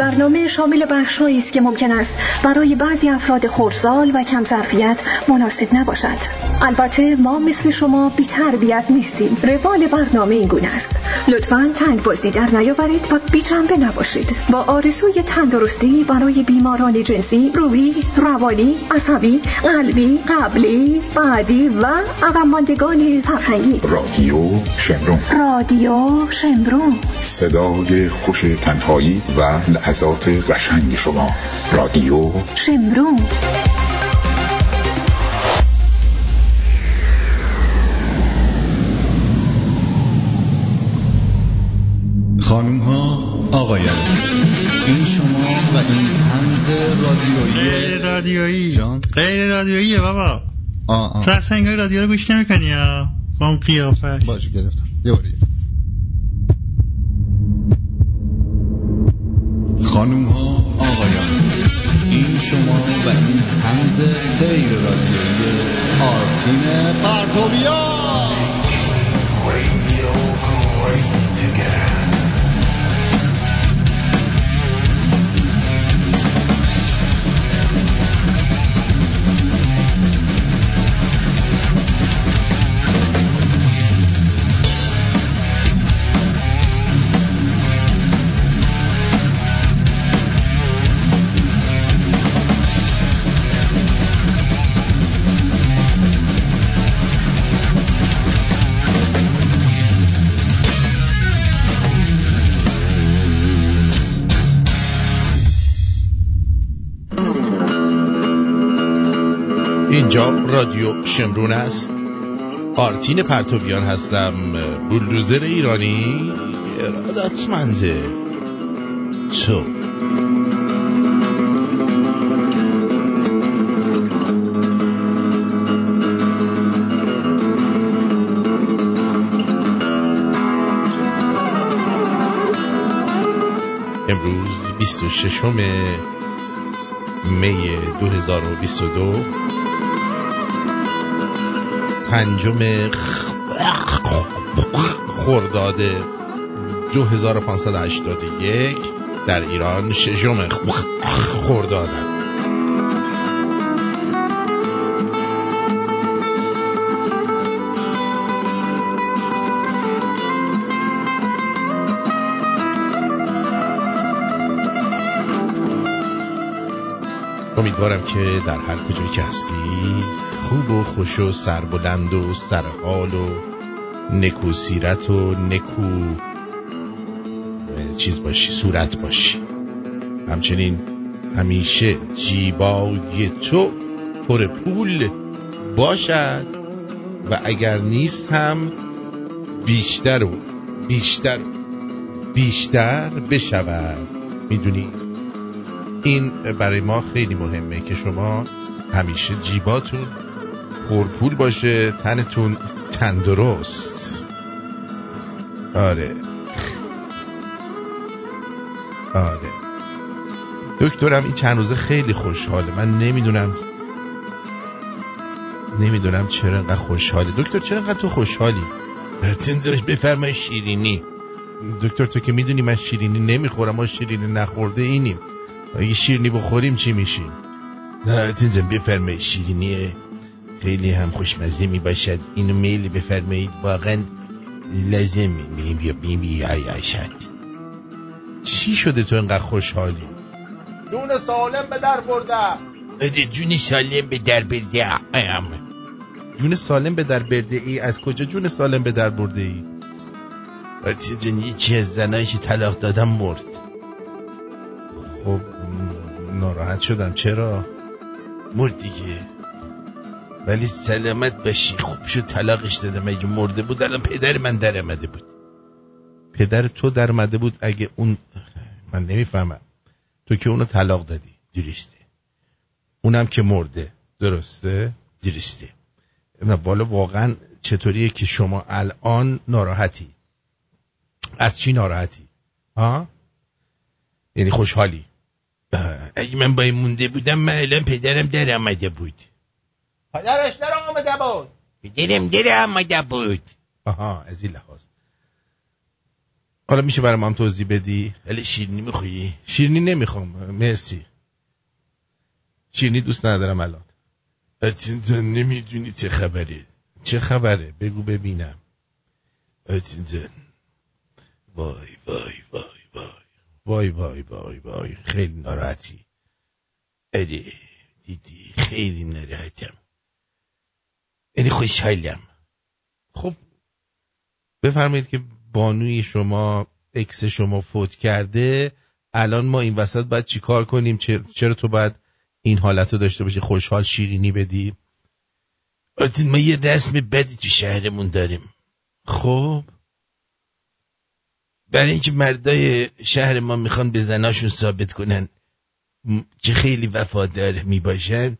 برنامه شامل بخشهایی است که ممکن است برای بعضی افراد خردسال و کم ظرفیت مناسب نباشد. البته ما مثل شما بی تربیت نیستیم. روال برنامه این گونه است. لطفا تنگ بازی در نیاورید و بی جنبه نباشید. با آرزوی تندرستی برای بیماران جنسی روحی روانی عصبی قلبی قبلی بعدی و عقب فرهنگی. رادیو شمرون. رادیو شمرون. صدای خوش تنهایی و لحظات قشنگ شما. رادیو شمرون. خانوم ها آقایان. این شما و این تنز رادیویی غیر رادیویی. جان. غیر رادیوییه بابا. آه آه. تو اصلا انگار رادیو رو گوش نمی‌کنی یا؟ با اون قیافش. باشه گرفتم. یه باری خانوم ها آقایان. این شما و این تنز غیر رادیویی آرتین پرتوبیا اینجا رادیو شمرون است. آرتین پرتوبیان هستم. بولدوزر ایرانی ارادتمنده. تو. امروز 26 می 2022 پنجم خرداد 2581 در ایران ششم خرداد است. امیدوارم که در هر کجایی که هستی خوب و خوش و سربلند و سرحال و نکو سیرت و نکو چیز باشی صورت باشی. همچنین همیشه جیبای تو پر پول باشد و اگر نیست هم بیشتر و بیشتر و بیشتر بشود. می‌دونی؟ این برای ما خیلی مهمه که شما همیشه جیباتون پرپول باشه تنتون تندرست. آره. آره. دکترم این چند روزه خیلی خوشحاله. من نمی‌دونم نمی‌دونم چرا انقدر خوشحاله دکتر چرا انقدر تو خوشحالی؟ داشت بفرمای شیرینی. دکتر تو که می‌دونی من شیرینی نمی‌خورم ما شیرینی نخورده اینیم. اگه شیرینی بخوریم چی میشیم؟ نه تنزم بفرمایید شیرینی خیلی هم خوشمزه می باشد. اینو میل بفرمایید واقعا لازم بیم بیا بیم بیا شد چی شده تو اینقدر خوشحالی؟ جون سالم به در برده. بده جون سالم به در برده. جون سالم به در برده ای؟ از کجا جون سالم به در برده ای؟ وقتی جن یکی از زنایی که طلاق دادم مرد. خب ناراحت شدم. چرا؟ مرد دیگه. ولی سلامت باشی خوب شد طلاقش دادم. اگه مرده بود الان پدر من در امده بود. پدر تو در امده بود. اگه اون من نمی‌فهمم. تو که اونو طلاق دادی. درسته اونم که مرده. درسته؟ درسته نه بالا واقعا چطوریه که شما الان ناراحتی؟ از چی ناراحتی؟ ها؟ یعنی خوشحالی؟ اگه من با این مونده بودم من الان پدرم در آمده بود. پدرش در آمده بود. پدرم در آمده بود. آها از این لحاظ. حالا میشه برای هم توضیح بدی؟ ولی شیرینی میخوایی شیرینی نمی‌خوام مرسی. شیرینی دوست ندارم الان. اتین جان نمی‌دونی چه خبره. چه خبره؟ بگو ببینم. اتین جان وای وای وای. وای وای وای وای خیلی ناراحتی. اره دیدی خیلی ناراحتم. یعنی خوشحالم. خب بفرمایید که بانوی شما اکس شما فوت کرده الان ما این وسط باید چیکار کنیم؟ چرا تو باید این حالت رو داشته باشی؟ خوشحال شیرینی بدی؟ آرتین ما یه رسم بدی تو شهرمون داریم. خب؟ برای اینکه مردای شهر ما می‌خوان به زناشون ثابت کنن که خیلی وفادار می‌باشن.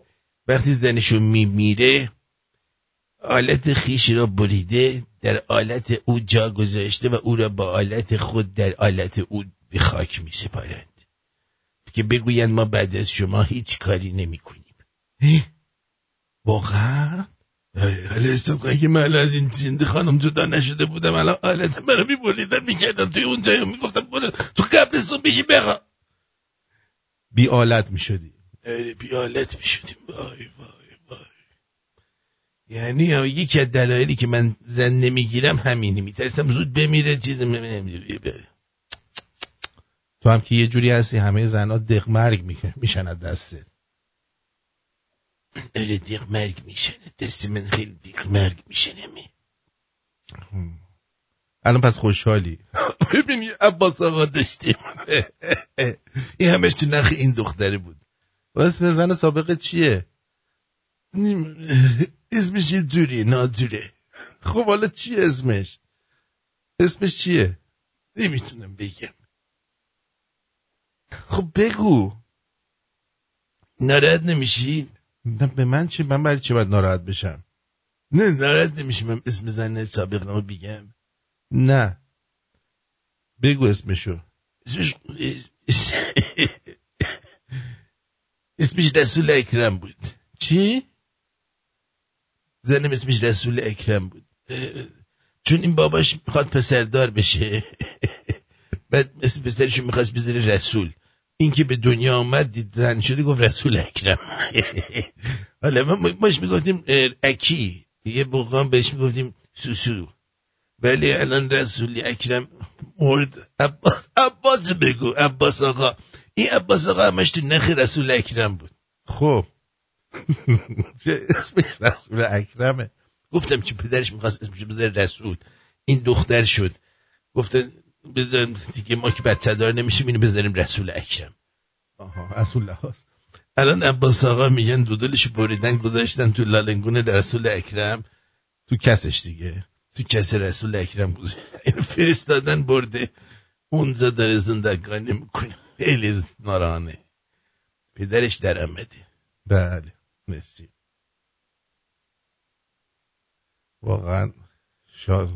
وقتی زنشون میمیره آلت خیش را بریده در آلت او جا گذاشته و او را با آلت خود در آلت او به خاک می سپارند که بگویند ما بعد از شما هیچ کاری نمی کنیم واقعا؟ حالا حساب کنی که من از این زنده خانم جدا نشده بودم الان آلت مرا می بریدن می کردن توی اون جایی می گفتم برو تو قبلستون بگی بگا بی آلت می شدی آره بی آلت می شدیم وای وای. یعنی یکی از دلایلی که من زن نمی‌گیرم همینی میترسم زود بمیره چیز تو هم که یه جوری هستی همه زنها دق مرگ میشن از دسته اره دق مرگ میشن دست من خیلی دق مرگ میشنه می الان پس خوشحالی ببینی عباس آقا داشتیم این همش تو نخ این دختره بود اسم زن سابقه چیه اسمش یه جوری نادوره خب حالا چیه اسمش اسمش چیه نمی‌تونم بگم خب بگو ناراحت نمیشی نه به من چی من برای چی باید ناراحت بشم؟ نه ناراحت نمیشی من اسم زن سابق نمو بگم. نه. بگو اسمشو. اسمش اسمش رسول اکرم بود. چی؟ زنم اسمش رسول اکرم بود. چون این باباش می‌خواد پسردار بشه. بعد اسم پسرشون می‌خواست بذاره رسول. این که به دنیا آمد دید زن شده گفت رسول اکرم. حالا ما باش می‌گفتیم اکی. یه بقام بهش می‌گفتیم سوسو. ولی الان رسول اکرم مورد عباس عباس بگو عباس آقا. این عباس آقا همش تو نخ رسول اکرم بود. خب. چه اسمش رسول اکرمه؟ گفتم که پدرش می‌خواست اسمش بذاره رسول. این دختر شد. گفتن بذاریم دیگه ما که بدتدار نمیشیم اینو بذاریم رسول اکرم. آها رسول هاست الان عباس آقا میگن دودلش بریدن گذاشتن تو لالنگون رسول اکرم. تو کسش دیگه. تو کس رسول اکرم گذاشتن فرستادن برده. اونجا داره زندگانی می‌کنه. خیلی نارانه پدرش در آمده. بله. مرسی. واقعا شاد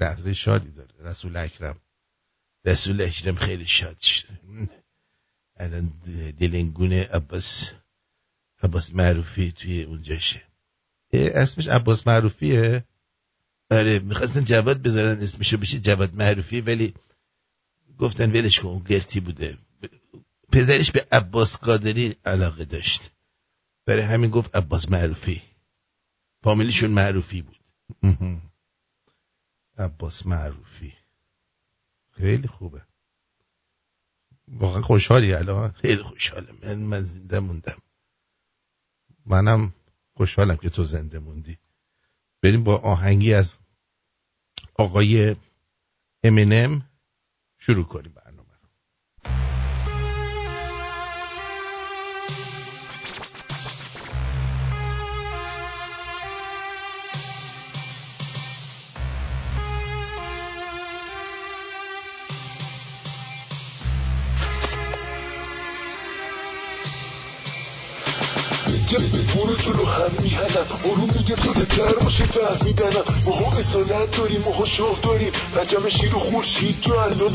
لحظه شادی داره رسول اکرم. رسول اکرم خیلی شاد شد. الان دلنگون عباس عباس معروفی توی اونجاشه اسمش عباس معروفیه؟ آره می‌خواستن جواد بذارن اسمشو بشه جواد معروفی ولی گفتن ولش کن اون گرتی بوده. پدرش به عباس قادری علاقه داشت. برای همین گفت عباس معروفی. فامیلیشون معروفی بود. عباس معروفی. خیلی خوبه. واقعا خوشحالی الان. خیلی خوشحالم. من, من زنده موندم. منم خوشحالم که تو زنده موندی. بریم با آهنگی از آقای امنم شروع کنیم برو جلو هم میهنم. آروم میگم زودتر باشه فهمیدنم. ماها اصالت داریم ماها شاه داریم پرچم شیر و خورشید جو الان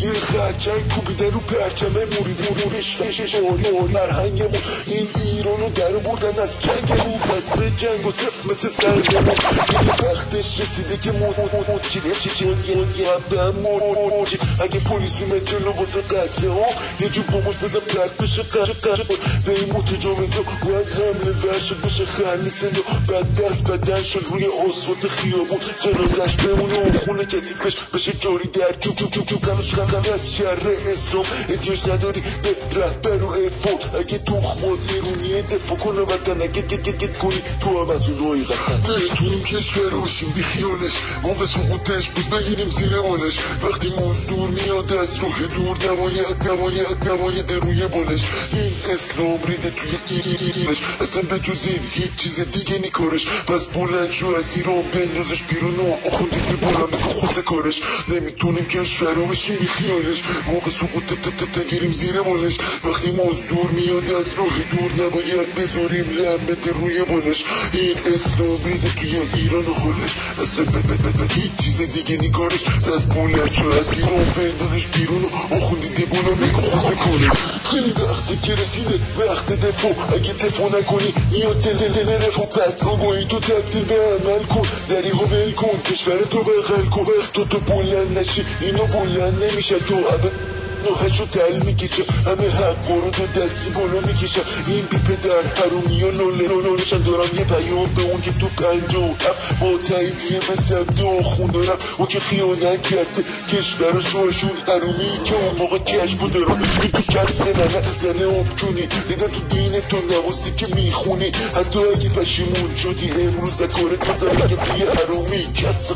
یه خرچنگ کوبیدن رو پرچم مورید مرورش فشش ماری مرهنگمون این ایرانو در بردن از جنگمون. پس به جنگ و صف مثل سنگمون دیگه وقتش رسیده که مون مون مون چیده چی چی مون اگه پلیس اومد جلو واسه قتل ها یه جو بامش بزن پرد بشه قش قش به این متجاوزا باید حمله ورشد بشه خرمی صدا بعد دست بدن شد روی آسفالت خیابون. جنازش بمونه و خونه کسی کش بشه جاری در جو جو جو جو. کنش خندم از شر اسلام. احتیاج نداری به رهبر و افاد اگه تخمات نیرونیه دفاع کن و وطن. اگه گت گت گت کنی تو هم از اونایی قطن بهتونیم کشور باشیم بی خیالش. موقع سقوطش بوز نگیریم زیر بالش وقتی مزدور میاد از روح دور نباید نباید نباید روی بالش. این اسلام ریده توی ایرش. اصلا به جز این هیچ چیز دیگه نی کارش. پس بلند شو از ایران بندازش بیرون و آخوندی که بلند بگو خوصه کارش. نمی‌تونیم کشور رو بشیم بی خیالش. موقع سقوط تگیریم زیر بالش وقتی مزدور میاد از راه دور نباید بذاریم لم بده روی بالش این اسلام ریده توی ایران و خلش اصلا هیچ چیز دیگه نی کارش. پس بلند شو از ایران بندازش بیرون و آخوندی که بلند بگو خوصه کارش. خیلی وقته که رسیده. وقت دفاع. اگه دفاع نکنی دل دل رفو پس آگاهی تو تبدیل به عمل کن. زری ها ول کن. کشور تو بغل کن. تو تو بلند نشی. اینو بلند نمیشه. تو ابد نوهشو تل می‌کشه. همه حق رو تو دستی بالا می‌کشه. این بی پدر حرومی ها لوله لولشن دارم یه پیام به اون که تو پنج و هفت با تاییدیه به سبت آخون دارم اون که خیانت کرده. کشور شوهشون حرومی که اون موقع کش بود دارم این تو کس ننه زنه آبجونی ریدن تو دین تو نواسی که می‌خونی حتی اگه پشیمون شدی امروز کار تازه که توی حرومی کس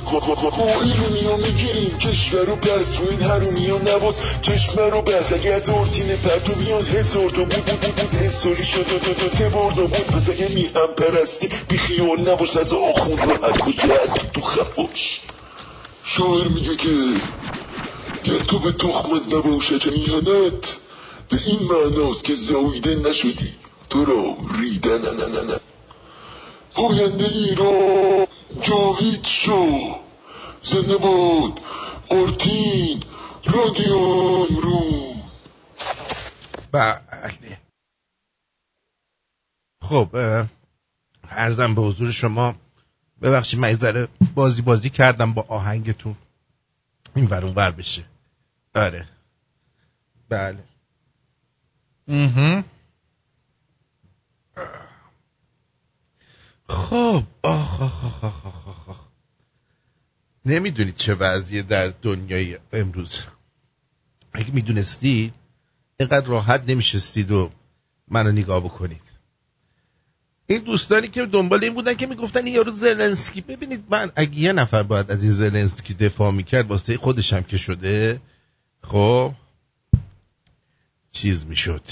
ایرونی ها می‌گیریم. کشور رو پس رو این حرومی ها نواز چشم رو بس. اگه از ارتین پرتو بیان هزار تا بود بود بود بود. شد و دو تا بردا بود. پس اگه میهم پرستی بی خیال نباش. از آخون راحت کجا تو خفاش. شاعر میگه که گر تو به تخمت نباشد میهنت به این معناست که زاییده نشدی. تو را نه پاینده ایران جاوید شو. زنده باد آرتین رادیو امرو بله. خب اه، عرضم به حضور شما ببخشید من ذره بازی بازی کردم با آهنگتون. این ور ور بشه. آره. بله. مهم. خب آخ آخ آخ آخ آخ. نمی‌دونید چه وضعیه در دنیای امروز. اگه می‌دونستید اینقدر راحت نمیشستید و منو نگاه بکنید. این دوستانی که دنبال این بودن که می‌گفتن یارو زلنسکی. ببینید من اگه یه نفر باید از این زلنسکی دفاع می‌کرد واسه خودش هم که شده خب چیز می‌شد.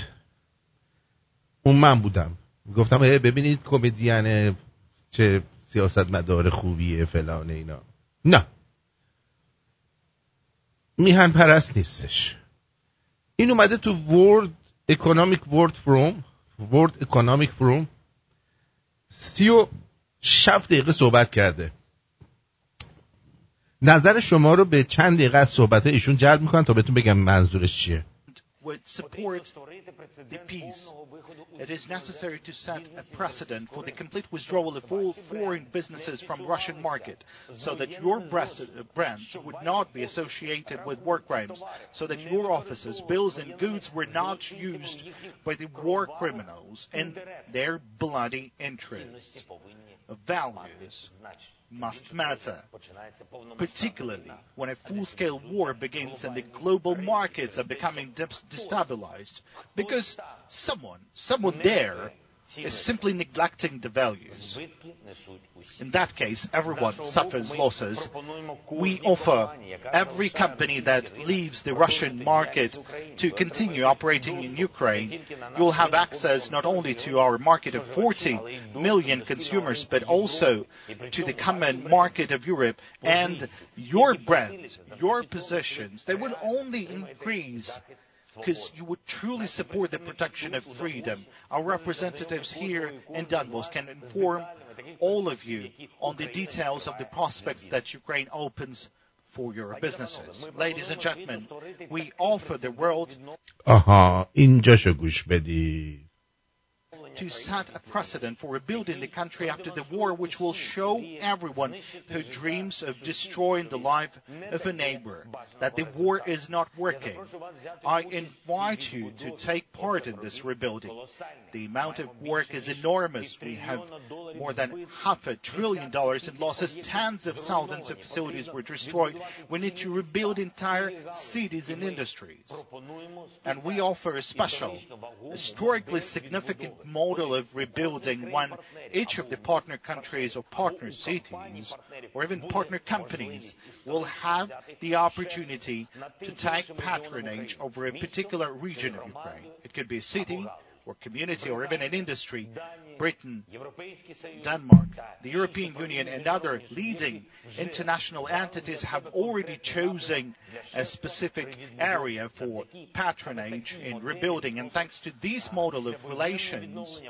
اون من بودم. گفتم ببینید کمدین چه سیاست مدار خوبیه فلان اینا. نه. میهن پرست نیستش. این اومده تو ورد اکونومیک ورد فروم ورد اکونومیک فروم سی و شفت دقیقه صحبت کرده. نظر شما رو به چند دقیقه از صحبت ایشون جلب می‌کنن تا بهتون بگم منظورش چیه. Would support the peace, it is necessary to set a precedent for the complete withdrawal of all foreign businesses from Russian market, so that your brands would not be associated with war crimes, so that your offices, bills, and goods were not used by the war criminals in their bloody interests. Values must matter, particularly when a full-scale war begins and the global markets are becoming de- destabilized, because someone, someone there is simply neglecting the values. In that case, everyone suffers losses. We offer every company that leaves the Russian market to continue operating in Ukraine. You'll have access not only to our market of 40 million consumers, but also to the common market of Europe and your brands, your positions, they will only increase because you would truly support the protection of freedom. Our representatives here in Davos can inform all of you on the details of the prospects that Ukraine opens for your businesses. Ladies and gentlemen, we offer the world... Aha, inca se guş to set a precedent for rebuilding the country after the war, which will show everyone who dreams of destroying the life of a neighbor that the war is not working. I invite you to take part in this rebuilding. The amount of work is enormous. We have more than half a trillion dollars in losses. Tens of thousands of facilities were destroyed. We need to rebuild entire cities and industries. And we offer a special, historically significant model of rebuilding when each of the partner countries or partner cities or even partner companies will have the opportunity to take patronage over a particular region of Ukraine. It could be a city or community or even an industry. Britain, Denmark, the European Union and other leading international entities have already chosen a specific area for patronage in rebuilding. And thanks to this model of relations,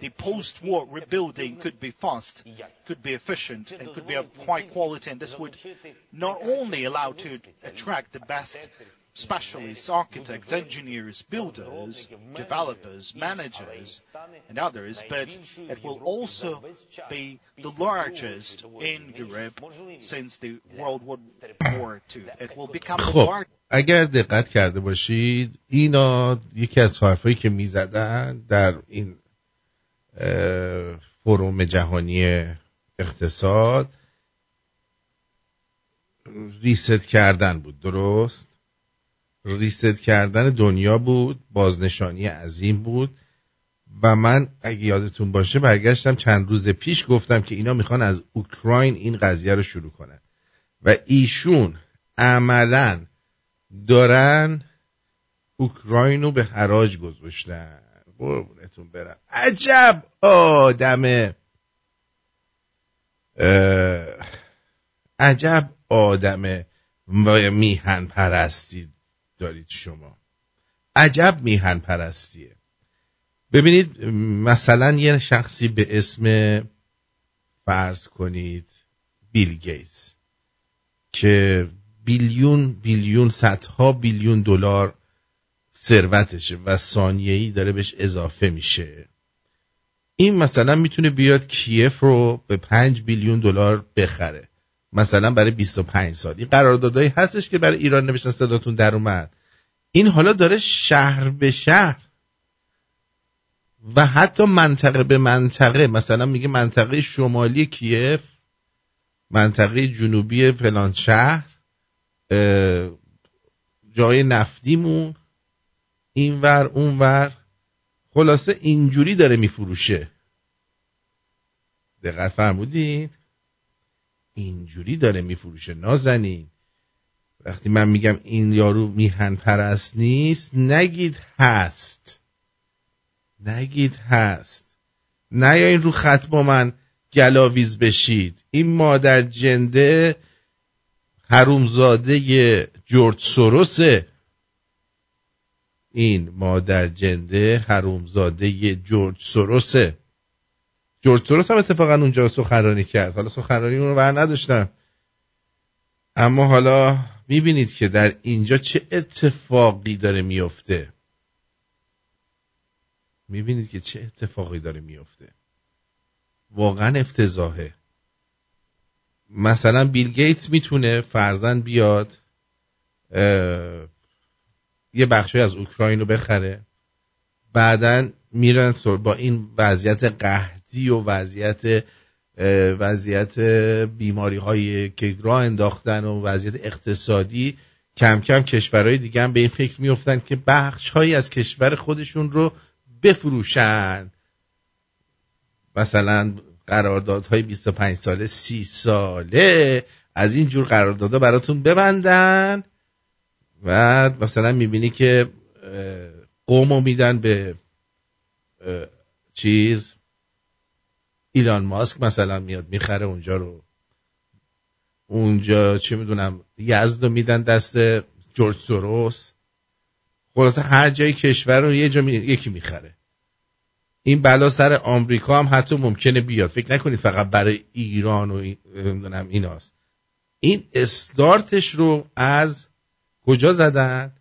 the post-war rebuilding could be fast, could be efficient and could be of high quality. And this would not only allow to attract the best specialists, architects, engineers, builders, developers, managers, and others, but it will also be the largest in Europe since the World War II. It will become the خب largest. اگر دقت کرده باشید اینا یکی از حرفایی که می‌زدن در این فروم جهانی اقتصاد ریست کردن بود درست ریست کردن دنیا بود بازنشانی عظیم بود و من اگه یادتون باشه برگشتم چند روز پیش گفتم که اینا می‌خوان از اوکراین این قضیه رو شروع کنن. و ایشون عملا دارن اوکراین رو به حراج گذاشتن. قربونتون برم. عجب آدم عجب آدم میهن پرستی دارید شما. عجب میهن پرستیه ببینید مثلا یه شخصی به اسم فرض کنید بیل گیتس که بیلیون بیلیون صدها بیلیون دلار ثروتشه و ثانیه‌ای داره بهش اضافه میشه. این مثلا می‌تونه بیاد کیف رو به پنج بیلیون دلار بخره. مثلا برای 25 سال. این قراردادهایی هستش که برای ایران نوشتن صداتون در اومد. این حالا داره شهر به شهر و حتی منطقه به منطقه مثلا میگه منطقه شمالی کیف منطقه جنوبی فلان شهر جای نفتیمون اینور اونور. خلاصه اینجوری داره میفروشه. دقت فرمودید؟ اینجوری داره میفروشه. نازنین وقتی من میگم این یارو میهن پرست نیست نگید هست. نگید هست. نه یا این رو خط با من گلاویز بشید. این مادر جنده حرومزاده جورج سوروسه این مادر جنده حرومزاده جورج سوروسه جورج سوروس هم اتفاقا اونجا سخنرانی کرد. حالا سخنرانی اون رو بر نداشتم. اما حالا می‌بینید که در اینجا چه اتفاقی داره میفته می‌بینید که چه اتفاقی داره میفته واقعا افتضاحه. مثلا بیل گیتس می‌تونه فرزن بیاد یه بخشی از اوکراین رو بخره بعدا میرن با این وضعیت قحطی و وضعیت وضعیت بیماری هایی که راه انداختن و وضعیت اقتصادی کم کم کشورهای دیگه هم به این فکر میفتن که بخش هایی از کشور خودشون رو بفروشن. مثلا قراردادهای 25 ساله 30 ساله از این جور قراردادها براتون ببندن و مثلا می‌بینی که قومو میدن به چیز ایلان ماسک مثلا میاد می‌خره اونجا رو. اونجا چه می‌دونم یزد رو میدن دست جورج سوروس. خلاصه هر جای کشور رو یه جا می... یکی می‌خره. این بلا سر آمریکا هم حتی ممکنه بیاد. فکر نکنید فقط برای ایران و این- ایناست. این استارتش رو از کجا زدن؟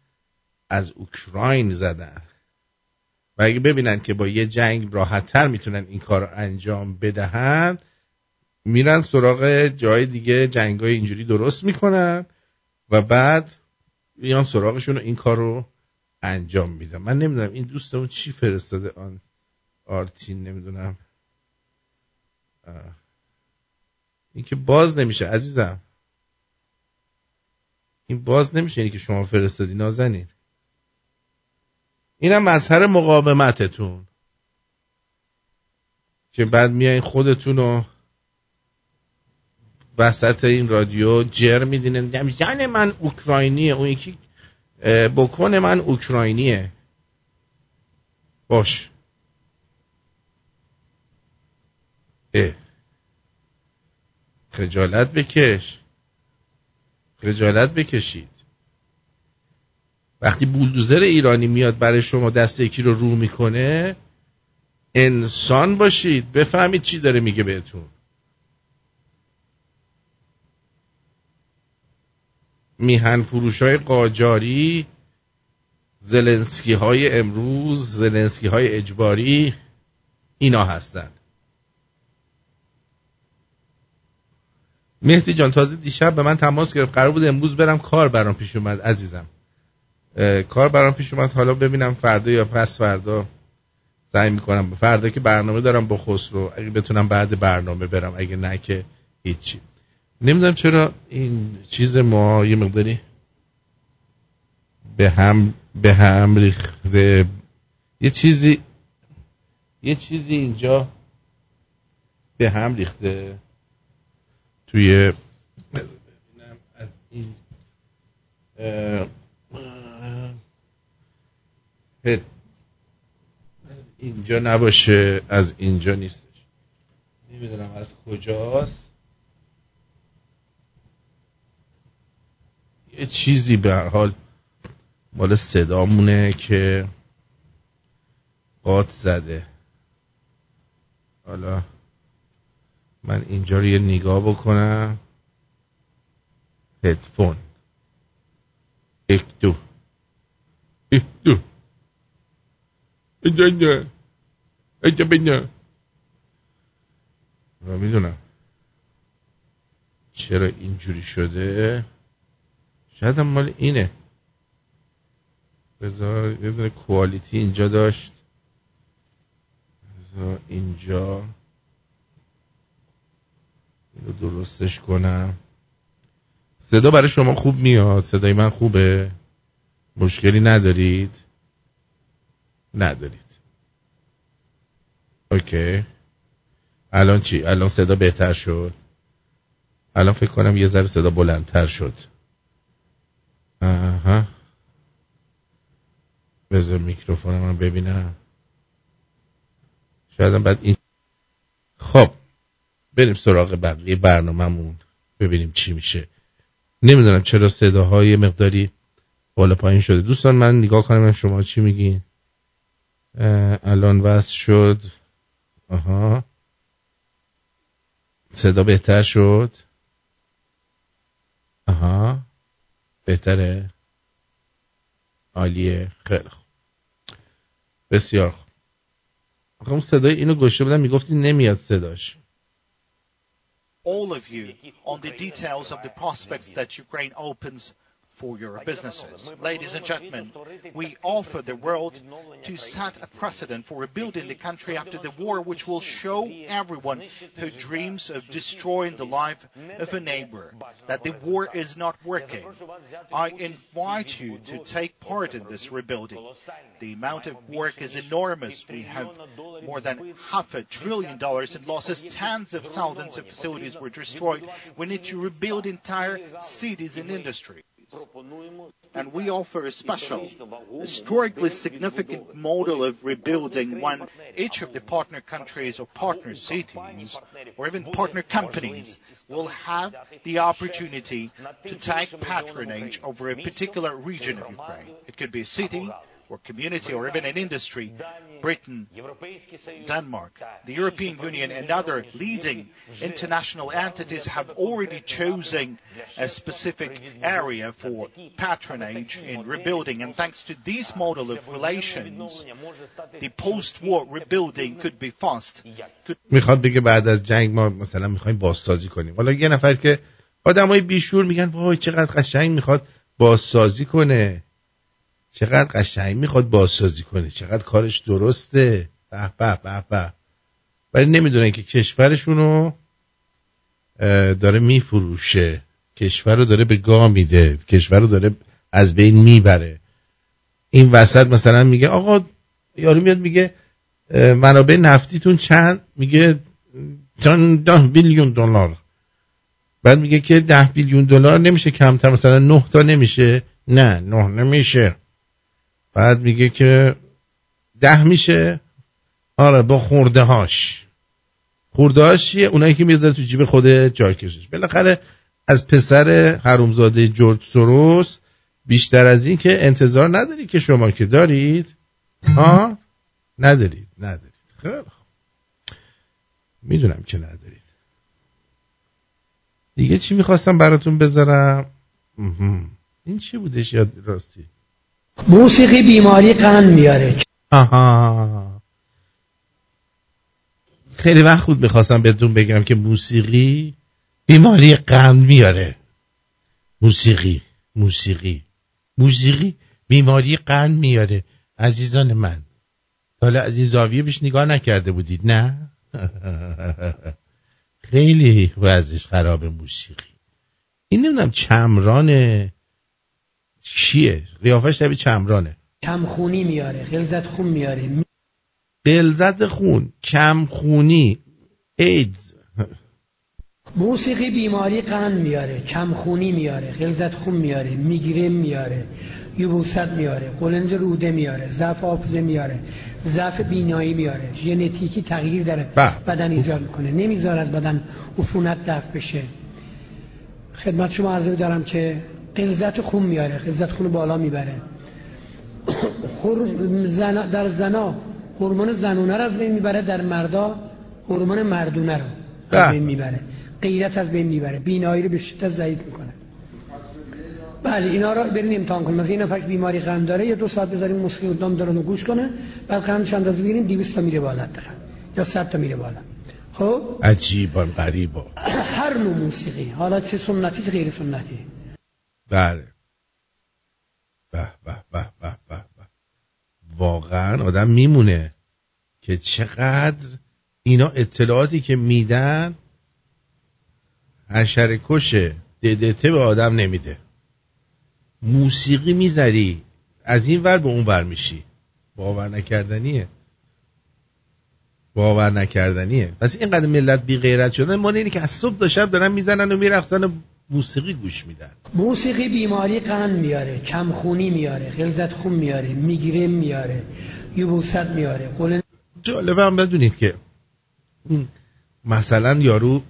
از اوکراین زدن. و اگه ببینن که با یه جنگ راحتتر می‌تونن این کار رو انجام بدهن میرن سراغ جای دیگه جنگ های اینجوری درست می‌کنن و بعد میان سراغشون و این کار رو انجام میدن من نمی‌دونم این دوستمون چی فرستاده آن آرتین نمی‌دونم. این که باز نمیشه عزیزم. این باز نمیشه اینی که شما فرستادی نازنین. اینم مظهر مقاومتتون. که بعد میایین خودتون رو وسط این رادیو جر میدینه. زن من اوکراینیه. اون یکی بکن من اوکراینیه. باش. اه. خجالت بکش. خجالت بکشید. وقتی بولدوزر ایرانی میاد برای شما دست یکی رو رو می‌کنه انسان باشید. بفهمید چی داره میگه بهتون. میهن فروش های قاجاری زلنسکی های امروز زلنسکی های اجباری اینا هستن. مهدی جان تازه دیشب به من تماس گرفت. قرار بود امروز برم کار برام پیش اومد عزیزم. کار برام پیش اومد. حالا ببینم فردا یا پس فردا سعی می‌کنم. فردا که برنامه دارم با خسرو اگه بتونم بعد برنامه برم اگه نه که هیچی. نمی‌دونم چرا این چیز ما یه مقداری به هم به هم ریخته. یه چیزی یه چیزی اینجا به هم ریخته. توی از این. از اینجا نباشه از اینجا نیستش. نمی‌دونم از کجاست. یه چیزی به هر حال مال صدامونه که قات زده. حالا من اینجا رو یه نگاه بکنم. هدفون. یک دو. یک دو. اینجا اینجا. اینجا بینه. و می‌دونم. چرا اینجوری شده؟ شاید هم مال اینه. بذار یه دونه کوالیتی اینجا داشت. بذار اینجا. اینو درستش کنم. صدا برای شما خوب میاد. صدای من خوبه. مشکلی ندارید؟ ندارید. اوکی. الان چی؟ الان صدا بهتر شد. الان فکر کنم یه ذره صدا بلندتر شد. آها بذار میکروفون من ببینم. شاید بعد این خب بریم سراغ بقیه برنامهمون. ببینیم چی میشه. نمی‌دونم چرا صداهای مقداری بالا پایین شده. دوستان من نگاه کنم شما چی میگین؟ الان وصل شد. آها صدا بهتر شد. آها بهتره؟ عالیه. خیلی خوب. بسیار خوب. آخه اون صدای اینو گوشه بودم می‌گفتی نمیاد صداش. All of you on the details of the prospects that Ukraine opens for your businesses. Ladies and gentlemen, we offer the world to set a precedent for rebuilding the country after the war, which will show everyone who dreams of destroying the life of a neighbor that the war is not working. I invite you to take part in this rebuilding. The amount of work is enormous. We have more than half a trillion dollars in losses. Tens of thousands of facilities were destroyed. We need to rebuild entire cities and industry. And we offer a special, historically significant model of rebuilding when each of the partner countries or partner cities or even partner companies will have the opportunity to take patronage over a particular region of Ukraine. It could be a city or community or even an industry, Britain, Denmark, the European Union and other leading international entities have already chosen a specific area for patronage in rebuilding. And thanks to this model of relations, the post-war rebuilding could be fast. Could میخواد بگه بعد از جنگ ما مثلا میخوایم بازسازی کنیم حالا یه نفر که آدمای بیشور میگن وای چقدر قشنگ میخواد بازسازی کنه چقدر قشنگ می‌خواد بازسازی کنه چقدر کارش درسته. به به به به. ولی نمی‌دونن که کشورشونو اه، داره میفروشه. کشور رو داره به گاه میده. کشور رو داره از بین می‌بره. این وسط مثلا میگه آقا یارو میاد میگه منابع نفتیتون چند؟ میگه چند ده بیلیون دلار. بعد میگه که ده بیلیون دلار نمیشه کمتر مثلا نه تا نمیشه. نه نه نمیشه. بعد میگه که ده میشه. آره با خورده هاش خورده هاش چیه؟ اونایی که می‌ذاره تو جیب خود جاکشش. بالاخره از پسر حرومزاده جورج سوروس بیشتر از این که انتظار نداری که شما که دارید. ها؟ ندارید ندارید. خیلی می‌دونم که ندارید. دیگه چی می‌خواستم براتون بذارم. این چی بودش؟ یاد راستی. موسیقی بیماری قند میاره. آها. خیلی وقت بود می‌خواستم بهتون بگم که موسیقی بیماری قند میاره. موسیقی موسیقی. موسیقی بیماری قند میاره. عزیزان من. حالا از این زاویه بیش نگاه نکرده بودید نه؟ خیلی وضعش خراب موسیقی. این نمی‌دونم چمرانه چیه؟ قیافش شبیه چمرانه. کمخونی میاره غلظت خون میاره. غلظت خون کم خونی ایدز. موسیقی بیماری قند میاره کمخونی میاره غلظت خون میاره میگرن میاره یبوست میاره قلنز روده میاره ضعف حافظه میاره ضعف بینایی میاره ژنتیکی تغییر در بله. بدن ایجاد می‌کنه. نمیذار از بدن عفونت دفع بشه. خدمت شما عرض دارم که غلظت خون میاره غلظت خون بالا می‌بره. در زنا هورمون زنونه رو از بین می‌بره در مردا هورمون مردونه رو. از بین می‌بره. غیرت از بین می‌بره. بینایی رو به شدت ضعیف می‌کنه. بله اینا رو برین امتحان کنیم. مثلا این نفر که بیماری قند داره یه دو ساعت بذاریم موسیقی دام داره رو گوش کنه بعد قندش اندازه بگیریم 200 تا میره بالا دقیقاً یا 100 تا میره بالا. خب؟ عجیبا غریبا. هر نوع موسیقی. حالا چه سنتی چه غیر سنتی. بله. به به به به به. واقعا آدم میمونه که چقدر اینا اطلاعاتی که میدن حشره کشه ددته به آدم نمیده. موسیقی می‌ذاری از این ور به اون ور میشی. باور نکردنیه. باور نکردنیه. پس اینقدر ملت بی غیرت شدن ما اینه که از صبح تا شب دارن می‌زنن و میرقصن و موسیقی گوش میدن. موسیقی بیماری قند میاره کمخونی میاره غلظت خون میاره میگرن میاره یبوست میاره. قلن جالبه هم بدونید که این مثلا یارو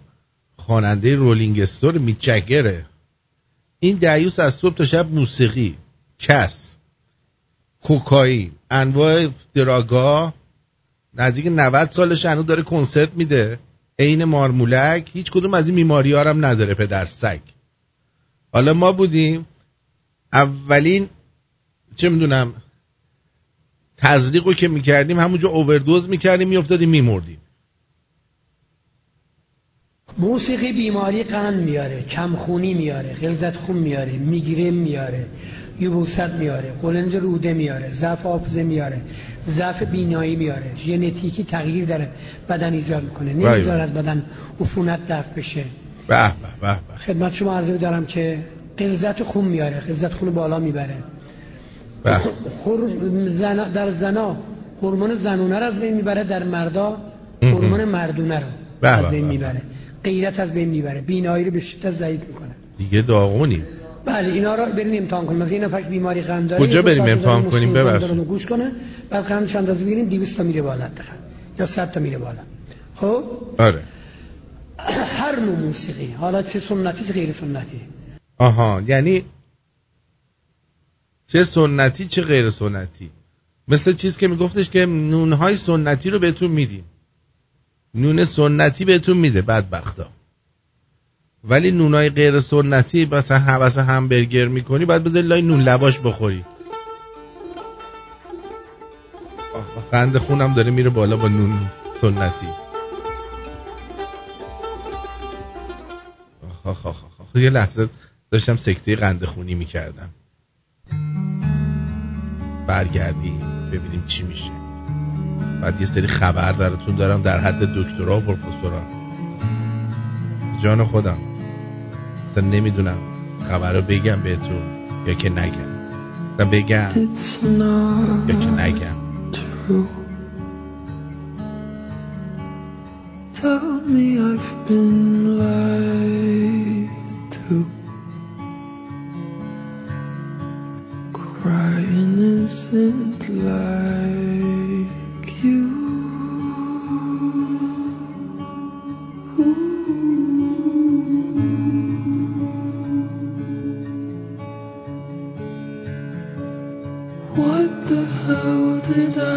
خواننده رولینگ استور میک جگره. این دیوس از صبح تا شب موسیقی کس کوکائین انواع دراگا. نزدیک 90 سالش هنوز داره کنسرت میده. عین مارمولک هیچ کدوم از این بیماری هم نداره پدر سگ. حالا ما بودیم اولین چه می‌دونم تزریق رو که می‌کردیم همونجا اووردوز می‌کردیم میافتادیم میمردیم. موسیقی بیماری قند میاره کمخونی میاره غلظت خون میاره میگرن میاره. یبوست میاره قلنز روده میاره ضعف حافظه میاره ضعف بینایی میاره ژنتیکی تغییر در بدن ایجاد می‌کنه بله. از بدن عفونت دفع بشه. به به به خدمت شما عرض دارم که غلظت خون میاره غلظت خون بالا می‌بره. به. خور- زن... در زنا هورمون زنونه رو از بین می‌بره در مردا هورمون مردونه رو از بین. می‌بره غیرت از بین می‌بره بینایی رو به شدت ضعیف می‌کنه. دیگه داغونیم. بله اینا رو بریم امتحان کنیم. مثلا یه نفر که بیماری قند داره کجا بریم امتحان کنیم؟ ببخشید. گوش کنه بعد قندش اندازه بگیریم 200 تا میره بالا دقیقاً یا 100 تا میره بالا. خب؟ آره. هر نوع موسیقی. حالا چه سنتی چه غیر سنتی. آها یعنی چه سنتی چه غیر سنتی. مثل چیز که میگفتش که نونهای سنتی رو بهتون میدیم. نون سنتی بهتون میده بدبختا. ولی نونهای غیر سنتی مثلا حوث همبرگر می‌کنی باید بذاری لای نون لواش بخوری. قند خونم داره میره بالا با نون سنتی. آخ آخ آخ. یه لحظه داشتم سکته قند خونی می‌کردم. برگردیم ببینیم چی میشه. بعد یه سری خبر براتون دارم در حد دکترا و پروفسورا. جان خودم. اصلا نمی‌دونم خبر رو بگم بهتون یا که نگم. تا بگم یا که نگم. Tell Crying isn't like you with us.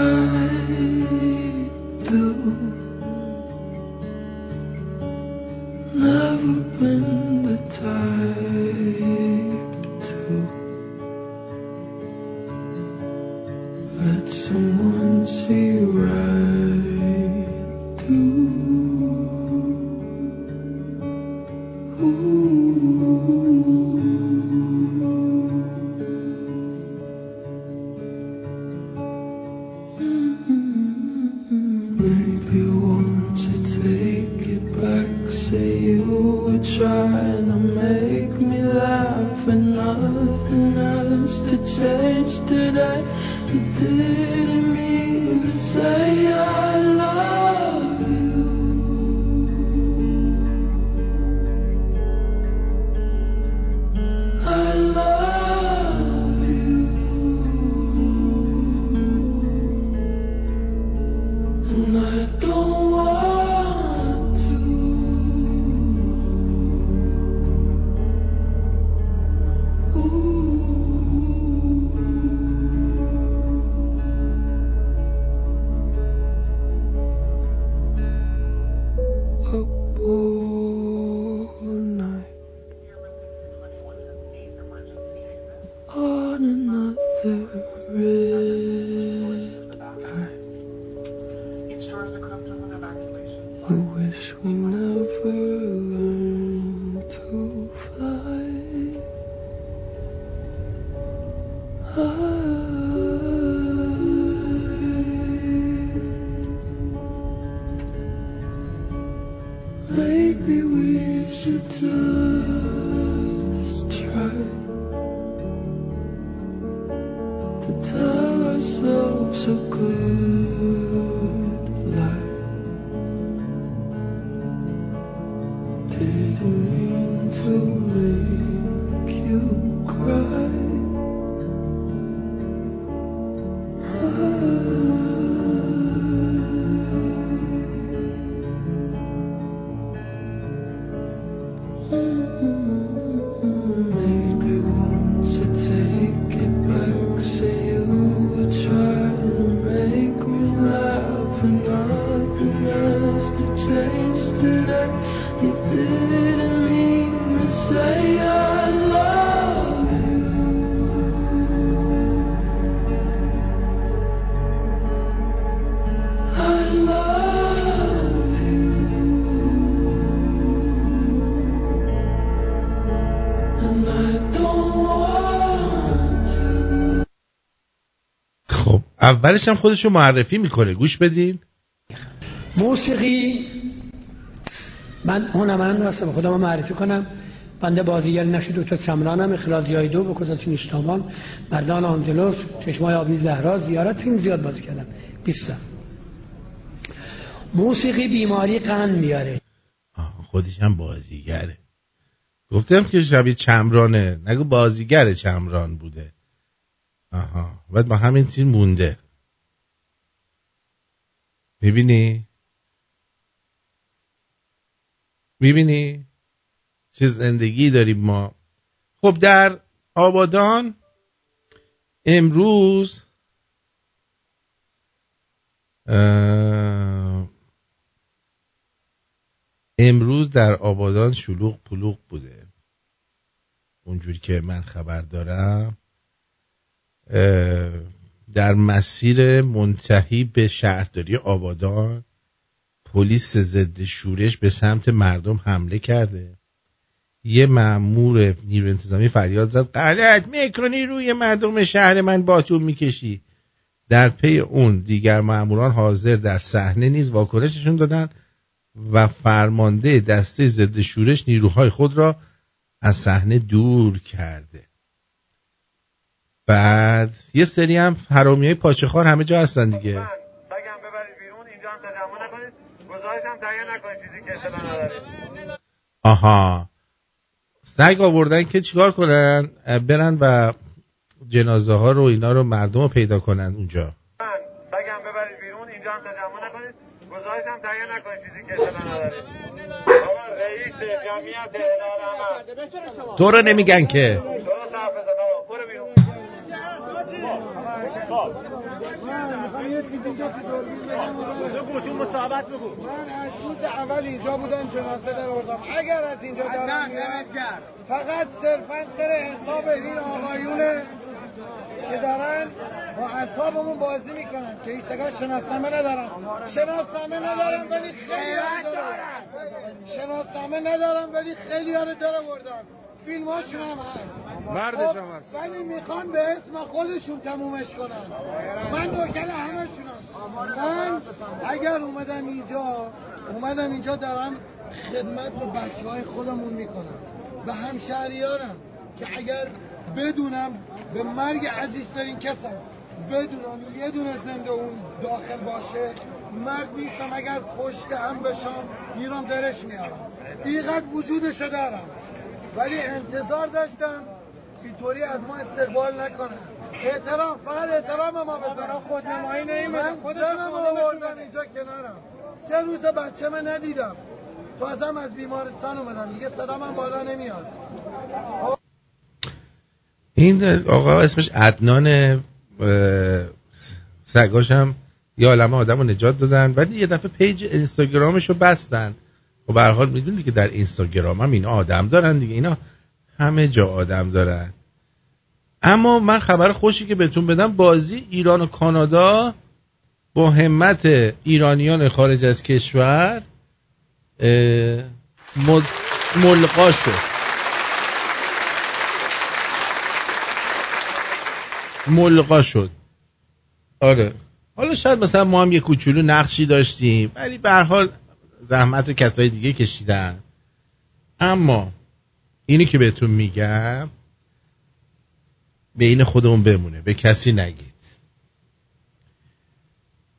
اولش هم خودشو معرفی می‌کنه. گوش بدین. موسیقی. من هنرمند هستم. خودم رو معرفی کنم. بنده بازیگر نقش دکتر چمرانم اخراج های دو به کداچ نیشتامان مردان آنجلوس چشمای آبی زهرا. زیارت فیلم زیاد بازی کردم. 20 تا. موسیقی بیماری قند میاره. خودش هم بازیگره. گفتم که شبیه چمرانه. نگو بازیگر چمران بوده. آها. بعد با همین تیم مونده. می‌بینی؟ می‌بینی؟ چه زندگی داریم ما. خب در آبادان امروز امروز در آبادان شلوغ پلوغ بوده. اونجوری که من خبر دارم. در مسیر منتهی به شهرداری آبادان پلیس ضد شورش به سمت مردم حمله کرده. یه مأمور نیرو انتظامی فریاد زد غلط! می‌کنی روی مردم شهر من باتون می‌کشی. در پی اون دیگر مأموران حاضر در صحنه نیز واکنششون دادن و فرمانده دسته ضد شورش نیروهای خود را از صحنه دور کرده. بعد یه سری هم حرامی های پاچه خار همه جا هستن دیگه. بگم ببرید بیرون اینجا هم تجمع نکنید. گزارش هم تهیه نکنید چیزی که اطلاع ندارید آها. سگ آوردن که چیکار کنن؟ برن و جنازه ها رو اینا رو مردم رو پیدا کنن اونجا. بگم ببرید بیرون اینجا هم تجمع نکنید. گزارش هم تهیه نکنید چیزی که اطلاع ندارید آقا رئیس جمعیت عمل تو رو نمیگن که. می‌خوام یه چیزی اینجا تو دوربین بگم بگو. تو مصاحبت بگو من از روز اول اینجا بودم جنازه در آوردم اگر از اینجا دارم میرم فقط صرفا سر حساب این آقایونه که دارن با اعصابمون بازی می‌کنن که این سگا شناسنامه ندارن. شناسنامه ندارم ولی خیلی دارن. شناسنامه ندارم ولی خیلی ها رو در آوردن فیلم هاشون هم هست. مردش خب، هم هست. ولی می‌خوان به اسم خودشون تمومش کنن. من دوکل همشونم. من اگر اومدم اینجا اومدم اینجا دارم خدمت به بچه های خودمون می‌کنم. به همشهریارم که اگر بدونم به مرگ عزیزترین کسم بدونم یه دونه زنده اون داخل باشه مرد نیستم اگر کشته هم بشم میرم درش میارم. اینقدر وجودشو دارم. ولی انتظار داشتم اینطوری از ما استقبال نکنن احترام فقط احترام ما بذارم خودنمایی من زنم آوردم اینجا کنارم. سه روز بچه من ندیدم. تازم از بیمارستان اومدم. دیگه صدام هم بالا نمیاد. این آقا اسمش عدنان سگاش هم یه عالمه آدم رو نجات دادن. ولی یه دفعه پیج اینستاگرامش رو بستن. و به هر حال می‌دونی که در اینستاگرام هم این آدم دارن دیگه. اینا همه جا آدم دارن. اما من خبر خوشی که بهتون بدم بازی ایران و کانادا با همت ایرانیان خارج از کشور ملقا شد. ملقا شد. آره. حالا شاید مثلا ما هم یه کوچولو نقشی داشتیم ولی به حال زحمت و کسای دیگه کشیدن. اما اینی که بهتون میگم بین خودمون بمونه به کسی نگید.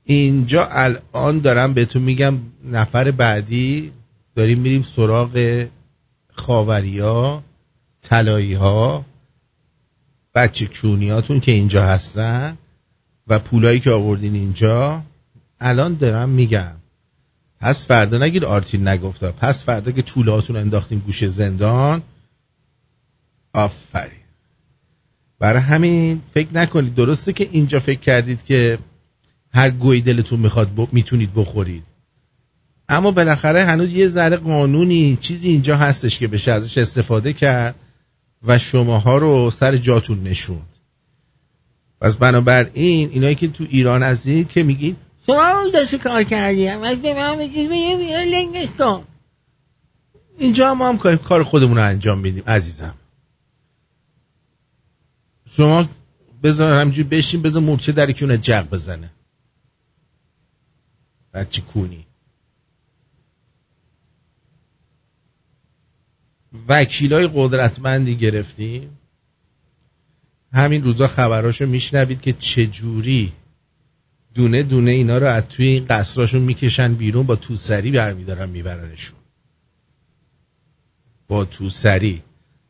اینجا الان دارم بهتون میگم نفر بعدی داریم میریم سراغ خاوریا طلایی ها بچه کونیاتون که اینجا هستن و پولایی که آوردین اینجا. الان دارم میگم پس فردا نگید آرتین نگفته پس فردا که طولاتون انداختیم گوش زندان آفرین. برای همین فکر نکنید. درسته که اینجا فکر کردید که هر گوی دلتون می‌خواد ب... می‌تونید بخورید. اما بالاخره هنوز یه ذره قانونی چیزی اینجا هستش که بشه ازش استفاده کرد و شماها رو سر جاتون نشوند. پس بنابراین اینایی که تو ایران هستید که میگین شما اون دست کار کردی. از به من میگی لنگش کن. اینجا ما هم کار- کار خودمون رو انجام میدیم عزیزم. شما بذار همینجوری بشین بذار مورچه در کونه جق بزنه. بچه کونی. وکیلای قدرتمندی گرفتیم. همین روزا خبراشو میشنوید که چجوری دونه دونه اینا رو از توی این قصراشون می‌کشن بیرون با توسری برمیدارن میبرنشون. با تو سری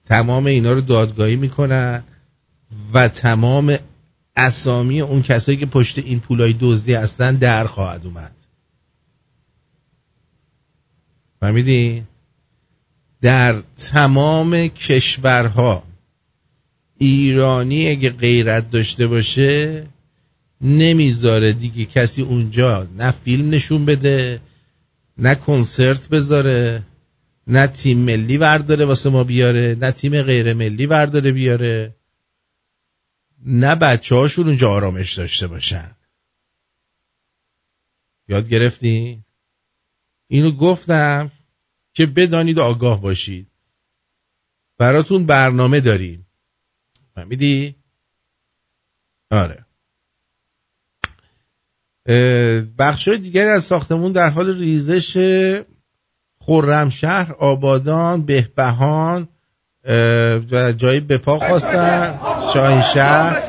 تمام اینا رو دادگاهی می‌کنن. و تمام اسامی اون کسایی که پشت این پولای دزدی هستن در خواهد اومد فهمیدی؟ در تمام کشورها ایرانی اگه غیرت داشته باشه نمی‌ذاره دیگه کسی اونجا نه فیلم نشون بده نه کنسرت بذاره نه تیم ملی ورداره واسه ما بیاره نه تیم غیر ملی ورداره بیاره نه بچه هاشون اونجا آرامش داشته باشن. یاد گرفتی؟ اینو گفتم که بدانید و آگاه باشید. براتون برنامه داریم. فهمیدی؟ آره. بخش دیگری از ساختمون در حال ریزش خرمشهر آبادان بهبهان و جایی به پا خواستن. شاهینشهر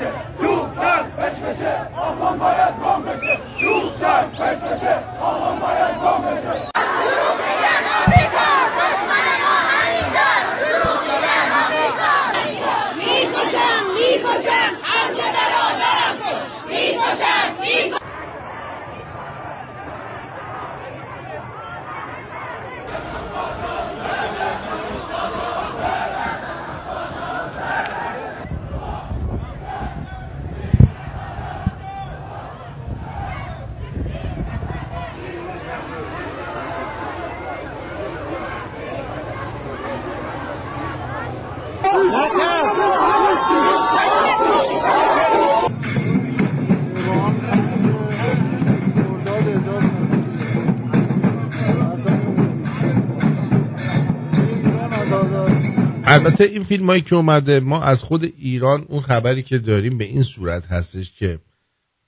البته این فیلم هایی که اومده ما از خود ایران اون خبری که داریم به این صورت هستش که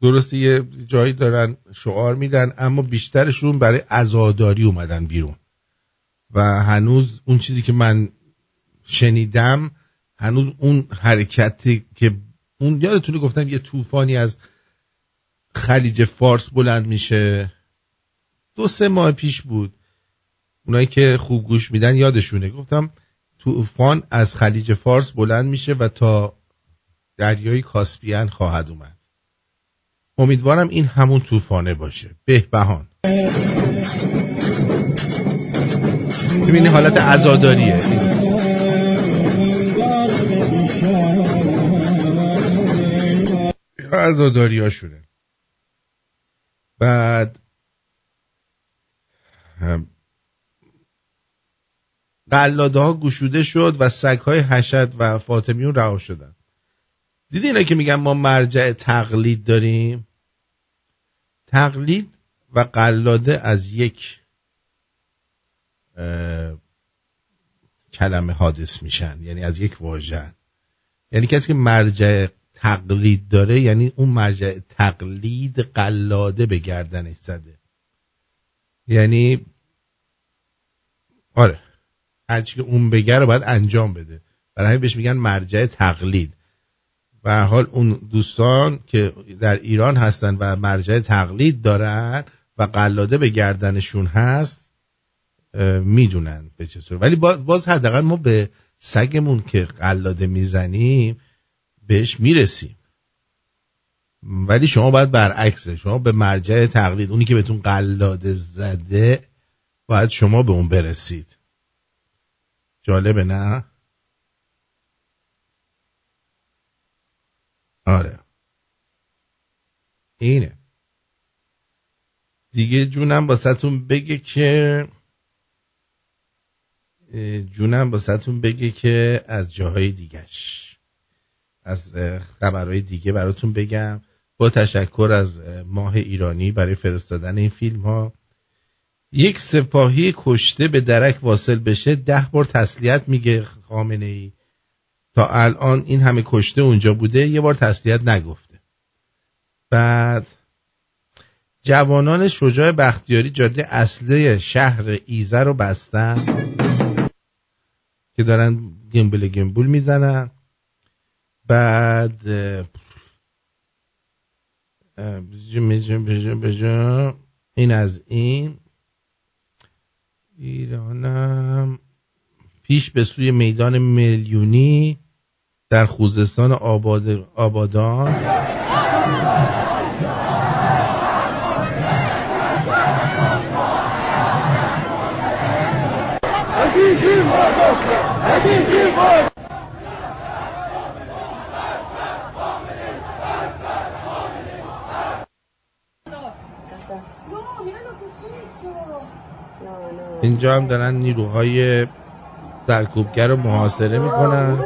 درسته یه جایی دارن شعار میدن اما بیشترشون برای ازاداری اومدن بیرون. و هنوز اون چیزی که من شنیدم هنوز اون حرکتی که اون یادتونه گفتم یه طوفانی از خلیج فارس بلند میشه؟ دو سه ماه پیش بود. اونایی که خوب گوش میدن یادشونه. گفتم طوفان از خلیج فارس بلند میشه و تا دریای کاسپیان خواهد اومد. امیدوارم این همون طوفانه باشه. بهبهان. ببینی حالت عزاداریه. عزاداری هاشونه بعد قلاده ها گشوده شد و سگ های حشد و فاطمیون رها شدن. دیدی اینا که میگن ما مرجع تقلید داریم؟ تقلید و قلاده از یک کلمه حادث میشن یعنی از یک واژه. یعنی کسی که مرجع تقلید داره یعنی اون مرجع تقلید قلاده به گردنش زده. یعنی آره. هرچی که اون بگه رو باید انجام بده. برای همین بهش میگن مرجع تقلید. و حال اون دوستان که در ایران هستن و مرجع تقلید دارن و قلاده به گردنشون هست می‌دونن به چه ولی باز حداقل ما به سگمون که قلاده می‌زنیم بهش می‌رسیم. ولی شما باید برعکسه. شما به مرجع تقلید اونی که بهتون قلاده زده باید شما به اون برسید. جالبه نه؟ آره. اینه. دیگه جونم باستون بگه که جونم باستون بگه که از جاهای دیگهش از خبرهای دیگه براتون بگم. با تشکر از ماه ایرانی برای فرستادن این فیلم ها یک سپاهی کشته به درک واصل بشه ده بار تسلیت میگه خامنه ای تا الان این همه کشته اونجا بوده یه بار تسلیت نگفته. بعد جوانان شجاع بختیاری جاده اصلی شهر ایزه رو بستن که دارن گمبل گمبول می‌زنن. بعد این از این. ایرانم. پیش به سوی میدان میلیونی در خوزستان آباد... آبادان. اینجا هم دارن نیروهای سرکوبگر رو محاصره می‌کنن.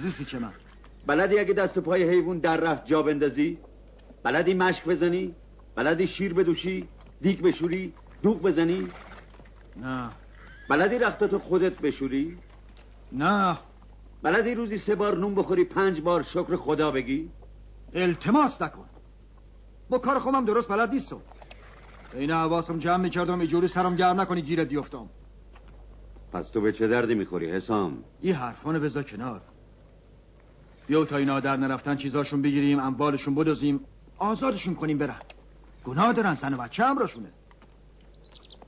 نه رنگرزی سی که من بلدی اگه دست و پای حیوان در رفت جا بندازی؟ بلدی مشک بزنی؟ بلدی شیر بدوشی؟ دیگ بشوری؟ دوغ بزنی؟ نه. بلدی رختاتو خودت بشوری؟ نه. بلدی روزی سه بار نون بخوری پنج بار شکر خدا بگی؟ التماس نکن. با کار خودم درست بلد نیستم. این حواسم جمع می‌کردم اینجوری سرم گرم نکنی گیرت بیفتم. پس تو به چه دردی می‌خوری حسام؟ این حرفانو بذار کنار. بیا تا اینا در نرفتن چیزاشون بگیریم اموالشون بدوزیم. آزادشون کنیم برن. گناه دارن سن و بچه هم راشونه.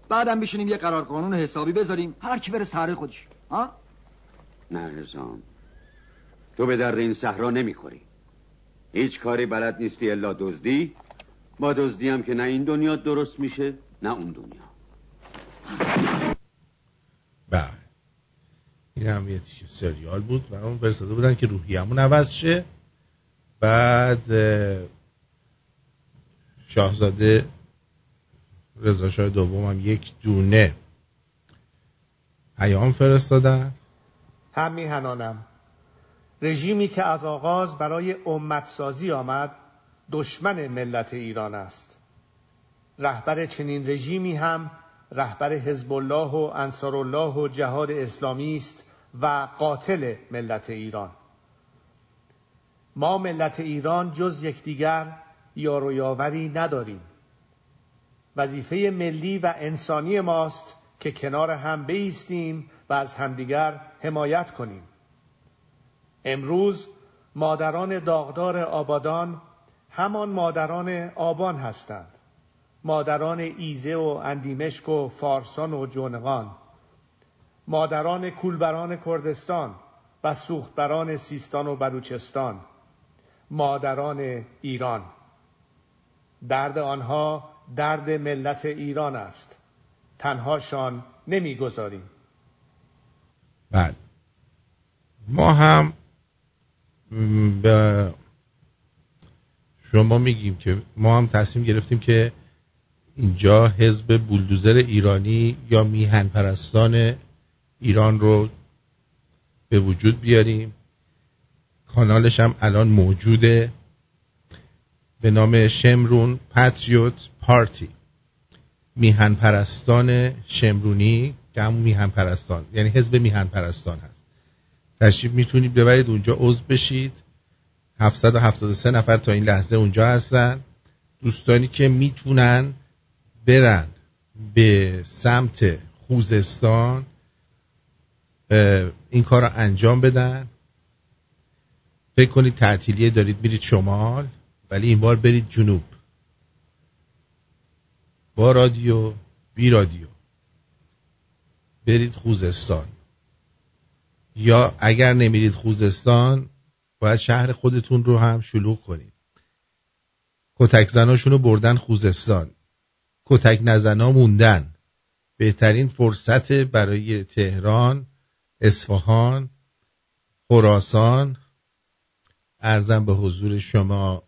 بعدم بشینیم یه قرار قانون حسابی بذاریم. هر کی بره سهره خودش. ها؟ نه حسام. تو به درد این صحرا نمی‌خوری. هیچ کاری بلد نیستی الا دزدی. با دزدی هم که نه این دنیا درست میشه نه اون دنیا. بله. این هم یه سریال بود و اون فرستاده بودن که روحیمون عوض شه. بعد اه، شاهزاده رضا شاه دوم هم یک دونه پیام فرستادن. هم میهنانم رژیمی که از آغاز برای امتسازی آمد دشمن ملت ایران است. رهبر چنین رژیمی هم رهبر حزب الله و انصار الله و جهاد اسلامی است و قاتل ملت ایران. ما ملت ایران جز یکدیگر یار و یاوری نداریم. وظیفه ملی و انسانی ماست که کنار هم بیستیم و از همدیگر حمایت کنیم. امروز مادران داغدار آبادان همان مادران آبان هستند. مادران ایزه و اندیمشک و فارسان و جونقان مادران کولبران کردستان و سوختبران سیستان و بلوچستان. مادران ایران. درد آنها درد ملت ایران است. تنهاشان نمی‌گذاریم. بله. ما هم به شما میگیم که ما هم تصمیم گرفتیم که اینجا حزب بولدوزر ایرانی یا میهن پرستان ایران رو به وجود بیاریم. کانالش هم الان موجوده. به نام شمرون پاتریوت پارتی. میهن پرستان شمرونی همون میهن پرستان یعنی حزب میهن پرستان هست. تشریف می‌تونید ببرید اونجا عضو بشید. 773 نفر تا این لحظه اونجا هستن. دوستانی که می‌تونن برن به سمت خوزستان این کار رو انجام بدن. فکر کنید تعطیلیه دارید میرید شمال ولی این بار برید جنوب. با رادیو بی رادیو. برید خوزستان. یا اگر نمیرید خوزستان باید شهر خودتون رو هم شلوغ کنید. کتک زناشون رو بردن خوزستان. کتک نزنا موندن. بهترین فرصت برای تهران اصفهان خراسان. ارزم به حضور شما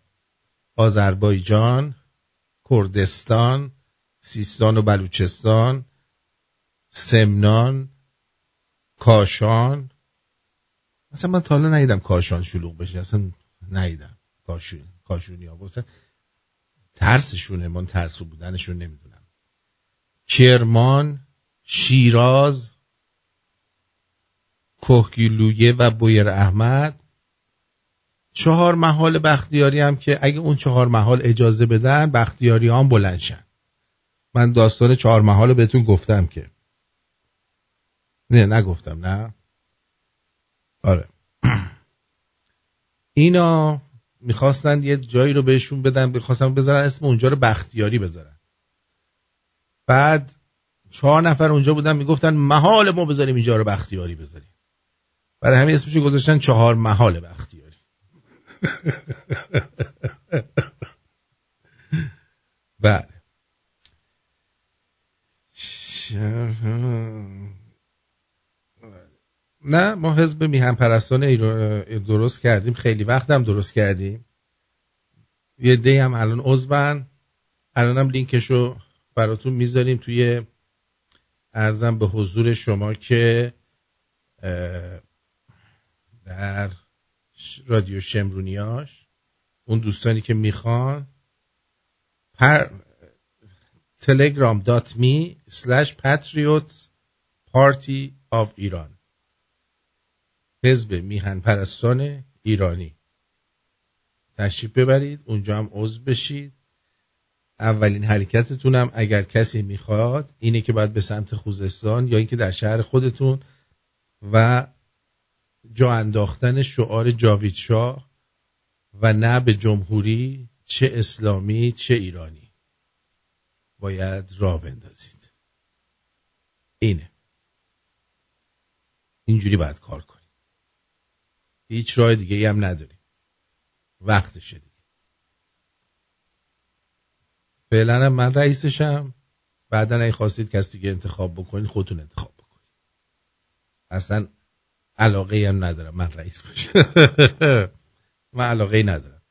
آذربایجان کردستان سیستان و بلوچستان سمنان کاشان. اصلا من تا حالا ندیدم کاشان شلوغ بشه اصلا ندیدم کاشون کاشونی ها ترسشونه من ترسو بودنشون نمی‌دونم. کرمان شیراز کوهگیلویه و بویر احمد. چهار محال بختیاری هم که اگه اون چهار محال اجازه بدن بختیاری هم بلندشن من داستان چهار محال بهتون گفتم که. نه نگفتم نه. آره. اینا می‌خواستن یه جایی رو بهشون بدن می‌خواستن بذارن اسم اونجا رو بختیاری بذارن. بعد چهار نفر اونجا بودن می‌گفتن محال ما بذاریم اینجا رو بختیاری بذاریم. برای همین اسمشو گذاشتن چهار محال بختیاری. بله. نه ما حزب میهن پرستان درست کردیم. خیلی وقت هم درست کردیم. یه دی هم الان عضون. الان هم لینکشو براتون می‌ذاریم توی ارزم به حضور شما که در رادیو شمرونیاش اون دوستانی که می‌خوان پر telegram dot me slash patriots party of ایران حزب میهن پرستان ایرانی. تشریف ببرید اونجا هم عضو بشید. اولین حرکتتونم اگر کسی می‌خواد اینه که باید به سمت خوزستان یا اینکه در شهر خودتون و جا انداختن شعار جاوید شاه و نه به جمهوری چه اسلامی چه ایرانی. باید راه بندازید. اینه. اینجوری باید کار کنید. هیچ راه دیگه هم نداریم. وقتشه دیگه. فعلا من رئیسشم. بعدا اگه خواستید کسی دیگه انتخاب بکنید خودتون انتخاب بکنید. اصلا علاقه هم ندارم من رئیس باشم. من علاقه ندارم.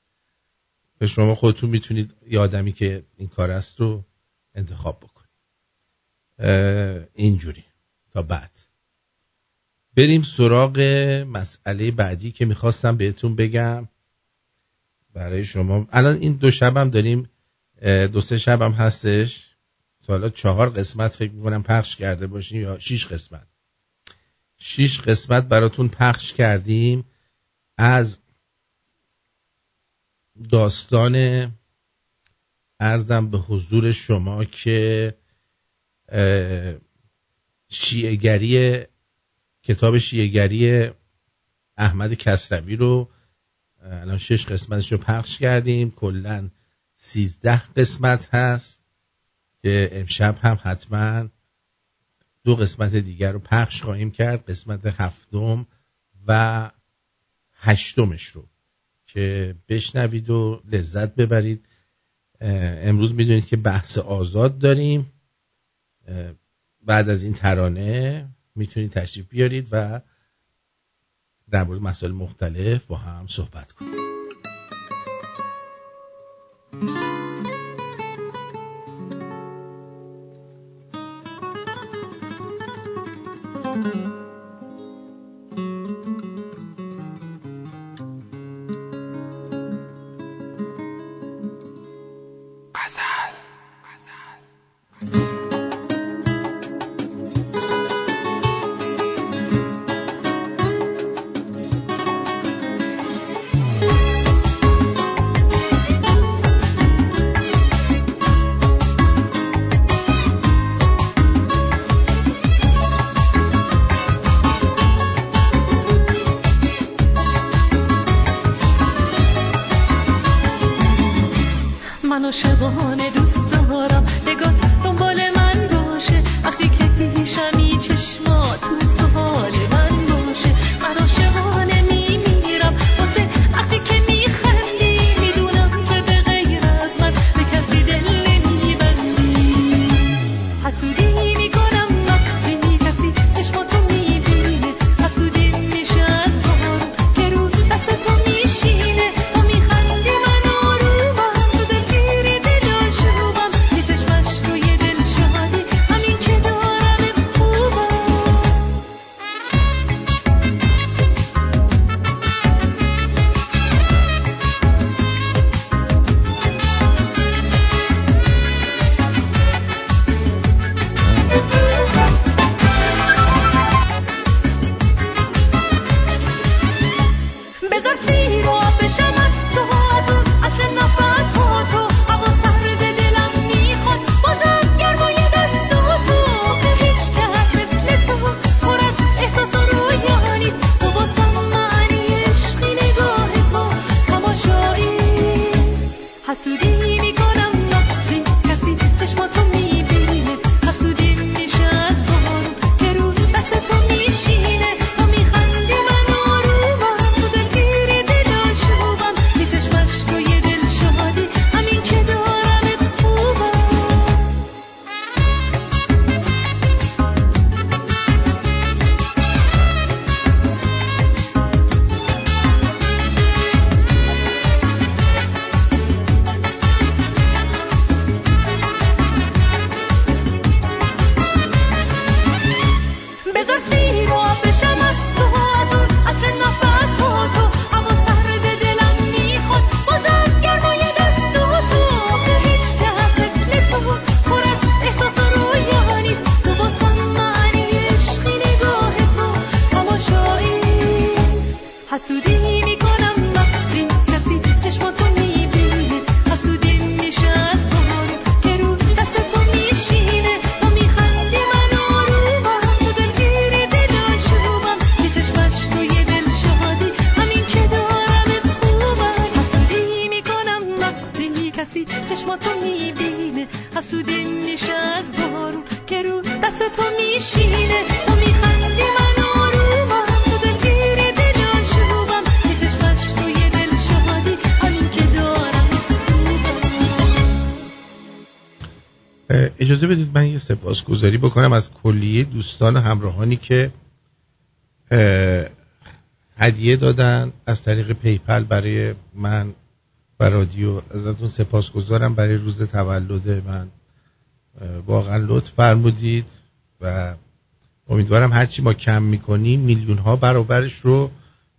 به شما خودتون می‌تونید یه آدمی که این کار است رو انتخاب بکنید. اینجوری. تا بعد. بریم سراغ مسئله بعدی که می‌خواستم بهتون بگم. برای شما. الان این دو شب هم داریم دو سه شب هم هستش. تا حالا چهار قسمت فکر می‌کنم پخش کرده باشیم یا شیش قسمت. شیش قسمت براتون پخش کردیم از داستان ارزم به حضور شما که شیعگری کتاب شیعگری احمد کسروی رو الان شش قسمتش رو پخش کردیم. کلا سیزده قسمت هست که امشب هم حتما دو قسمت دیگر رو پخش خواهیم کرد. قسمت هفتم و هشتمش رو که بشنوید و لذت ببرید. امروز می‌دونید که بحث آزاد داریم. بعد از این ترانه می‌تونید تشریف بیارید و در مورد مسائل مختلف با هم صحبت کنید. اجازه بدید من یه سپاسگزاری بکنم از کلیه دوستان همراهانی که هدیه دادن از طریق پیپل برای من و رادیو. ازتون سپاسگزارم برای روز تولد من. واقعا لطف فرمودید و امیدوارم هرچی ما کم می‌کنیم میلیون ها برابرش رو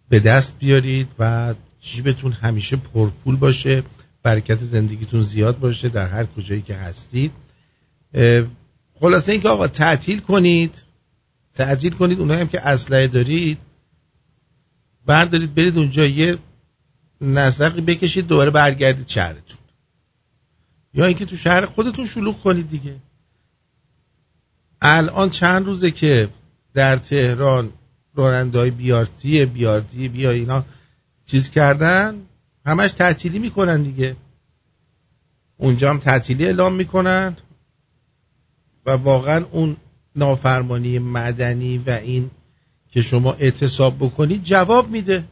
به دست بیارید و جیبتون همیشه پرپول باشه برکت زندگیتون زیاد باشه در هر کجایی که هستید. خلاصه اینکه آقا تعطیل کنید. تعطیل کنید. اونایی هم که اسلحه دارید بردارید برید اونجا یه نسقی بکشید دوباره برگردید شهرتون. یا اینکه تو شهر خودتون شلوغ کنید دیگه. الان چند روزه که در تهران راننده های بیارتی بیارتی بیا اینا چیز کردن. همش تعطیلی می‌کنن دیگه. اونجا هم تعطیلی اعلام می‌کنن. و واقعا اون نافرمانی مدنی و این که شما اعتصاب بکنید جواب میده.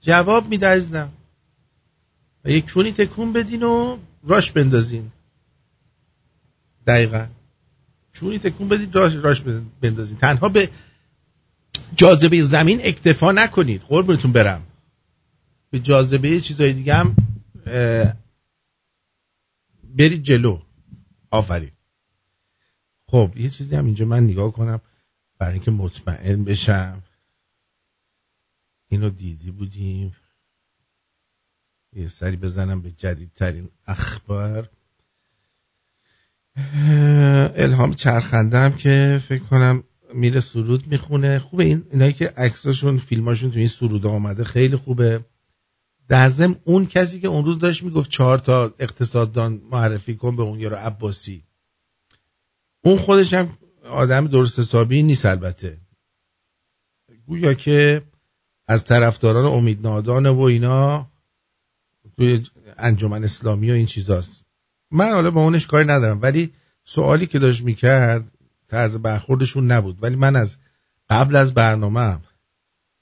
جواب میده عزیزم. و یک چونی تکون بدین و راش بندازین. دقیقا. چونی تکون بدید راش, راش بندازین. تنها به جاذبه زمین اکتفا نکنید. قربونتون برم. به جاذبه چیزای دیگه هم برید جلو. آفرین. خب یه چیزی هم اینجا من نگاه کنم برای اینکه مطمئن بشم. اینو دیدی بودیم یه سری بزنم به جدیدترین اخبار. الهام چرخنده هم که فکر کنم میره سرود می‌خونه. خوبه این اینایی که عکساشون فیلماشون تو این سرود آمده خیلی خوبه. در ضمن اون کسی که اون روز داشت می‌گفت چهار تا اقتصاددان معرفی کن به اون یارو عباسی. اون خودش هم آدم درست حسابی نیست البته. گویا که از طرفداران امید نادانه و اینا توی انجمن اسلامی و این چیزاست. من حالا با اونش کاری ندارم ولی سوالی که داشت می‌کرد طرز برخوردشون نبود. ولی من از قبل از برنامه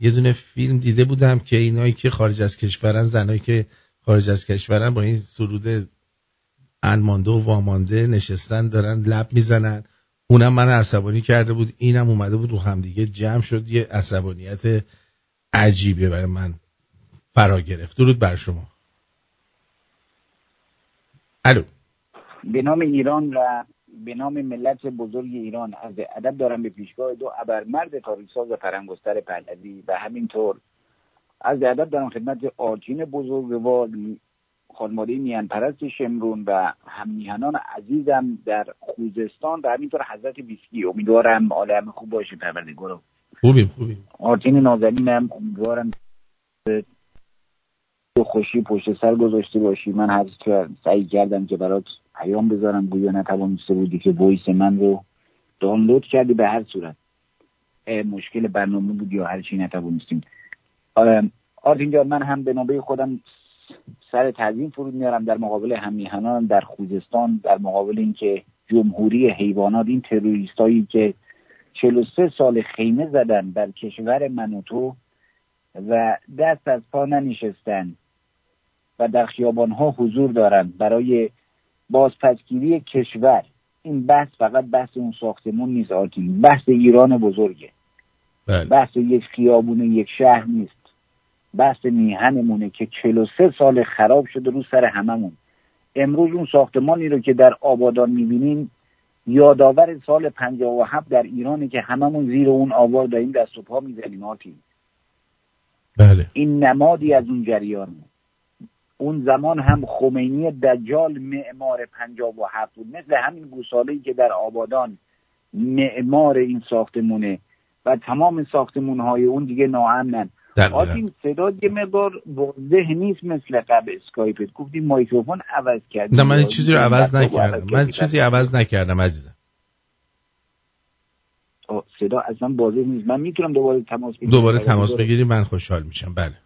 یه دونه فیلم دیده بودم که اینایی که خارج از کشورن زنایی که خارج از کشورن با این سرود انمانده و وامانده نشستن دارن لب می‌زنن. اونم من عصبانی کرده بود اینم اومده بود رو همدیگه جمع شد. یه عصبانیت عجیبه برای من فرا گرفت. درود بر شما. الو. به نام ایران و به نام ملت بزرگ ایران. از ادب دارم به پیشگاه دو ابرمرد تاریخساز و فرنگستر پهلوی و همینطور از ادب دارم خدمت آرچین بزرگوار خانواده میان پرست شمرون و هممیهنان عزیزم در خوزستان و همینطور حضرت بیسکی. امیدوارم حال همه خوب باشه پروردگارم خوبیم خوبیم. آرتین نازنینم امیدوارم تو خوشی پشت سر گذاشته باشی. من هر سعی کردم که برات پیام بذارم گویا نتوانسته بودی که voice من رو دانلود کردی به هر صورت. مشکل برنامه بود یا هر چی نتوانستیم. اه، آرتین جان من هم به نوبه خودم سر تعظیم فرود میارم. در مقابل هم‌میهنان در خوزستان در مقابل اینکه جمهوری حیوانات این تروریستایی که 43 سال خیمه زدن بر کشور من و تو و دست از پا ننشستن و در خیابان ها حضور دارند برای بازپسگیری کشور. این بحث فقط بحث اون ساختمون نیست آرتین. بحث ایران بزرگه. بله. بحث یک خیابون یک شهر نیست. بحث میهنمونه که 43 سال خراب شده رو سر هممون. امروز اون ساختمانی رو که در آبادان می‌بینیم یادآور سال 57 در ایرانه که هممون زیر اون آوار داریم دست و پا می‌زنیم آرتین. بله. این نمادی از اون جریان اون زمان هم خمینی دجال معمار 57 بود. مثل همین گوساله که در آبادان معمار این ساختمونه و تمام ساختمون های اون دیگه ناامنن. آرتین صدا یه مقدار واضح نیست مثل قبل اسکایپت. گفتی microphone عوض کردی نه من این چیزی رو عوض نکردم. من چیزی عوض نکردم عزیزم. صدا اصلا واضح نیست. من می‌تونم دوباره تماس بگیرم. دوباره تماس بگیری من خوشحال میشم. بله بله.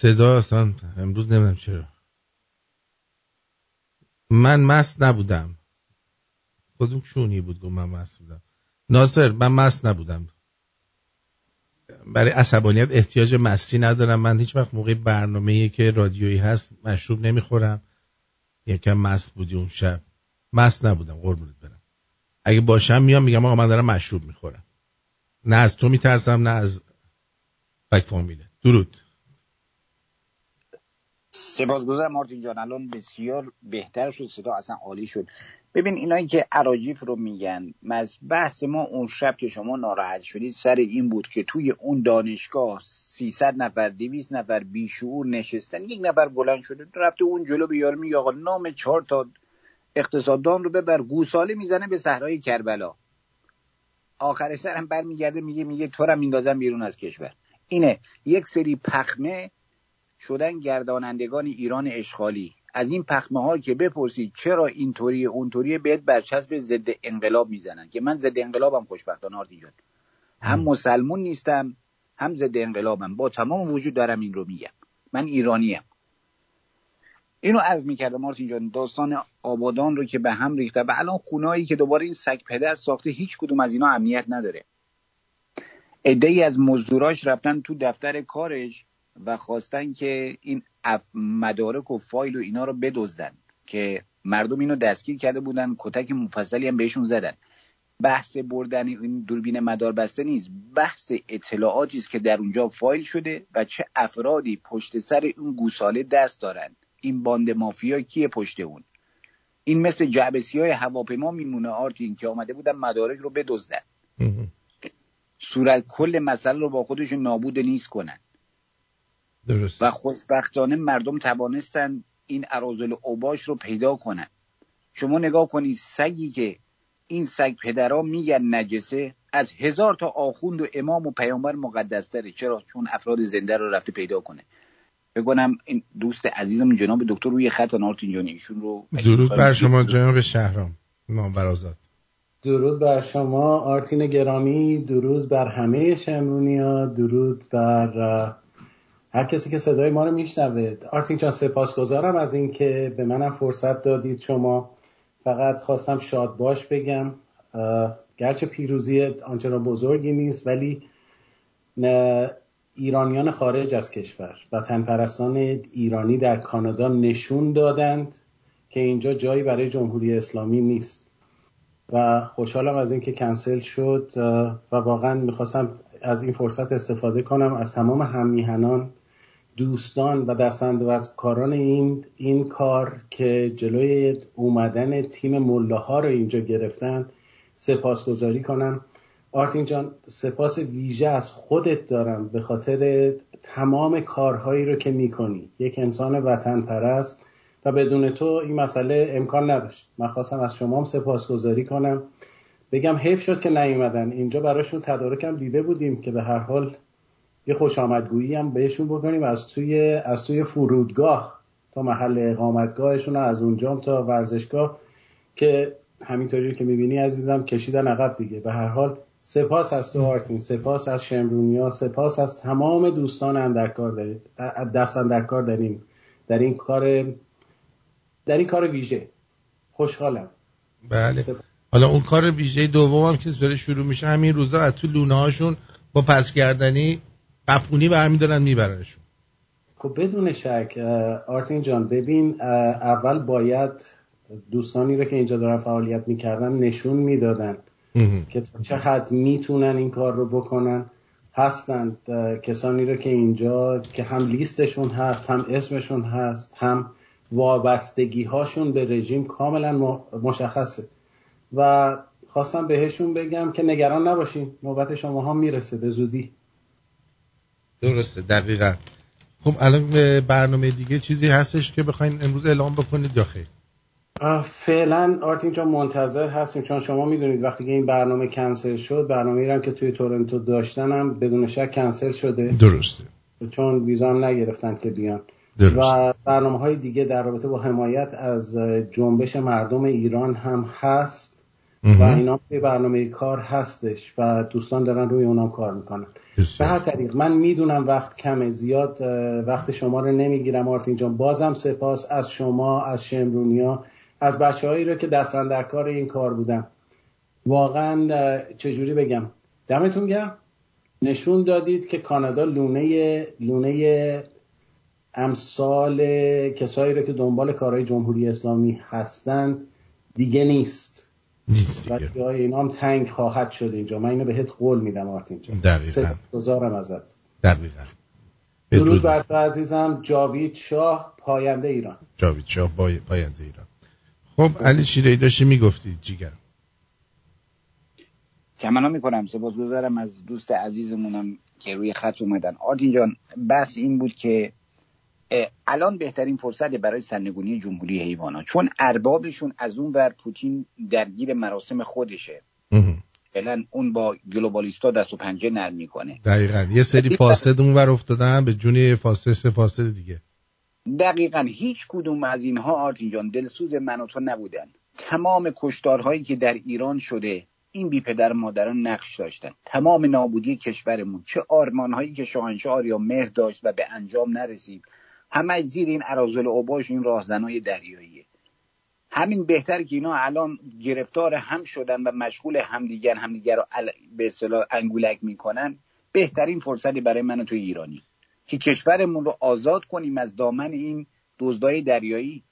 صدا اصلا امروز نمی‌دونم چرا. من مست نبودم. کدوم چونی بود گفت من مست بودم. ناصر من مست نبودم. برای عصبانیت احتیاج مستی ندارم. من هیچ وقت موقع برنامه که رادیویی هست مشروب نمی‌خورم. یکم مست بودی اون شب. مست نبودم قربونت برم. اگه باشم میام میگم آقا من دارم مشروب می‌خورم. نه از تو میترسم نه از بک فامیله درود. سپاسگزارم مارتین جان. الان بسیار بهتر شد صدا اصلا عالی شد. ببین اینایی که عراجیف رو میگن بحث ما اون شب که شما ناراحت شدید سر این بود که توی اون دانشگاه 300 نفر 200 نفر بیشعور نشستن یک نفر بلند شده رفته اون جلو به میگه آقا نام چهار تا اقتصاددان رو ببر. گوساله می‌زنه به صحرای کربلا. آخر سر هم برمیگرده میگه میگه تو رو میندازم بیرون از کشور. اینه. یک سری پخمه شدن گردانندگان ایران اشغالی. از این پخمه ها که بپرسید چرا اینطوری اونطوری بهت برچسب ضد انقلاب می‌زنن که من ضد انقلابم خوشبختانه آرتین جان. هم مسلمون نیستم هم ضد انقلابم. با تمام وجود دارم این رو میگم. من ایرانیم. اینو عرض می‌کردم مارتین جان داستان آبادان رو که به هم ریخته و الان خونایی که دوباره این سگ پدر ساخته هیچ کدوم از اینا امنیت نداره. ای از مزدوراش رفتن تو دفتر کارش. و خواستن که این اف مدارک و فایل و اینا رو بدزدن که مردم اینو دستگیر کرده بودن کتک مفصلی هم بهشون زدن. بحث بردن این دوربین مدار بسته نیست. بحث اطلاعاتی است که در اونجا فایل شده و چه افرادی پشت سر اون گوساله دست دارن. این باند مافیا کیه پشت اون؟ این مثل جعبسی های هواپیما میمونه آرتین که آمده بودن مدارک رو بدزدن. صورت کل مسئله رو با خودشون نابود نیست کنن. درست و خوشبختانه مردم توانستن این ارازل اوباش رو پیدا کنن. شما نگاه کنید سگی که این سگ پدرها میگن نجسه از هزار تا آخوند و امام و پیامبر مقدس تره چرا؟ چون افراد زنده رو رفته پیدا کنه. بگونم این دوست عزیزم جناب دکتر روی خط نارتین جان ایشون رو درود بر شما جناب شهرام نام برازاد درود بر شما آرتین گرامی درود بر همه شمرونی ها درود بر هر کسی که صدای ما رو میشنوه. آرتین جان سپاسگزارم از اینکه به منم فرصت دادید. شما فقط خواستم شاد باش بگم. گرچه پیروزی آنچنان بزرگی نیست ولی ایرانیان خارج از کشور وطن پرستان ایرانی در کانادا نشون دادند که اینجا جایی برای جمهوری اسلامی نیست. و خوشحالم از اینکه کنسل شد. و واقعا می‌خواستم از این فرصت استفاده کنم. از تمام هممیهنان دوستان و دستاندرکاران این این کار که جلوی اومدن تیم ملاها رو اینجا گرفتن سپاسگزاری کنم. آرتین جان سپاس ویژه از خودت دارم به خاطر تمام کارهایی رو که می‌کنی. یک انسان وطن پرست و بدون تو این مسئله امکان نداشت. من خواستم از شما هم سپاسگزاری کنم. بگم حیف شد که نیومدن. اینجا براشون تدارکم دیده بودیم که به هر حال یه خوش آمدگویی هم بهشون بکنیم از توی از توی فرودگاه تا محل اقامتگاهشون از اونجام تا ورزشگاه که همینطوری که می‌بینی عزیزم کشیدن عقب دیگه. به هر حال سپاس از تو آرتین سپاس از شمرونیا سپاس از تمام دوستان اندرکار دارید دست اندرکار داریم در این کار در این کار ویژه. خوشحالم. بله. حالا اون کار ویژه دوم هم که داره شروع میشه همین روزا از تو لونه هاشون با پس گردنی قپونی برمیدارن میبرنشون. خب بدون شک آرتین جان ببین اول باید دوستانی رو که اینجا دارن فعالیت می‌کردن نشون می‌دادن که تا چه حد می‌تونن این کار رو بکنن. هستند کسانی رو که اینجا که هم لیستشون هست هم اسمشون هست هم وابستگی هاشون به رژیم کاملا مشخصه. و خواستم بهشون بگم که نگران نباشین نوبت شما ها می‌رسه به زودی. درسته دقیقا. خب الان برنامه دیگه چیزی هستش که بخواین امروز اعلام بکنید یا خیر؟ فعلا آرتین جان منتظر هستیم. چون شما می‌دونید وقتی که این برنامه کنسل شد برنامه ایران که توی تورنتو داشتنم بدون شک کنسل شده. درسته. چون ویزا هم نگرفتن که بیان. درست. و برنامه های دیگه در رابطه با حمایت از جنبش مردم ایران هم هست. و اینا به برنامه کار هستش و دوستان دارن روی اونام کار می‌کنن. به هر طریق من می‌دونم وقت کمه زیاد وقت شما رو نمی‌گیرم آرتین جان. بازم سپاس از شما از شمرونیا از بچه هایی رو که دستن در کار این کار بودن. واقعا چجوری بگم؟ دمتون گرم. نشون دادید که کانادا لونه لونه امثال کسایی رو که دنبال کارهای جمهوری اسلامی هستند دیگه نیست. نیست و جای اینا هم تنگ خواهد شد اینجا. من اینو بهت قول میدم آرتین جان. دقیقا. ازت. دقیقا. درود بر تو عزیزم جاوید شاه پاینده ایران. جاوید شاه پاینده ایران. خب علی شیرهی داشتی می‌گفتی جیگر تمنا می‌کنم. سپاسگزارم از دوست عزیزمونم که روی خط اومدن. آرتین جان بس این بود که الان بهترین فرصت برای سرنگونی جمهوری حیوانات چون اربابشون از اون ور پوتین درگیر مراسم خودشه. فعلا اون با گلوبالیستا دست و پنجه نرم می‌کنه. دقیقا. یه سری فاسد اون ور افتادن به جون فاسد فاسد دیگه. دقیقا. هیچ کدوم از اینها آرتین جان دلسوز من و تو نبودن. تمام کشتارهایی که در ایران شده این بی پدر مادران نقش داشتن. تمام نابودی کشورمون. چه آرمانهایی که شاهنشاه آریا مهر داشت و به انجام نرسید. همه زیر این عرازل اوباش این راهزنای دریاییه. همین بهتر که اینا الان گرفتار هم شدن و مشغول همدیگر همدیگر رو به اصطلاح انگولک می‌کنن بهترین فرصتی برای من تو ایرانی که کشورمون رو آزاد کنیم از دامن این دزدای دریایی.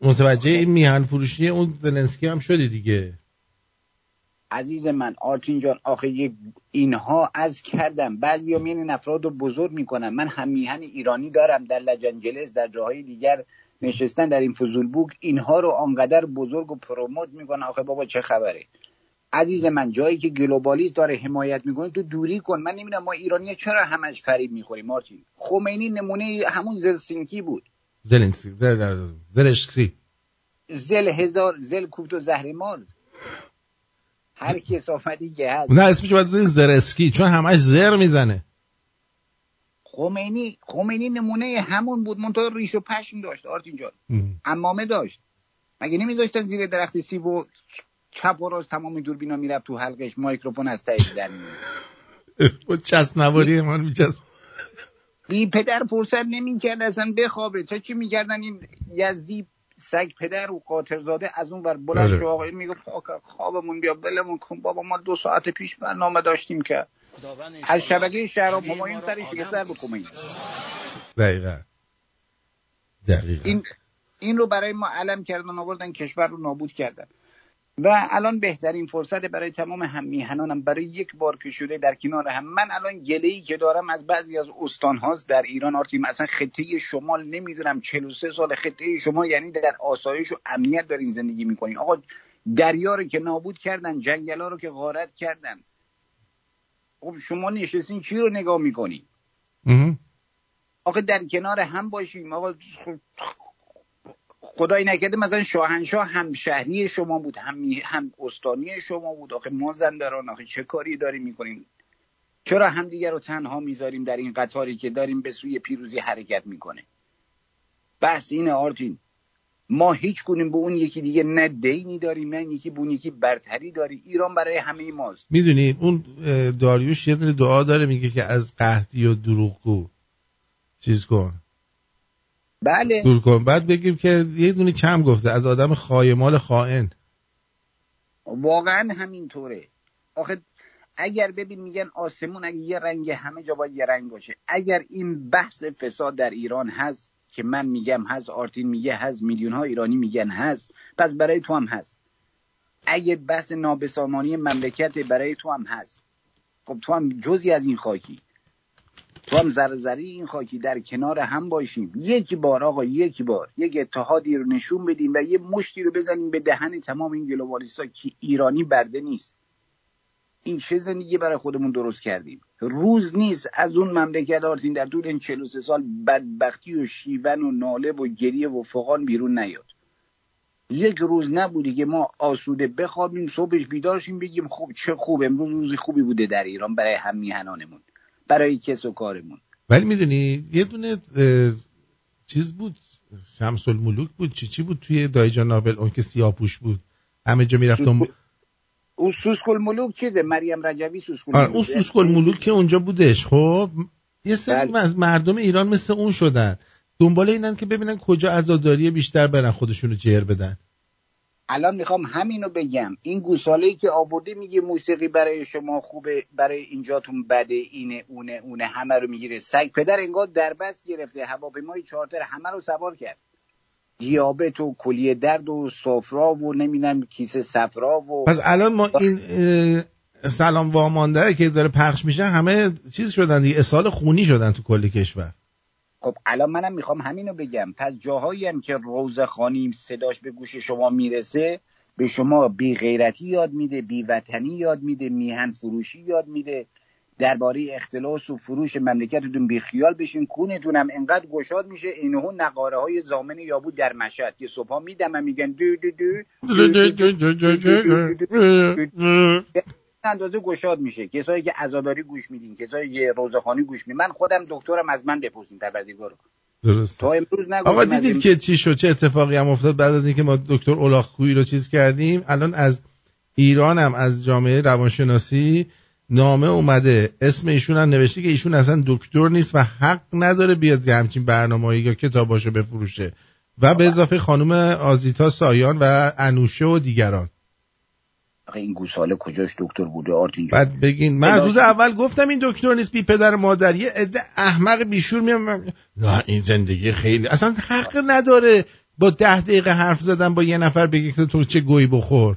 متوجه این میهن فروشی اون زلنسکی هم شدی دیگه. عزیز من آرتین جان آخه اینها از کردم. بعضی هم این افراد رو بزرگ می‌کنن. من هم میهن ایرانی دارم. در لجنجلس در جاهای دیگر نشستن در این فضولبوک اینها رو آنقدر بزرگ و پروموت می‌کنن. آخه بابا چه خبره. عزیز من جایی که گلوبالیست داره حمایت می‌کنه تو دوری کن. من نمی‌دونم ما ایرانی چرا همش فریب می‌خوریم مارتین خمینی نمونه همون زلسینکی بود. زلنسکی زل زلشکی زل هزار زل کوفت و زهرمار. هر کی که هست. نه اسمش باید زرسکی چون همش زر می‌زنه. خمینی خمینی نمونه همون بود منتها ریش و پشم داشت آرتین جان. امامه داشت. مگه نمیذاشتن زیر درخت سیب و چپ و راست تمام دوربینا می‌رفت تو حلقش؟ مایکروفون از تایش در با چسب نواری من میچسب بی پدر فرصت نمی‌کرد اصلا بخوابه. تا چی می‌کردن این یزدی؟ سگ پدر و قاطرزاده از اون ور بلند شو آقا میگه خوابمون بیا بلمون کن بابا ما دو ساعت پیش برنامه داشتیم که. از شبکه شهرام همایون سرش سر بکنیم دقیقا. دقیقا. این این رو برای ما علم کردن آوردن کشور رو نابود کردن. و الان بهترین فرصت برای تمام هم میهنانم برای یک بار که شده در کنار هم. من الان گله ای که دارم از بعضی از استان هاست در ایران آرتیم اصلا خطه شمال نمی‌دونم. 43 سال خطه شمال یعنی در آسایش و امنیت دارین زندگی می‌کنین. آقا دریا رو که نابود کردن جنگلا رو که غارت کردن. خب شما نشستین چی رو نگاه می‌کنین؟ آقا در کنار هم باشیم. آقا خدای نکرده مثلا شاهنشاه هم شهری شما بود هم, هم استانی شما بود. آخه ما زندران آخه چه کاری داریم می‌کنیم؟ چرا همدیگر رو تنها می‌ذاریم در این قطاری که داریم به سوی پیروزی حرکت می‌کنه؟ بحث اینه آرتین. ما هیچ کنیم به اون یکی دیگه نه دینی داریم نه یکی به اون یکی برتری داری. ایران برای همه ماست. می‌دونی اون داریوش یه دعا داره میگه که از قحطی و دروغگو. چیز کن. بله. دور کن. بعد بگیم که یه دونه کم گفته. از آدم خایمال خائن. واقعا همینطوره. آخه اگر ببین میگن آسمون اگه یه رنگ همه جا باید یه رنگ باشه. اگر این بحث فساد در ایران هست که من میگم هست آرتین میگه هست میلیون ها ایرانی میگن هست پس برای تو هم هست. اگه بحث نابسامانی مملکت برای تو هم هست خب تو هم جزی از این خاکی. تو هم زرزری این خاکی در کنار هم باشیم. یکی بار آقا یکی بار. یک اتحادی رو نشون بدیم و یه مشتی رو بزنیم به دهن تمام این گلوبالیستا که ایرانی برده نیست. این چه زندگی برای خودمون درست کردیم؟ روز نیست. از اون مملکت آرتین در طول این 43 سال بدبختی و شیون و ناله و گریه و فقان بیرون نیاد. یک روز نبودی که ما آسوده بخوابیم صبحش بیدارشیم بگیم خوب چه خوب امروز روزی خوبی بوده در ایران برای هم میهنانمون. برای کس و کارمون. ولی می‌دونی یه دونه چیز بود شمس الملوک بود چی چی بود توی دایجان نابل؟ اون که سیاپوش بود. همه جا می‌رفت اون اون سوسکل ملوک چیزه؟ مریم رجوی سوسکل آره ملوک اون سوسکل ملوک که اونجا بودش. خب یه سری بله. از مردم ایران مثل اون شدن. دنبال اینن که ببینن کجا عزاداری بیشتر برن خودشونو جر بدن. الان می‌خوام همینو بگم. این گوساله که آورده میگه موسیقی برای شما خوبه برای اینجاتون بده اینه اونه اونه همه رو می‌گیره. سگ پدر انگار دربست گرفته هواپیمای چارتر همه رو سوار کرد. دیابت و کلیه درد و سفرا و نمی‌دونم کیسه صفرا و پس الان ما این سلام وامانده که داره پخش میشه همه چیز شدن دیگه. اسهال خونی شدن تو کل کشور. خب الان منم می‌خوام همینو بگم پس جاهایی هم که روزخانی صداش به گوش شما می‌رسه به شما بی غیرتی یاد میده بی وطنی یاد میده میهن فروشی یاد میده درباره اختلاس و فروش مملکتتون بی خیال بشین کونتون هم انقدر گشاد میشه اینهو نقاره های زامن یابو در مشهد که صبح میدم میگن دو دو دو اندازه گشاد میشه. کسایی که عزاداری گوش میدین کسایی که روزخانی گوش میدین. من خودم دکترم از من بپرسین پروردگارو. درست تا امروز آقا دیدید این- که چی شد؟ چه اتفاقی هم افتاد بعد از اینکه ما دکتر اولاخکویی رو چیز کردیم؟ الان از ایران هم از جامعه روانشناسی نامه اومده. اسم ایشون هم نوشته که ایشون اصلا دکتر نیست و حق نداره بیاد یه همچین برنامه‌ای یا کتاباشو بفروشه. و به اضافه خانم آزیتا سایان و انوشه و دیگران. آخه این گوساله کجاش دکتر بوده آرتین جان بعد بگین. من روز اول گفتم این دکتر نیست بی پدر مادر. یه عده احمق بیشور میام نه این زندگی خیلی اصلا حق نداره با ده دقیقه حرف زدن با یه نفر بگی که تو چه گوی بخور.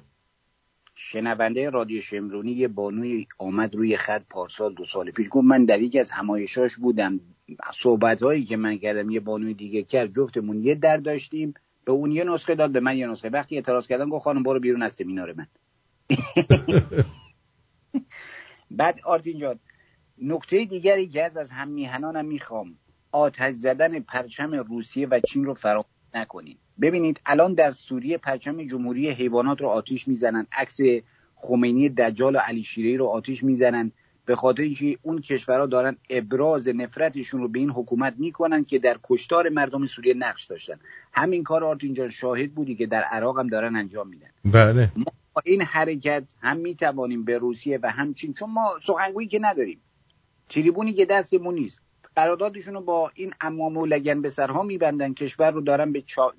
شنونده رادیو شمرونی یه بانوی آمد روی خط پارسال دو سال پیش گفت من در یکی از همایشاش بودم. صحبت هایی که من کردم یه بانوی دیگه کرد جفتمون یه در داشتیم. به اون یه نسخه داد به من یه نسخه. وقتی اعتراض کردم گفت خانم برو بیرون از سمینار من. بعد آرتین جان نکته دیگری که از از هم میهنانم می‌خوام آتش زدن پرچم روسیه و چین رو فراموش نکنید ببینید الان در سوریه پرچم جمهوری حیوانات رو آتیش می‌زنن عکس خمینی دجال و علی شیری رو آتیش می‌زنن به خاطر اینکه اون کشورها دارن ابراز نفرتشون رو به این حکومت می‌کنن که در کشتار مردم سوریه نقش داشتن. همین کار آرتین جان شاهد بودی که در عراق هم دارن انجام میدن. بله. با این حرکت هم می‌توانیم به روسیه و همچین چون ما سخنگویی که نداریم. تریبونی که دستمون نیست. قراردادشون رو با این امام و لگن به سرها میبندن. کشور رو دارن به چا...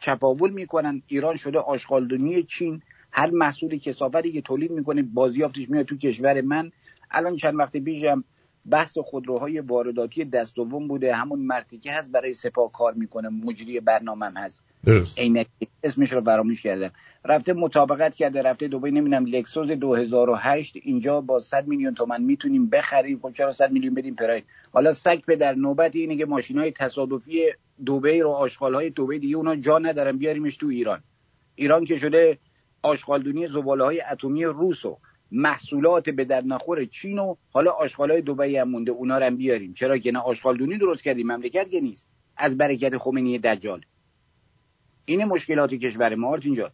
چپاول می‌کنن. ایران شده آشغالدونی چین. هر محصول کسافتی که تولید می‌کنه بازیافتش میاد تو کشور من. الان چند وقت پیشم بحث خودروهای وارداتی دست دوم بوده. همون مرتیکه هست برای سپاه کار می‌کنه. مجری برنامه هست. درست. عینک اسمش رو فراموش کردم. رفته مطابقت کرده رفته دبی نمی‌دونم لکسوس 2008 اینجا با 100 میلیون تومن می‌تونیم بخریم. خب چرا 100 میلیون بدیم پراید؟ حالا سگ به در نوبت اینه که ماشین تصادفی دبی رو آشغال های دبی دیگه اونا جا ندارن بیاریمش تو ایران. ایران که شده آشغالدونی زباله های اتمی روس و محصولات به در نخور چین و حالا آشغال های دبی هم مونده اونا رو هم بیاریم. چرا که نه آشغالدونی درست کردیم مملکت که نیست. از برکت خمینی دجال. این مشکلات کشور ما آرتین جان.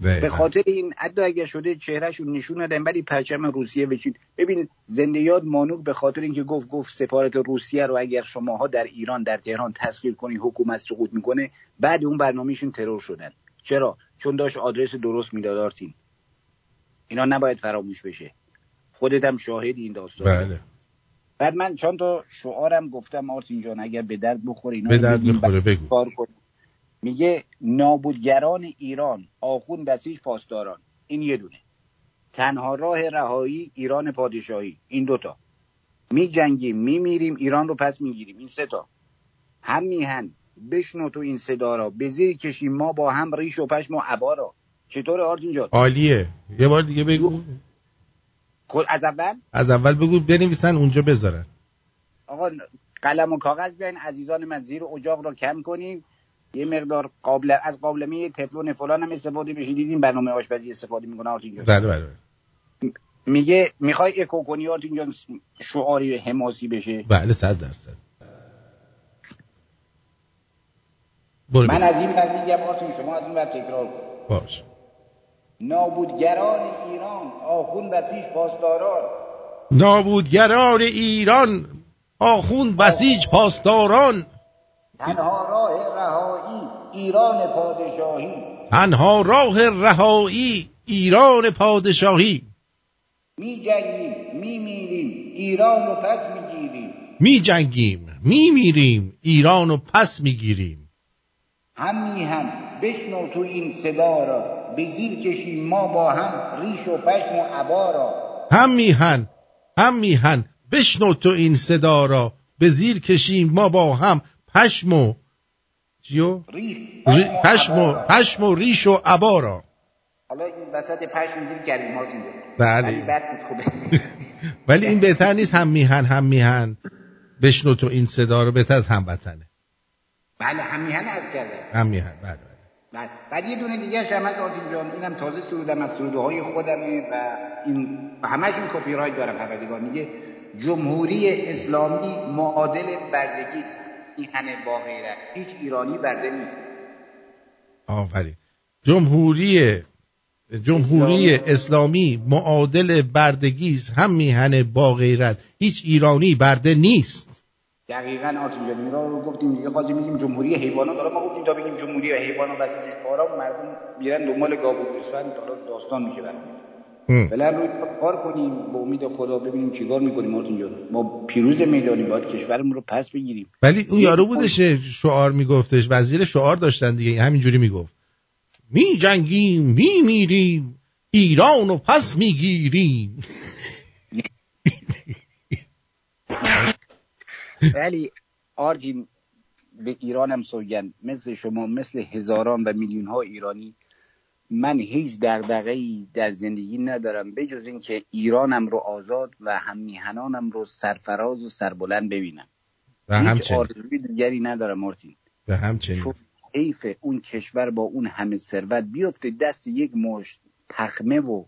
به خاطر این حتی اگر شده چهرهشون نشون ندن ولی پرچم روسیه و چین ببین زنده یاد مانوک به خاطر اینکه گفت گفت سفارت روسیه رو اگر شماها در ایران در تهران تسخیر کنی حکومت سقوط می‌کنه بعد اون برنامهشون ترور شدن. چرا؟ چون داشت آدرس درست می‌داد آرتین. اینا نباید فراموش بشه. خودت هم شاهد این داستان بله. بعد من چند تا شعارم گفتم آرتین جان اگر به درد بخوره اینا به درد بعد بگو. کار کنیم. میگه نابودگران ایران آخون بسیج پاسداران. این یه دونه. تنها راه رهایی ایران پادشاهی. این دوتا. می جنگیم می میریم ایران رو پس می‌گیریم. این سه تا. هم میهن. بشنو تو این صدا را به زیر کشیم. ما با هم ریش و پشم و عبا را. چطور آرتین جان؟ عالیه. یه بار دیگه بگو. از اول؟ از اول بگو بنویسن اونجا بذارن. آقا قلم و کاغذ بیاین. عزیزان من زیر اجاق رو کم کنیم. یه مقدار قابل از قابلمه تفلون فلان هم استفاده بشه. دیدیم برنامه آشپزی استفاده می‌کنه آرتین جان. بله بله میگه می‌خوای اکو کنی آرتین جان شعاری حماسی بشه؟ بله صد درصد. من. از این ور میگم آرتین شما از این ور تکرار کن. باش. نابودگران ایران آخون بسیج پاسداران. نابودگران ایران آخوند بسیج پاسداران. تنها راه ایران پادشاهی. تنها راه رهایی ایران پادشاهی. می جنگیم می میریم ایران رو پس می‌گیریم می جنگیم می میریم ایران و پس می گیریم. هم بشنو تو این صدا را. به زیر کشیم ما با هم ریش و پشم و عبا را. هم میهن هم میهن بشنو تو این صدا را. به زیر کشیم ما با هم پشم و چیو؟ ریش. ری- پشم و پشم و ریش و عبا را. حالا این وسط پشم مارتین جان. بله. ولی بد نیست خوبه. ولی این بهتر نیست هم میهن هم میهن. بشنو تو این صدا رو بهتر از هموطنه. بله هم میهن از کردم. هم میهن بله بله. بعد یه دونه دیگه هم هست آرتین جان اینم تازه سرودم از سروده های خودمه و این همشون کپی رایت دارم پروردگار. میگه جمهوری اسلامی معادل بردگی است. این همه با غیرت. هیچ ایرانی برده نیست. آفرین. جمهوری جمهوری اسلامی. معادل بردگی است هم میهن با غیرت. هیچ ایرانی برده نیست. دقیقا آرتین جان رو گفتیم دیگه. خواستیم میگیم جمهوری حیوانات. حالا ما گفتیم تا بگیم جمهوری حیوانات وسطش پارا مردم میرن دنبال گاو و گوسفند داستان میشه برام فعلا روی کار کنیم به امید خدا ببینیم چیکار می‌کنیم. مارتین جان ما پیروز میدانی باید کشورمون رو پس بگیریم. ولی اون یارو بودش شعار میگفتش وزیر شعار داشتن دیگه همینجوری می‌گفت. می جنگیم می میریم ایران و پس می‌گیریم. ولی آرتین به ایران هم سوگن مثل شما مثل هزاران و میلیون ها ایرانی من هیچ دغدغه‌ای در زندگی ندارم بجز اینکه ایرانم رو آزاد و هم میهنانم رو سرفراز و سربلند ببینم. و هیچ همچنین. آرزوی دیگری ندارم مارتین و همچنین. چون حیف اون کشور با اون همه ثروت بیفته دست یک مشت پخمه و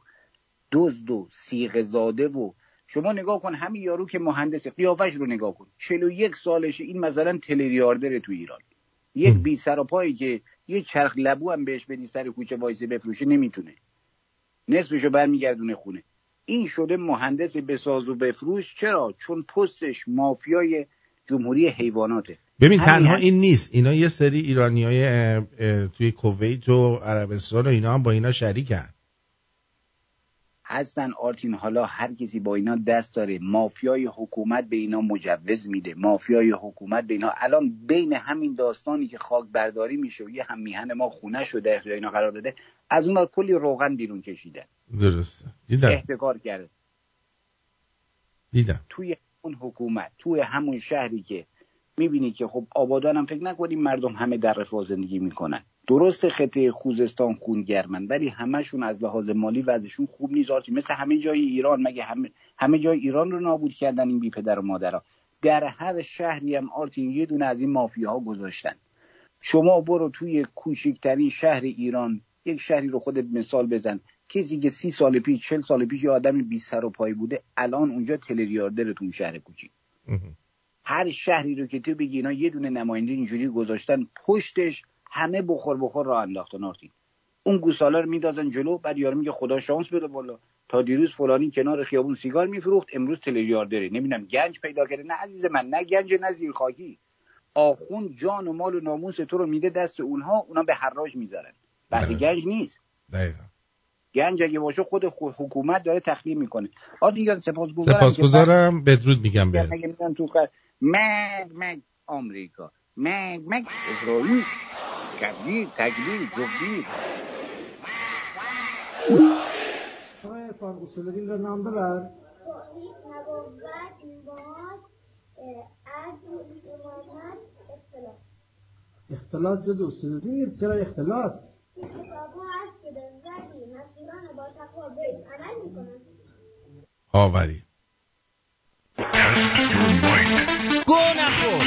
دزد و سیغ زاده و شما نگاه کن همین یارو که مهندس قیافش رو نگاه کن. 41 سالشه این مثلا تلریاردره تو ایران. یک بی سر و پایی که یه چرخ لبو هم بهش بدی سر کوچه وایسه بفروشه نمی‌تونه. نصفشو برمیگردونه خونه. این شده مهندس بساز و بفروش. چرا؟ چون پستش مافیای جمهوری حیواناته. ببین تنها. این نیست. اینا یه سری ایرانی های توی کویت و عربستان و اینا هم با اینا شریکن. هستن. آرتین حالا هر کسی با اینا دست داره. مافیای حکومت به اینا مجوز میده. مافیای حکومت به اینا. الان بین همین داستانی که خاک برداری میشه و یه هم میهن ما خونه شده اختیار اینا قرار داده از اون کلی روغن بیرون کشیدن درسته. دیدم. احتکار کرده. دیدم. توی اون حکومت توی همون شهری که می‌بینی که خب آبادان هم فکر نکنیم مردم همه در رفاه زندگی می‌کنن. درست خطه خوزستان خونگرمن ولی همشون از لحاظ مالی وضعشون خوب نیست آرتی مثل همه جای ایران مگه همه, همه جای ایران رو نابود کردن این بی پدر و مادرها در هر شهری هم آرتین یه دونه از این مافیاها گذاشتن. شما برو توی کوچکترین شهر ایران یک شهری رو خودت مثال بزن. کسی که سی سال پیش چل سال پیش یه آدم بی سر و پای بوده الان اونجا تلریاردره تو اون شهر کوچیک. هر شهری رو که تو بگی اینا یه دونه نماینده اینجوری گذاشتن پشتش همه بخور بخور راه انداختن آرتین اون گوسالا رو میدازن جلو بعد یارو میگه خدا شانس بده بالا تا دیروز فلانی کنار خیابون سیگار میفروخت امروز تلریاردره نمی‌دونم گنج پیدا کرده. نه عزیز من نه گنج نه زیر خاکی آخون جان و مال و ناموس تو رو میده دست اونها اونا به حراج می‌ذارن. بحث گنج نیست. دقیقا. گنج اگه باشه خود خو- حکومت داره تخلیه می‌کنه. سپاسگزارم که سپاسگزارم. بدرود میگم تو خر مگ مگ آمریکا. مگ مگ اسرائیل. کفگیر تکبیر رو نام ببر. اختلاط جز اصولدین نیست. چرا اختلاط؟ آوری. گو نخور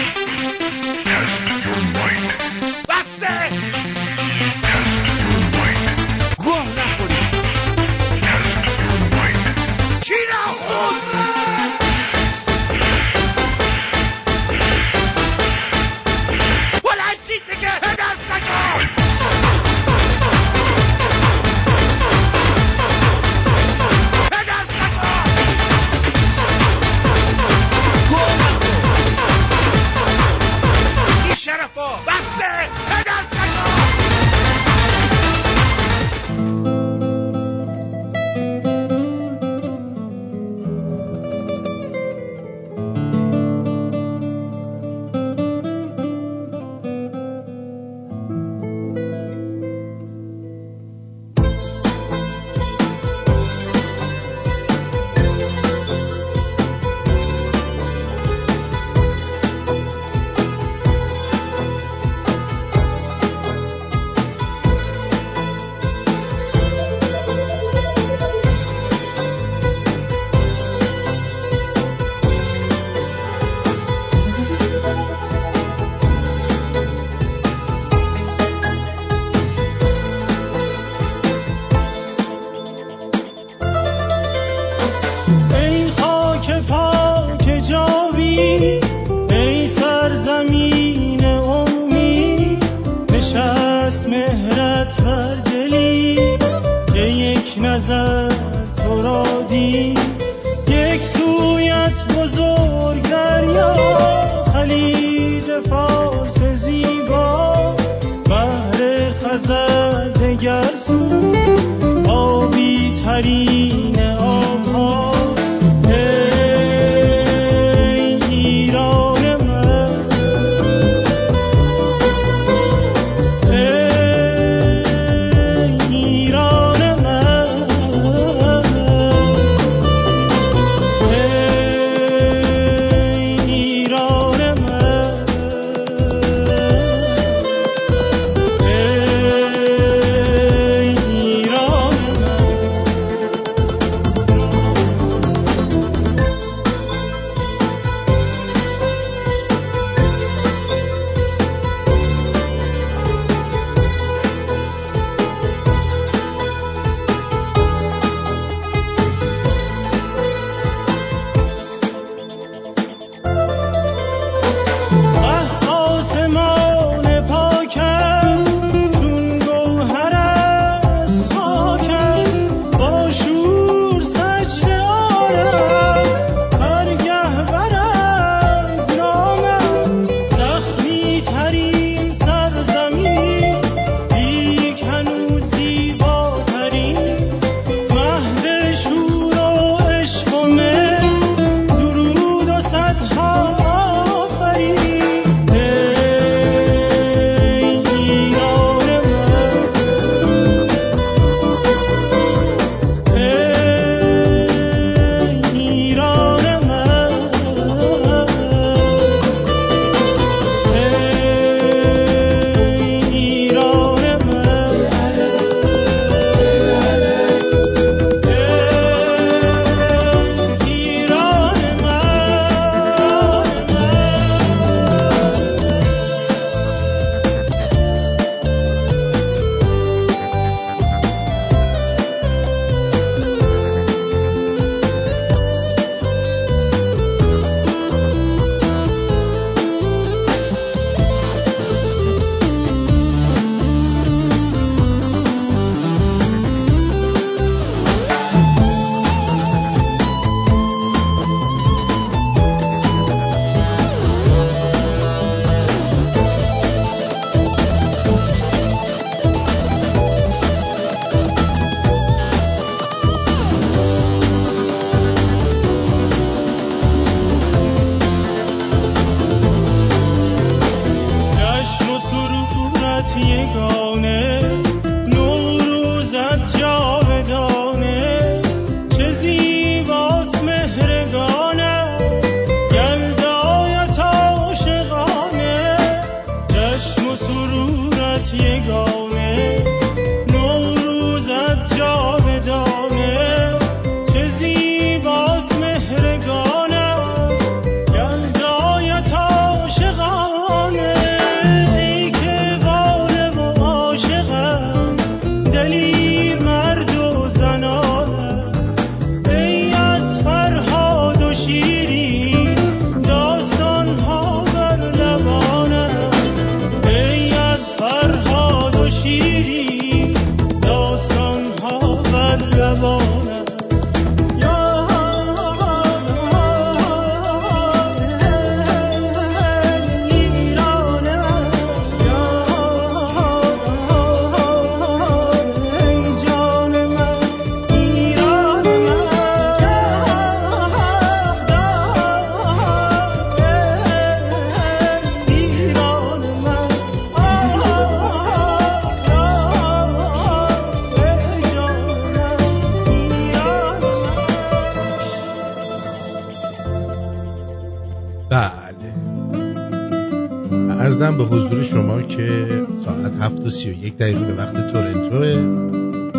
31 دقیقه به وقت تورنتو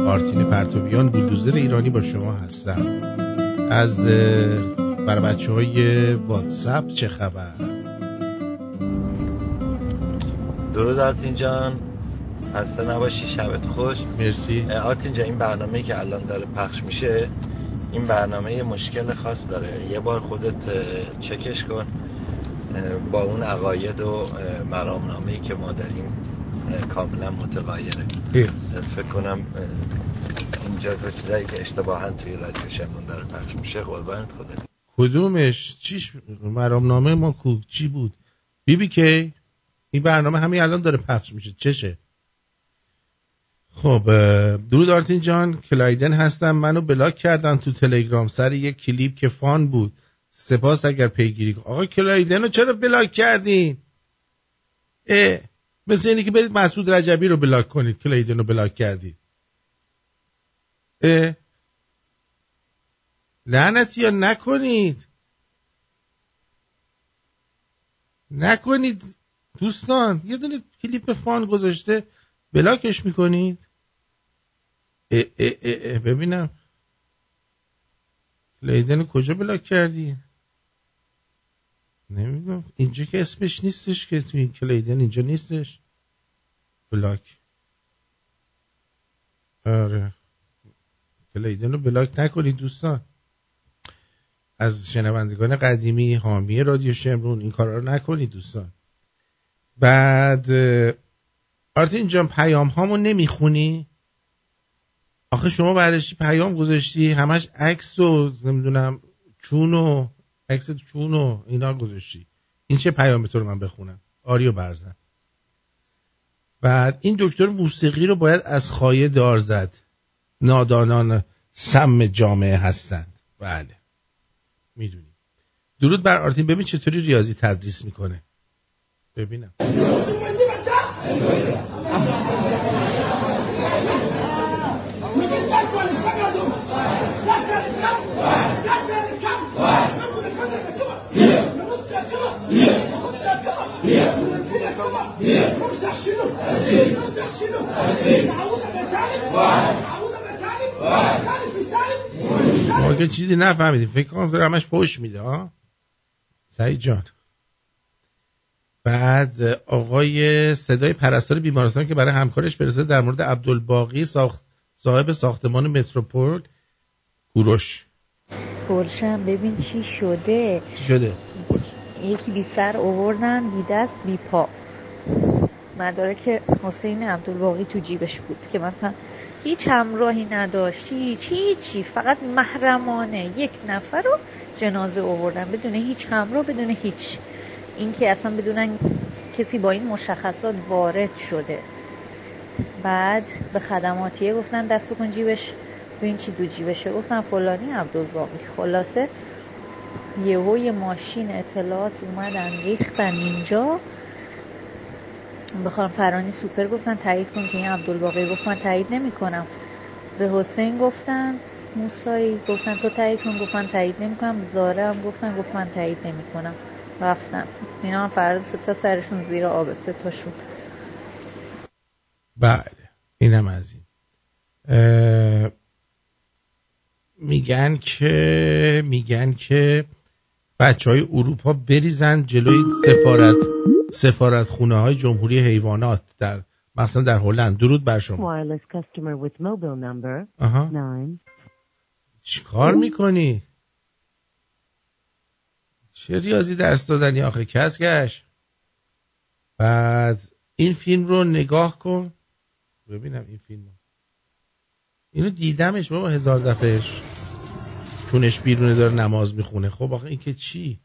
آرتین پرتوبیان بولدوزر ایرانی با شما هستم. از بر بچه های واتساپ چه خبر؟ درود آرتین جان. خسته نباشی شبت خوش. مرسی. آرتین جان این برنامه که الان داره پخش میشه این برنامه یه مشکل خاص داره. یه بار خودت چکش کن. با اون عقاید و مرامنامه که ما داریم. کاملا متغایره. فکر کنم اه، این جزو چیزایی که اشتباها توی رادیو شمرون داره پخش میشه قربانت خدا. کدومش؟ چیش؟ مرامنامه ما کو چی بود؟ بی بی کی؟ این برنامه همین الان داره پخش میشه. چشه؟ خب درود آرتین جان کلایدن هستم. منو بلاک کردن تو تلگرام. سر یک کلیپ که فان بود. سپاس اگر پیگیری کن. آقا کلایدن رو چرا بلاک کردین؟ اه. مثل اینی که برید مسعود رجبی رو بلاک کنید کلایدن رو بلاک کردید. لعنتی یا نکنید. نکنید. دوستان یه دونه کلیپ فان گذاشته بلاکش می‌کنید. اه اه اه ببینم. لیدن کجا بلاک کردی؟ نمی‌دونم. اینجا که اسمش نیستش که تو این کلیدن اینجا نیستش. بلاک. آره. کلیدن رو بلاک نکنید دوستان. از شنوندگان قدیمی حامی رادیو شمرون این کارا رو نکنید دوستان. بعد آرتین جان پیام هامو نمی‌خونی؟ آخه شما برش پیام گذاشتی همش عکس و نمی‌دونم چون و عکس چون و اینا گذاشتی. این چه پیامی تو رو من بخونم؟ آریو برزن. بعد این دکتر موسیقی رو باید از خایه دار زد. نادانان سم جامعه هستند بله. می‌دونی. درود بر آرتین. ببین چطوری ریاضی تدریس می‌کنه. ببینم. ما که چیزی نفهمیدیم. فکر کنم داره همش فوش میده ها سعید جان. بعد آقای صدای پرستار بیمارستان که برای همکارش فرستاده در مورد عبدالباقی ساخت صاحب ساختمان متروپول کوروش. گلشن ببین چی شده. چی شده؟ یکی بی سر اووردن بی دست بی پا. مدارک حسین عبدالباقی تو جیبش بود که مثلا هیچ همراهی نداشت هیچ هیچی فقط محرمانه. یک نفر رو جنازه اووردن بدون هیچ همراه بدون هیچ. اینکه اصلا بدونن کسی با این مشخصات وارد شده. بعد به خدماتیه گفتن دست بکن جیبش. ببین چی دو جیبشه؟ گفتن فلانی عبدالباقی. خلاصه یهو یه ماشین اطلاعات اومدن ریختن اینجا. بخوام فرانی سوپر گفتن تایید کن که این عبدالباقی گفت من تایید نمی کنم به حسین گفتن موسایی گفتن تو تایید کن. گفت من تایید نمی کنم زاره هم گفتن گفت من تایید نمی کنم رفتن. اینا هم سه تا سرشون زیر آب سه تاشون. بله. اینم از این. میگن که میگن که بچه های اروپا بریزن جلوی سفارت. سفارت خونه های جمهوری حیوانات در مثلا در هلند. درود بر شما. Wireless customer with mobile number. آها. 9 چیکار می‌کنی؟ چه ریاضی درس دادنی آخه؟ کسکش بعد این فیلم رو نگاه کن. ببینم این فیلم رو. اینو دیدمش بابا هزار دفعهش. چونش بیرونه داره نماز می‌خونه. خب آخه این که چی؟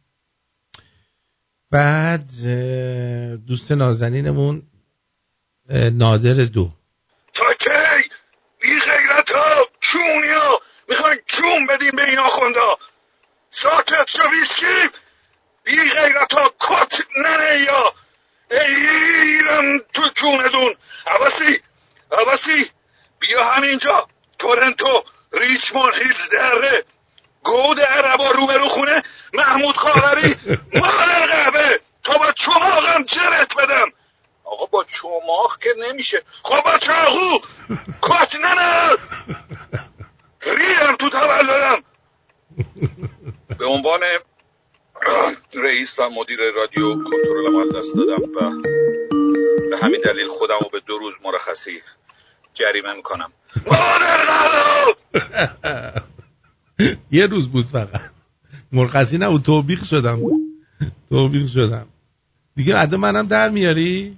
بعد دوست نازنینمون نادر دو. تا کی؟ بی غیرت ها کونی ها. می‌خواین کون بدیم به این آخوندا ساکت شو ویسکی. بی غیرت ها کت ننه یا. ایرم تو کوندون عباسی عباسی بیا همینجا. تورنتو ریچمون هیلز دره. گود عربا روبرو خونه محمود خاوری مادر قهبه تا با چماقم جرت بدم. آقا با چماق که نمیشه. خب با چاقو. کت ننه. ریم تو تولدم. به عنوان رئیس و مدیر رادیو کنترلم از دست دادم و به همین دلیل خودم رو به دو روز مرخصی جریمه می‌کنم. مادر یه روز بود فقط. مرخصی نبود توبیخ شدم. توبیخ شدم. دیگه عده منم در میاری؟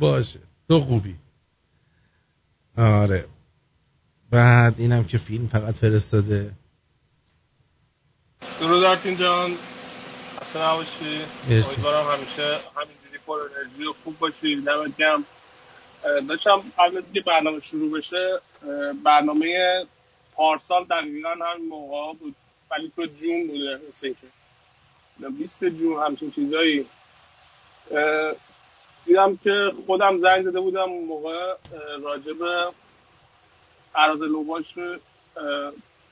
باشه. تو خوبی. آره. بعد اینم که فیلم فقط فرستاده. درود آرتین جان اصلا نباشی. امیدوارم همیشه همینجوری پر انرژی و خوب باشی. دمت گرم. داشتم قبل از اینکه برنامه شروع بشه برنامه پارسال دقیقا هم موقع بود. ولی تو جون بوده مثل نه، 20 جون همچین چیزایی. دیدم که خودم زنگ زده بودم موقع به عراض لوباش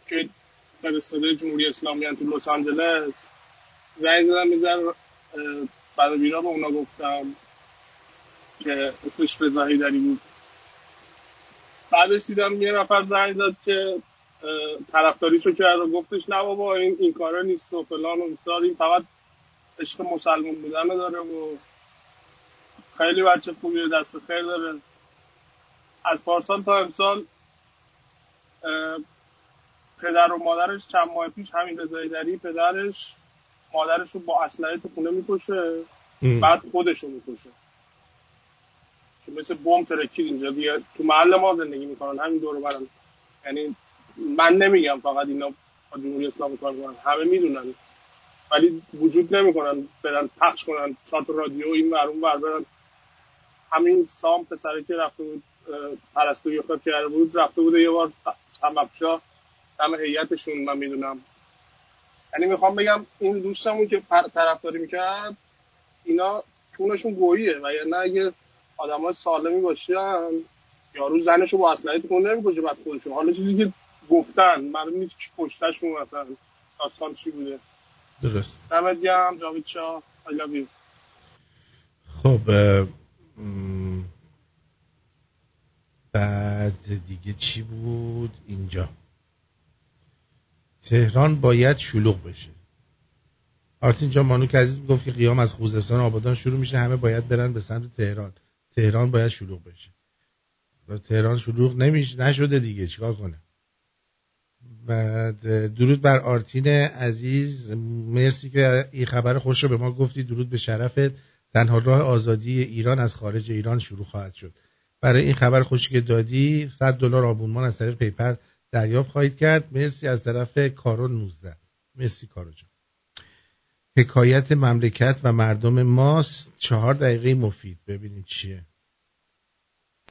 که فرستاده جمهوری اسلامی تو لس آنجلس. زنگ زدم میزن بعد بیرا به اونا گفتم که اسمش رضا هیدری بود. بعدش دیدم یه نفر زنگ زد که طرفداریشو کرد و گفتش نه بابا این این کارا نیست و فلان و بیسار این فقط عشق مسلمان بودن داره و خیلی بچه خوبیه دست به خیر داره. از پارسال تا امسال پدر و مادرش چند ماه پیش همین رضا هیدری پدرش مادرش رو با اسلحه تو خونه می‌کشه بعد خودش رو می‌کشه. که مثل بم ترکید اینجا دیگه تو محل ما زندگی می‌کنن همین دور برم. یعنی من نمیگم فقط اینا با جمهوری اسلامی کار می‌کنن. همه می‌دونن. ولی وجود نمی‌کنن. برن پخش کنن. چهار تا رادیو این ور اون ور برن. همین سام پسره که رفته بود اه، پرستویی خود کرده بود رفته بود یه بار چند وقت دم هیئتشون من می‌دونم. یعنی می‌خوام بگم این دوستمون که طرفداری می‌کرد اینا چونشون گوییه و یعنی اگه آدم های سالمی باشن یارو زنشو با اسلحه تو نمی‌کشه بعد خودشون. حالا چیزی که گفتن معلوم نیست کی کشتشون مثلا داستان چی بوده. درست. دمت گرم جاوید شاه I. خب بعد دیگه چی بود؟ اینجا. تهران باید شلوغ بشه. آرتین جان مانوک عزیز می‌گفت که قیام از خوزستان آبادان شروع میشه همه باید برن به سمت تهران. تهران باید شلوغ بشه. تهران شلوغ نمیشه نشده دیگه چیکار کنه بعد درود بر آرتین عزیز. مرسی که این خبر خوش رو به ما گفتی. درود به شرفت. تنها راه آزادی ایران از خارج ایران شروع خواهد شد. برای این خبر خوشی که دادی 100 دلار آبونمان از طریق پیپر دریافت خواهید کرد. مرسی از طرف کارون 19 مرسی کارو جان. حکایت مملکت و مردم ماست. چهار دقیقه مفید. ببینیم چیه.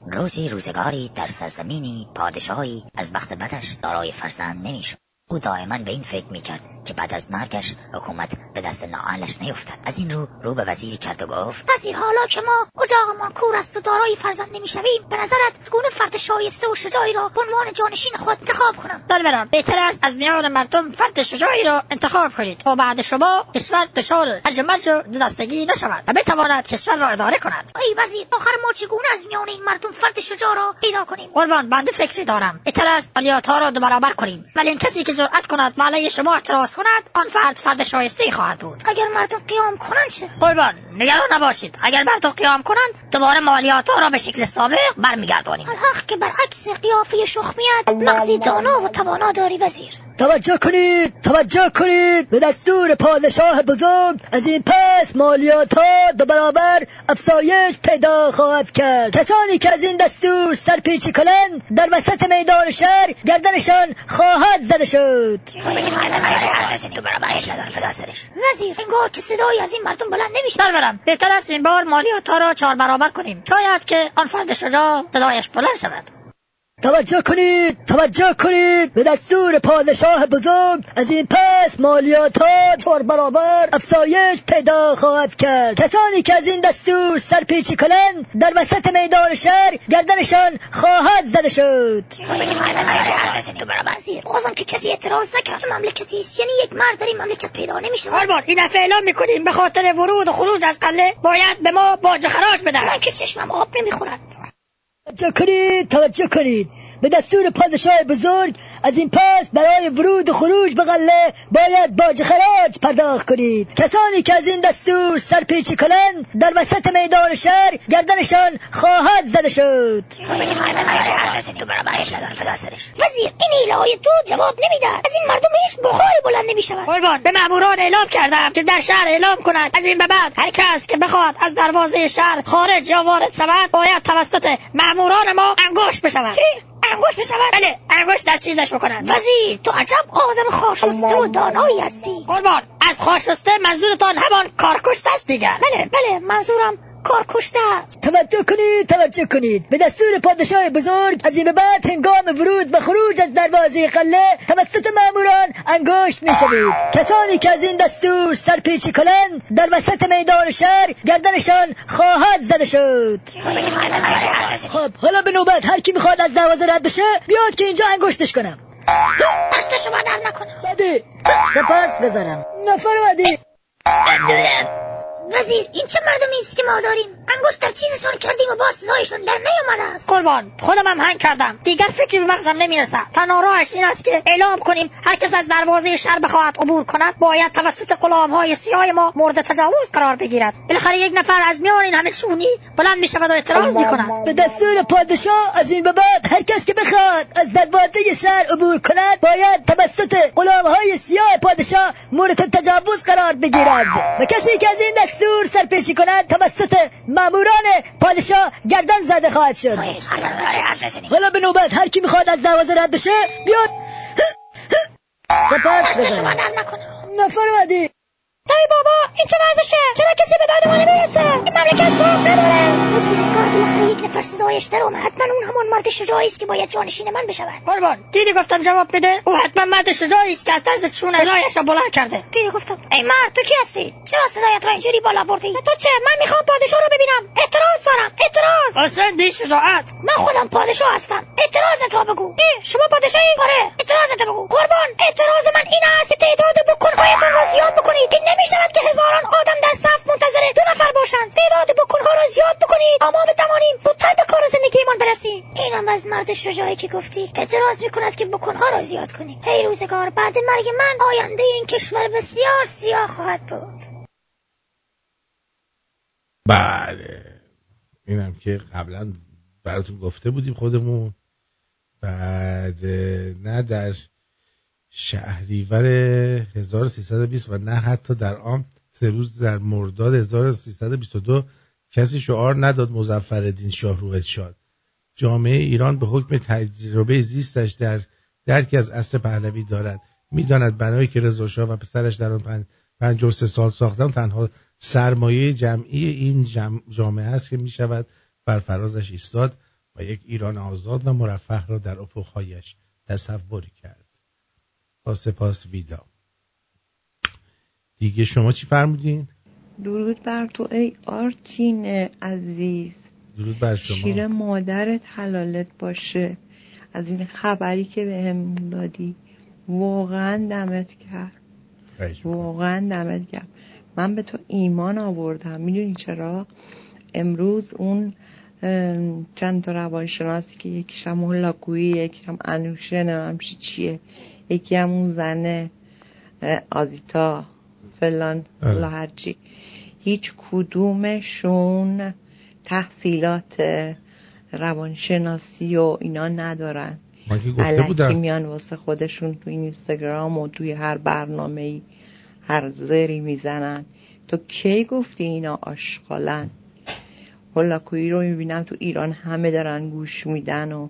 روزی روزگاری در سرزمینی پادشاهی از وقت بدش دارای فرزند نمی‌شد. او دائما به این فکر می‌کرد که بعد از مرگش حکومت به دست نااهلش نیفتد از این رو رو به وزیری کرد و گفت وزیر حالا که ما اجاقمان کور است و دارای فرزند نمی‌شویم به نظرت گونه فرد شایسته و شجاعی را به عنوان جانشین خود انتخاب کنم سروران بهتر است از میان مردم فرد شجاعی را انتخاب کنید تا بعد شما کشور دچار هرج مرج و دودستگی نشود و بتواند کشور را اداره کند ای وزیر آخر ما چگونه از میان این مردم فرد شجاع را پیدا کنیم قربان بنده فکری دارم بهتر است مالیاتها را دو برابر کنیم ولی این کسی که جرأت کند و علیه شما اعتراض کند آن فرد فرد شایسته خواهد بود. اگر مردم قیام کنند چه؟ قربان نگران نباشید. اگر مردم قیام کنند دوباره مالیاتها را به شکل سابق برمیگردانیم. الحق که برعکس قیافه شخمیت مغزی دانا و توانا داری وزیر. توجه کنید توجه کنید. به دستور پادشاه بزرگ از این پس مالیات ها دو برابر افزایش پیدا خواهد کرد. کسانی که از این دستور سرپیچی کنند در وسط میدان شهر گردنشان خواهد زده شد. وزیر انگار که صدایی از این مردم بلند نمیشه. برم بهتر است این بار مالیات را چهار برابر کنیم. شاید که آن فرد شجاع صدایش بلند شود. توجه کنید توجه کنید به دستور پادشاه بزرگ. از این پس مالیات ها چهار برابر افزایش پیدا خواهد کرد. کسانی که از این دستور سرپیچی کنند در وسط میدان شهر گردنشان خواهد زده شد. بازم که کسی اعتراض نکرد. مملکتی است. یعنی یک مرد در این مملکت پیدا نمیشه قربان این دفعه اعلام می‌کنیم به خاطر ورود و خروج از قله باید به ما باج خراج بدن من که چشمم آب نمی‌خورد. توجه کنید توجه کنید به دستور پادشاه بزرگ از این پس برای ورود و خروج به قله باید باج خراج پرداخت کنید. کسانی که از این دستور سرپیچی کنند در وسط میدان شهر گردنشان خواهد زده شد. وزیر این ایله های تو جواب نمیده از این مردم هیچ بخاری بلند نمی‌شود. قربان به ماموران اعلام کردم که در شهر اعلام کنند از این به بعد هر کس که بخواد از دروازه شهر خارج یا وارد شود باید توسط ماموران ما انگشت بشود انگشت بشود بله. انگشت در چیزش بکنند. وزیر تو عجب آدم خارشسته و دانایی هستی. قربان از خارشسته منظورتان همان کارکشته است دیگر. بله بله منظورم کار کشته است توجه کنید توجه کنید. به دستور پادشاه بزرگ از این به بعد هنگام ورود و خروج از دروازه قله توسط ماموران انگشت می‌شوید. کسانی که از این دستور سرپیچی کنند در وسط میدان شهر گردنشان خواهد زده شد. خب حالا به نوبت هر کی می‌خواد از دروازه رد بشه بیاد که اینجا انگشتش کنم. دست شما در نکنم بده سپاس بذارم نفر بعدی. وزیر این چه مردمی است که ما داریم انگشت در چیزشان کردیم و باز صدایشان در نیامده است. قربان خودم هم هنگ کردم. دیگر فکری به مغزم نمی‌رسد. تنها راهش این است که اعلام کنیم هر کس از دروازه شهر بخواهد عبور کند باید توسط غلام های سیاه ما مورد تجاوز قرار بگیرد. بالاخره یک نفر از میان این همه شونی بلند می شود و اعتراض می کند به دستور پادشاه از این به بعد هر کس که بخواد از دروازه شهر عبور کند باید توسط غلام های سیاه پادشاه مورد تجاوز قرار بگیرد. و کسی که از این دستور سرپیچی کند توسط ماموران پادشاه گردن زده خواهد شد حالا به نوبت هر کی می‌خواد از دروازه رد بشه بیاد سپاس بزنم نفر بعدی دایی بابا این چه وضعشه چرا کسی به داد ما نمی‌رسه؟ این مملکت صاحب نداره. وزیر کار بالاخره یک نفر صدایش در اومد. حتما اون همان مرد شجاعی است که باید جانشین من بشود. قربان. دیدی گفتم جواب بده؟ او حتما مرد شجاعی است که از طرز چونه صدایش را بلند کرده. دیدی گفتم. ای مرد تو کی هستی؟ چرا صدایت را اینجوری بالا بردی؟ تو چه؟ من می‌خوام پادشاه رو ببینم. اعتراض دارم. اعتراض. حسین دی شجاعت. من خودم پادشاه هستم. اعتراضت را بگو. ای شما پادشاهی؟ آره. اعتراضت بگو. قربان. اعتراض من این است که تعداد بکنهایتان را زیاد بکنید. این نمی‌شود که هزاران آدم در صف منتظر دو نفر باشند. تعداد بکنها را زیاد بکنید. اما بتوانیم زودتر به کار زندگیمان برسیم. اینم از مرد شجاعی که گفتی. اعتراض می‌کند که بکنها را زیاد کنیم. ای روزگار بعد مرگ من آینده این کشور بسیار سیاه خواهد بود. بله. اینم که قبلا براتون گفته بودیم خودمون. بعد نه در شهریور 1320 و نه حتی در آن سه روز در مرداد 1322 کسی شعار نداد مزفر شاه رو شاد جامعه ایران به حکم تجربه زیستش در درکی از اصر پهلوی دارد. می‌داند بنایی که رضا و پسرش در آن پنج و سه سال ساختن تنها سرمایه جمعی این جامعه است که می شود بر فرازش ایستاد و یک ایران آزاد و مرفه را در افقهایش تصوری کرد. با سپاس ویدا دیگه شما چی فرمودین؟ درود بر تو ای آرتین عزیز. درود بر شما. شیر مادرت حلالت باشه. از این خبری که به هم دادی واقعا دمت کرد واقعا دمت کرد من به تو ایمان آوردم. می‌دونی چرا؟ امروز اون چند تا روانشناسی که یکیش هم هلاکویی یکی هم انوشه نمیم چیه؟ یکی هم اون زنه آزیتا فلان هرچی. هیچ کدومشون تحصیلات روانشناسی و اینا ندارن. علکی میان واسه خودشون تو اینستاگرام و توی هر برنامه ای هر زری می‌زنن. تو کی گفتی اینا آشغالن؟ هلاکویی رو می‌بینم تو ایران همه دارن گوش میدن و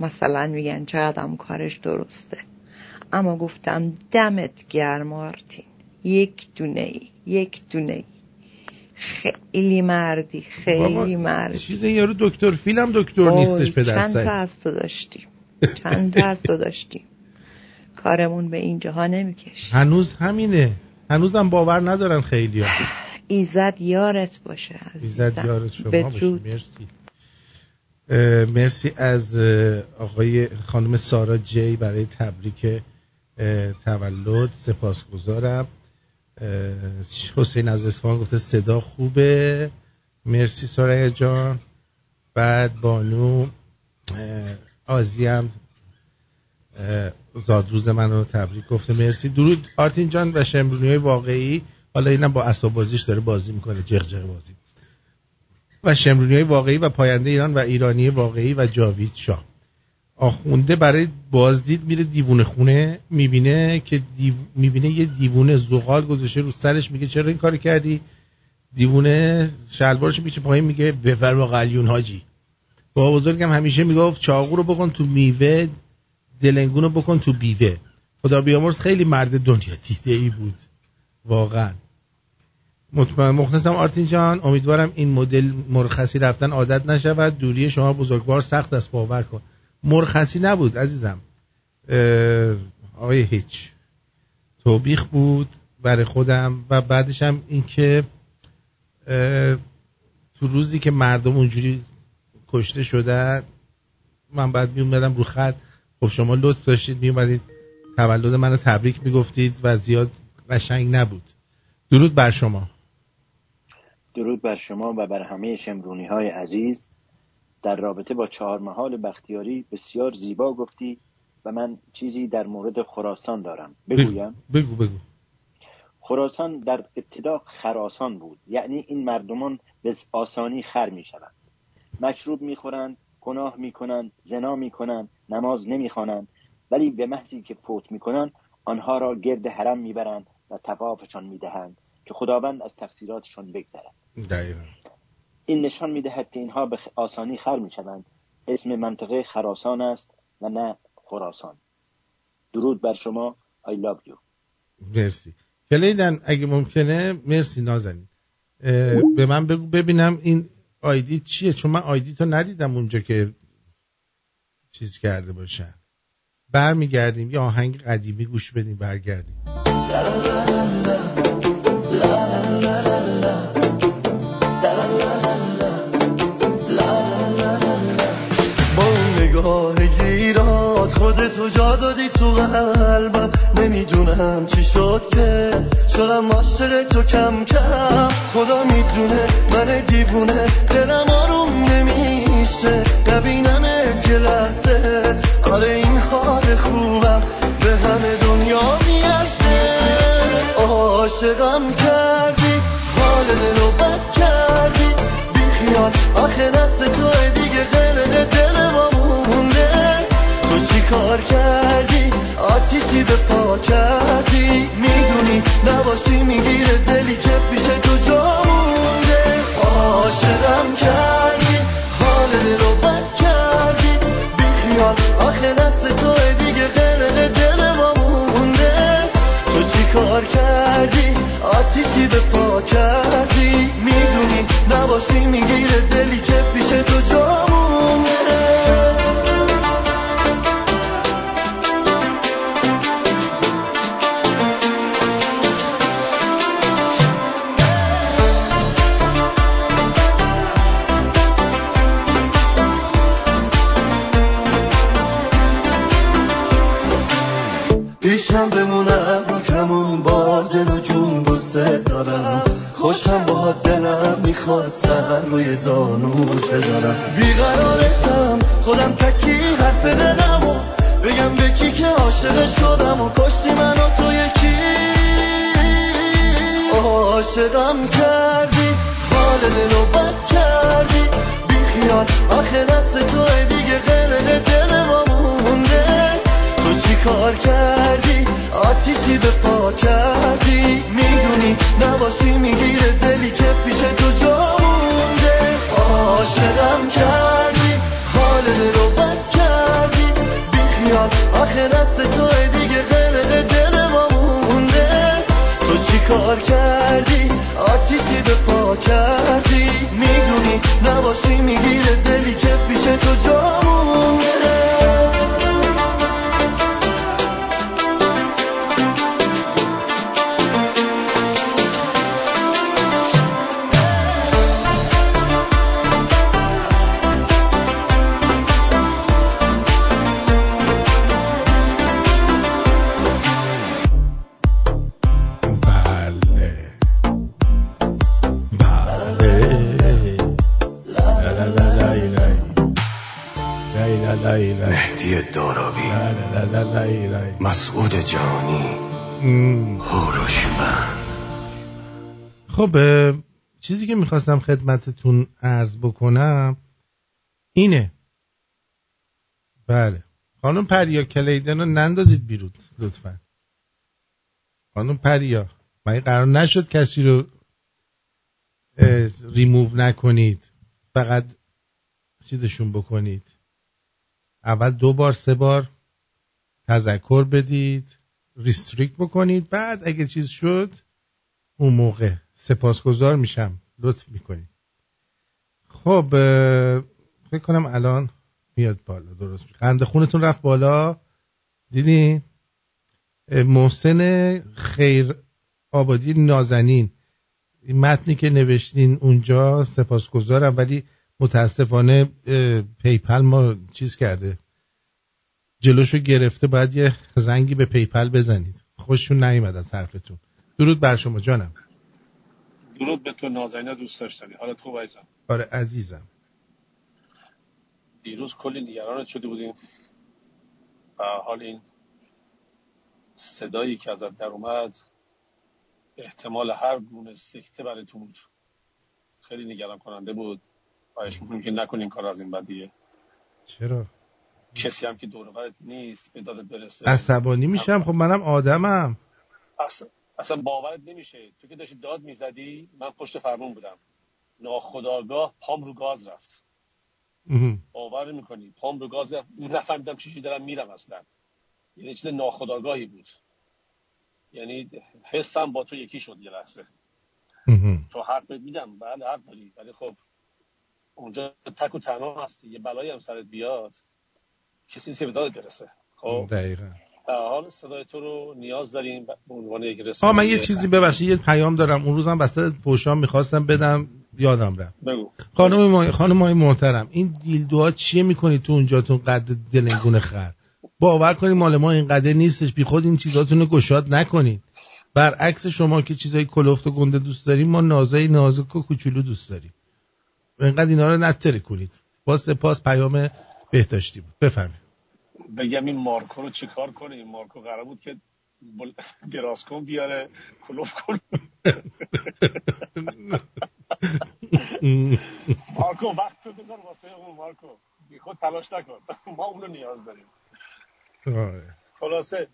مثلا میگن چقدر کارش درسته. اما گفتم دمت گرم مارتین. یک دونه ای یک دونه ای. خیلی مردی خیلی مردی. چیز این یارو دکتر فیلم دکتر نیستش پدر چند تا از تو داشتیم. چند تا از تو داشتیم. کارمون به اینجاها نمیکش هنوز همینه. هنوزم باور ندارن خیلی ها. ایزد یارت باشه ایزد یارت شما باشه. مرسی. مرسی از آقای خانم سارا جی برای تبریک تولد سپاسگزارم. حسین از اصفهان گفته صدا خوبه. مرسی سارا جان. بعد بانو آزی هم زادروز من رو تبریک گفته. مرسی. درود. آرتین جان و شمرونی واقعی. حالا اینم با بازیش داره بازی می‌کنه. جغ بازی. و شمرونی واقعی و پاینده ایران و ایرانی واقعی و جاوید شاه. آخونده برای بازدید میره دیوونه خونه می‌بینه که دیو... می‌بینه یه دیوونه زغال گذاشته رو سرش میگه چرا این کار کردی؟ دیوونه شلوارش میشه پایین میگه بفر با قلیون حاجی. با بزرگم همیشه می‌گفت چاقو رو بکن تو میوه دلنگون رو بکن تو بیوه. خدا بیامرز خیلی مرد دنیا دیده ای بود. واقعا. مطمئن مخلصم آرتین جان امیدوارم این مدل مرخصی رفتن عادت نشود. دوری شما بزرگوار سخت است باور کن. مرخصی نبود عزیزم. آقای هیچ. توبیخ بود برای خودم و بعدش هم اینکه تو روزی که مردم اونجوری کشته شدن من بعد میومدم رو خط. خب شما لطف داشتید میومدید تولد منو تبریک می‌گفتید و زیاد قشنگ نبود. درود بر شما. درود بر شما و بر همه شمرونی های عزیز. در رابطه با چهار محال بختیاری بسیار زیبا گفتی و من چیزی در مورد خراسان دارم. بگویم. بگو بگو. خراسان در ابتدا خراسان بود. یعنی این مردمان به آسانی خر می شوند مشروب می خورند گناه می کنند زنا می کنند نماز نمی خوانند ولی به محضی که فوت می کنند آنها را گرد حرم می برند و توافشان می دهند که خداوند از تقصیراتشان بگذرد. این نشان می دهد که اینها به آسانی خر می شوند اسم منطقه خراسان است و نه خراسان. درود بر شما. I love you. مرسی. کلیدن اگه ممکنه مرسی نازنین. به من بگو ببینم این آیدی چیه؟ چون من آیدی تو ندیدم اونجا که چیز کرده باشن برمیگردیم. یا آهنگ قدیمی گوش بدیم برگردیم. جا دادی تو قلبم؟ نمی‌دونم چی شد که. شدم عاشق تو کم کم. خدا می‌دونه من دیوونه. دلم آروم نمیشه. نبینم یه لحظه. آره این حال خوبم به همه دنیا می‌رسه عاشقم کردی حال دلو بد کردی. بیخیال آخه دست تو دیگه غیر ما کار کردی؟ آتیشی به پا کردی؟ می‌دونی نباشی می‌گیره دلی که پیش تو جا مونده. عاشقم کردی حال رو بد کردی. بیخیال آخه دست تو دیگه غرق دل ما مونده. تو چی کار کردی؟ آتیشی به پا کردی. می‌دونی نباشی می‌گیره دلی که پیش تو می‌خواد سر روی زانوت بذارم. بیقرارتم خودم تکی حرف دلم و بگم به کی که عاشق شدم و کشتی منو تو یکی عاشقم کردی حال دلو بد کردی. بیخیال آخه دست تو دیگه غرق کار کردی آتیشی به پا کردی. می‌دونی نباشی می‌گیره دلی که پیش تو جا مونده. عاشقم کردی حال رو بد کردی. بیخیال آخه دست تو دیگه غرق دل ما مونده. تو چی کار کردی؟ آتیشی به پا کردی. می‌دونی نباشی می‌گیره دلی که پیش تو جا مونده. مسعود جانی. هوروشمند خب چیزی که می‌خواستم خدمتتون عرض بکنم اینه. بله. خانم پریا کلیدن رو نندازید بیرون لطفا. خانم پریا مگه قرار نشد کسی رو ریموو نکنید. فقط چیزشون بکنید. اول دو بار سه بار. تذکر بدید ریستریک بکنید. بعد اگه چیز شد اون موقع سپاسگزار میشم. لطف می‌کنید. خب فکر کنم الان میاد بالا. درست قند خونتون رفت بالا. دیدین محسن خیر آبادی نازنین. این متنی که نوشتین اونجا سپاسگزارم ولی متاسفانه PayPal ما چیز کرده. جلوشو گرفته باید یه زنگی به PayPal بزنید. خوششون نیومد از حرفتون. درود بر شما جانم. درود به تو نازنین دوست داشتنی. حالت خوب عزیزم؟ آره عزیزم. دیروز کلی نگرانت شده بودیم. و حال این صدایی که ازت در اومد احتمال هر گونه سکته برای تو بود. خیلی نگران کننده بود. خواهش می‌کنیم که نکنیم کار از این بعد دیگه چرا؟ کسی هم که دور نیست به دادت برسه. عصبانی میشم خب منم آدمم. اصلا, اصلا باورت نمیشه. تو که داشتی داد می‌زدی من پشت فرمون بودم. ناخداگاه پام رو گاز رفت. باور می‌کنی؟ پام رو گاز رفت. نفهمیدم چیزی دارم میرم اصلا. یعنی چیز ناخداگاهی بود. یعنی حسم با تو یکی شد یه لحظه. تو حرف میدم. بله حرف داری. ولی خب اونجا تک و تنها هستی. یه بلایی هم سرت بیاد. کسی نیست به برسه. خب؟ دقیقا. حال صدای تو رو نیاز داریم به عنوان یک رسانه من یه چیزی ببخشید یه پیام دارم. اون روزم وسط پوشام می‌خواستم بدم یادم رفت. بگو. خانم ما... خانم های محترم این دیلدوها چیه می‌کنی تو اونجاتون قد دلنگون خر؟ باور کنید مال ما اینقدر نیستش. بی خود این چیزاتون رو گشاد نکنید. برعکس شما که چیزای کلفت و گنده دوست داریم ما نازای نازک و کوچولو دوست داریم. اینقدر اینا رو نتره کنید با سپاس پیام بهداشتی بود. بفرمایید. بگم این مارکو رو چیکار کنه؟ این مارکو قرار بود که بل... دراز کن بیاره کلوف کن مارکو وقت تو بذار واسه اون مارکو. بی خود تلاش نکن. ما اونو نیاز داریم. آره. خلاصه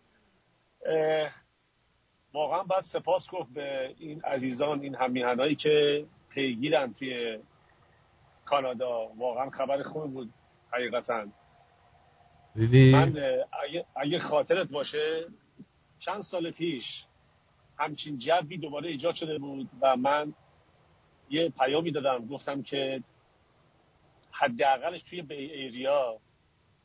واقعا باید سپاس گفت به این عزیزان این همیهنهایی که پیگیرن توی کانادا. واقعا خبر خوب بود. حقیقتا. دیدی؟ من اگه, اگه خاطرت باشه چند سال پیش همچین جبی دوباره ایجاد شده بود و من یه پیامی دادم. گفتم که حداقلش توی بی ایریا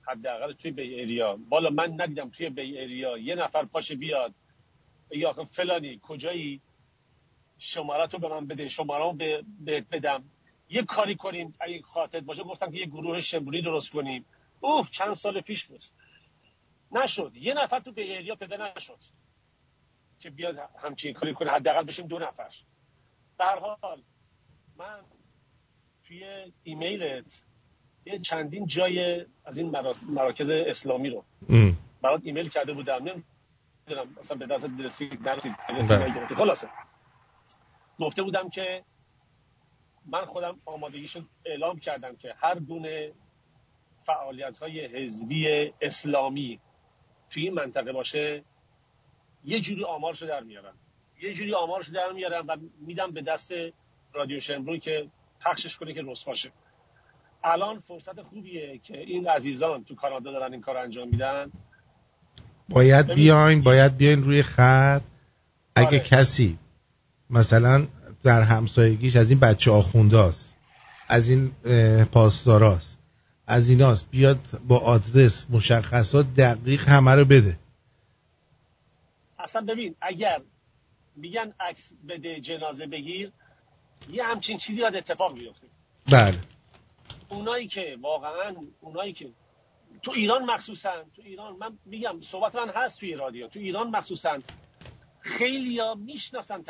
حداقلش توی بی ایریا بالا من ندیدم توی بی ایریا یه نفر پاشه بیاد. یا فلانی کجایی؟ شمارتو به من بده شمارمو به بدم. یه کاری کنیم اگه خاطر باشه. گفتم که یه گروه شمرونی درست کنیم. اوه چند سال پیش بود. نشد. یه نفر تو به ایریا پیدا نشد که بیاد همچین کاری کنه. حداقل بشیم دو نفر. در حال من توی ایمیلت یه چندین جای از این مراکز اسلامی رو برات ایمیل کرده بودم. نمی‌دونم مثلا به دست رسید نرسید. بله. خلاصه. گفته بودم که من خودم آمادگیشو اعلام کردم که هر گونه فعالیت های حزبی اسلامی توی این منطقه باشه یه جوری آمارشو در میارم یه جوری آمارشو در میارم و میدم به دست رادیو شمرون که پخشش کنه که باشه الان فرصت خوبیه که این عزیزان تو کانادا دارن این کار انجام میدن. باید بیاین باید بیاین روی خط. اگه آره. کسی مثلا در همسایگیش از این بچه آخونداست از این پاسداراست از ایناست. بیاد با آدرس مشخصات دقیق همه رو بده. اصلا ببین اگر میگن عکس بده جنازه بگیر یه همچین چیزی باید اتفاق بیفته. بله. اونایی که واقعا اونایی که تو ایران مخصوصا تو ایران من میگم صحبت من هست توی رادیو تو ایران مخصوصا خیلی ها می‌شناسن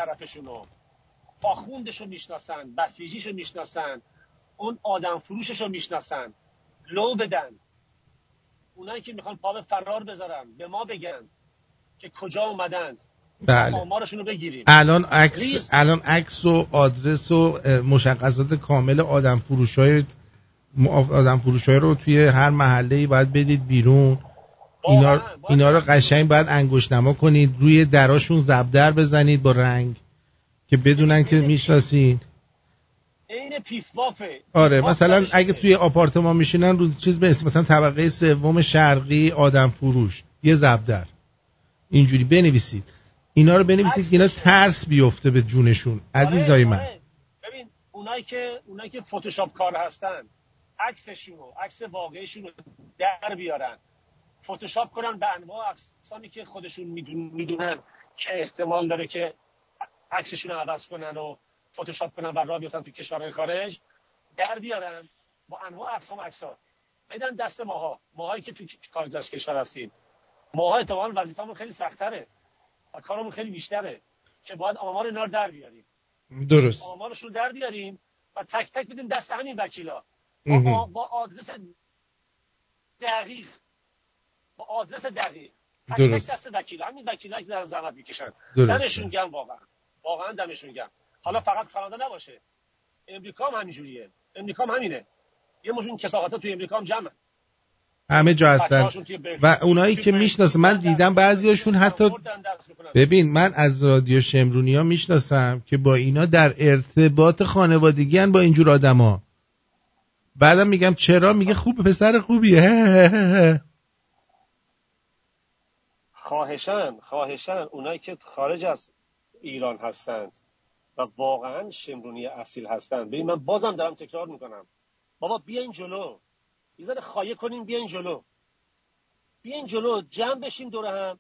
طرفشونو آخوندشو می‌شناسن بسیجیشو می‌شناسن اون آدم فروششو می‌شناسن. لو بدن. اونایی که می‌خوان پا به فرار بذارن به ما بگن که کجا اومدند. بله. آمارشون رو بگیریم. الان عکس. الان عکس و آدرس و مشخصات کامل آدم فروشای آدم فروشای رو توی هر محله ای باید بدید بیرون. اینا, اینا رو قشنگ باید انگشت نما کنید روی دراشون زبدر بزنید با رنگ. که بدونن که می‌شناسین. عین پیف بافه آره مثلا اگه توی آپارتمان میشینن رو چیز به اسم مثلا طبقه سوم شرقی آدم فروش یه زبدر. اینجوری بنویسید. اینا رو بنویسید که اینا ترس بیفته به جونشون. عزیزای من. آره. ببین اونایی که اونایی که فتوشاپ کار هستن عکسشون رو عکس واقعیشون رو در بیارن. فتوشاپ کنن به انواع اقسامی که خودشون میدون- می‌دونن که احتمال داره که عکسشون رو عوض کنن و فتوشاپ کنن و راه بیفتن تو کشورهای خارج. در بیارن با انواع اقسام عکس‌ها. بدن دست ماها. ماهایی که تو خارج از کشور هستیم. ماها اتفاقا وظیفمون خیلی سخت‌تره و کارمون خیلی بیشتره که باید آمار اینا رو در بیاریم. درست. آمارشون رو در بیاریم و تک تک بدیم دست همین وکیلا. با, با آدرس دقیق. با آدرس دقیق. تک درست. تک دست وکیلا همین وکیلا که در زحمت می‌کشن. درسته. دمشون گرم واقعا. واقعا دمشون گرم حالا فقط کانادا نباشه. امریکا هم همینجوریه. امریکا هم همینه. یه مشون کساحتا توی امریکا هم جمعن. همه جا هستن. و اونایی که می‌شناسه من دیدم بعضیاشون حتی ببین من از رادیو شمرونی ها می‌شناسم که با اینا در ارتباط خانوادگی هن با اینجور آدما. بعدم میگم چرا؟ میگه خوب پسر خوبیه. خواهشن خواهشن اونایی که خارج از ایران هستند و واقعا شمرونی اصیل هستند. ببین من بازم دارم تکرار می‌کنم. بابا بیاین جلو. یه ذره خایه کنین بیاین جلو. بیاین جلو جمع بشیم دور هم.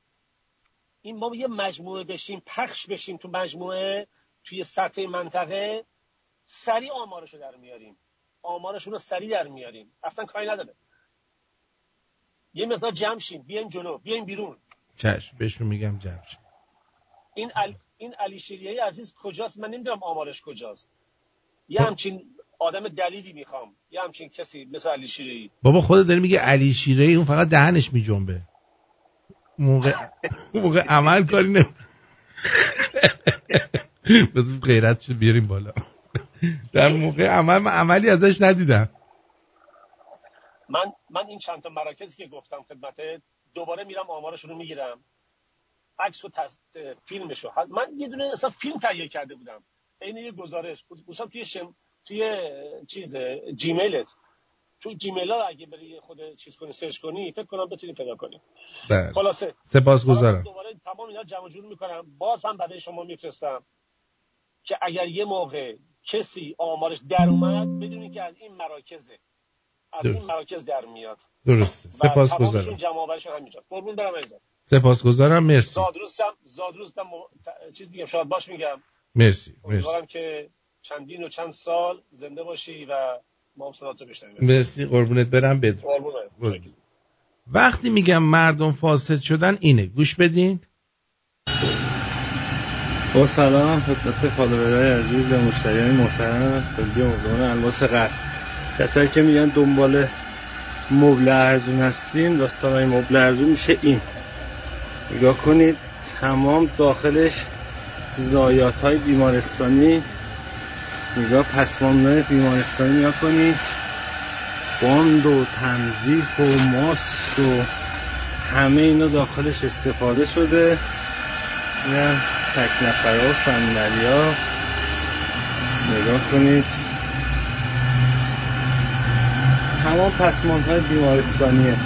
این ما یه مجموعه بشیم پخش بشیم تو مجموعه توی سطح منطقه. سریع آمارشو در میاریم. آمارشون رو سریع در میاریم. اصلا کاری نداره. یه مقدار جمع شیم. بیاین جلو. بیاین بیرون. چشم بهشون میگم جمع شد. این ال... این علی شیریایی عزیز کجاست؟ من نمی‌دونم آمارش کجاست. یه همچین آدم دلیلی می‌خوام. یه همچین کسی مثل علی شیریایی. بابا خودت داری میگه علی شیره اون فقط دهنش میجنبه. موقع موقع عمل کاری نمی بذار غیرت شد بیاریم بالا. در موقع عمل من عملی ازش ندیدم. من من این چند تا مراکزی که گفتم خدمت دوباره میرم آمارشون رو می‌گیرم. عکس و تص... فیلمشو. من یه دونه اصلا فیلم تهیه کرده بودم. عین یه گزارش. گوشم توی شم توی چیز جیمیلت. توی جیمیل ها اگه بری خود چیز کنی سرچ کنی فکر کنم بتونی پیدا کنی. بله. خلاصه. سپاسگزارم. دوباره تمام اینا جمع جور می‌کنم. باز هم برای شما میفرستم که اگر یه موقع کسی آمارش در اومد بدونی که از این مراکزه. از این درست. مراکز در میاد. درسته. سپاسگزارم. جمع آوریشون همینجا. قربون برم عزیزم. سپاسگزارم. مرسی. زادروستم زادروستم م... ت- چیز میگم شاد باش میگم. مرسی مرسی. که چندین و چند سال زنده باشی و ما هم صداتو بشنویم. مرسی قربونت برم. بدرود. وقتی میگم مردم فاسد شدن اینه. گوش بدین. با سلام خدمت فالوورهای عزیز و مشتریان محترم. خیلی مردمان الماس غرب کسایی که میگن دنبال مبل ارزون هستین داستان های مبل ارزون میشه این. نگاه کنید تمام داخلش زایات های بیمارستانی. نگاه پسماندهای بیمارستانی نگاه کنید. باند و تنظیف و ماسک و همه اینا داخلش استفاده شده. هم تک نفره و صندلی ها نگاه کنید. تمام پسماند های بیمارستانیه.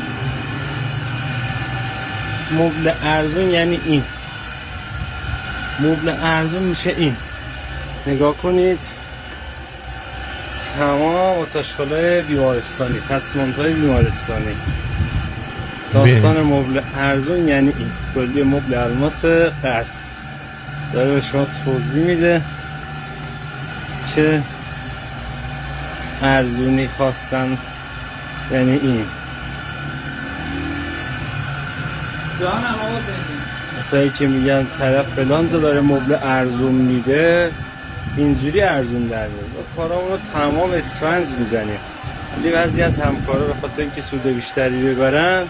مبل ارزون یعنی این. مبل ارزون میشه این. نگاه کنید. تمام اتاشخانه بیمارستانی پسماند های بیمارستانی. داستان مبل ارزون یعنی این. کلی مبل الماس قرد داره به شما توضیح میده که ارزونی خواستن یعنی این. کسایی که میگن طرف فلان داره مبل ارزون میده اینجوری ارزون در میاد. ما کارامون رو تمام اسفنج می‌زنیم. ولی بعضی از همکارا به خاطر اینکه سود بیشتری ببرن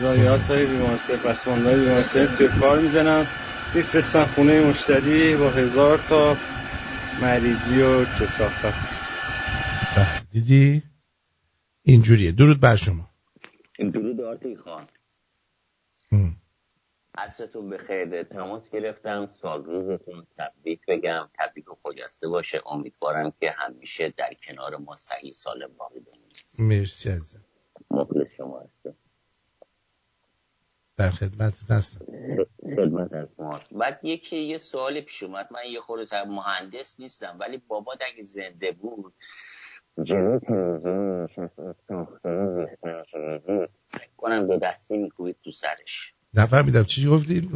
ضایعات های بیمارستان پسماند های بیمارستان توی کار می‌زنن. میفرستن خونه مشتری با هزار تا مریضی و کسافت. دیدی؟ اینجوریه. درود بر شما. درود آرتی خان. عصرتون بخیر تماس گرفتم. سال روزتون تبریک بگم. تبریک و خجسته باشه. امیدوارم که همیشه در کنار ما صحیح سالم باقی بمونید. مرسی عزیزم. مخلص شما هستم. در خدمت هستم. خدمت از ماست. بعد یکی یه سوالی پیش اومد. من یه خورده مهندس نیستم ولی بابا اگه زنده بود جلو تلویزیون نشست کنم دو دستی میکوبید تو سرش. نفهمیدم. چی گفتید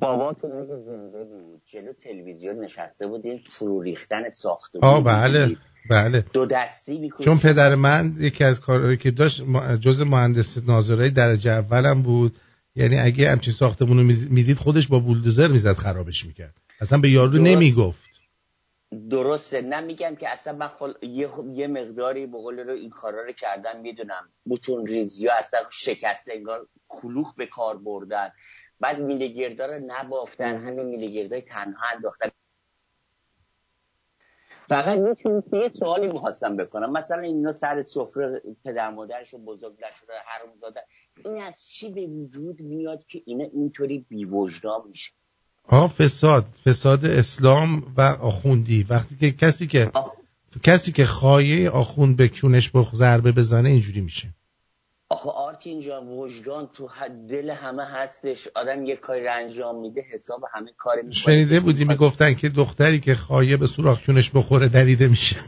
بابا تو اگه زنده بود جلو تلویزیون نشسته بودین فرو ریختن ساخته آه بله بله. دو دستی میکوبید. چون پدر من یکی از کارهایی که داشت جز مهندس ناظرای درجه اولم بود. یعنی اگه همچین ساختمون رو می‌دید خودش با بولدوزر می‌زد خرابش می‌کرد. اصلا به یارو نمی‌گفت. درسته. نمیگم که اصلا من خل... یه, یه مقداری بقول رو این کارا رو کردن می‌دونم. بوتون ریزی ها اصلا شکسته انگار کلوخ به کار بردن. بعد میلگردا رو نبافتن. همین میلگردای تنها انداختن. فقط یه سوالی می‌خواستم بکنم. مثلا اینا سر سفره پدر مادرش بزرگ نشده حروم زاده این از چی به وجود میاد که اینا اینطوری بیوجدان میشه آه فساد فساد اسلام و آخوندی. وقتی که کسی که کسی که خایه آخوند به کونش با ضربه بزنه اینجوری میشه. آخه آرتین اینجا وجدان تو دل همه هستش. آدم یه کاری انجام میده حساب همه کار می‌کنه. شنیده بودی می‌گفتن که دختری که خایه به سوراخ کونش بخوره دریده میشه.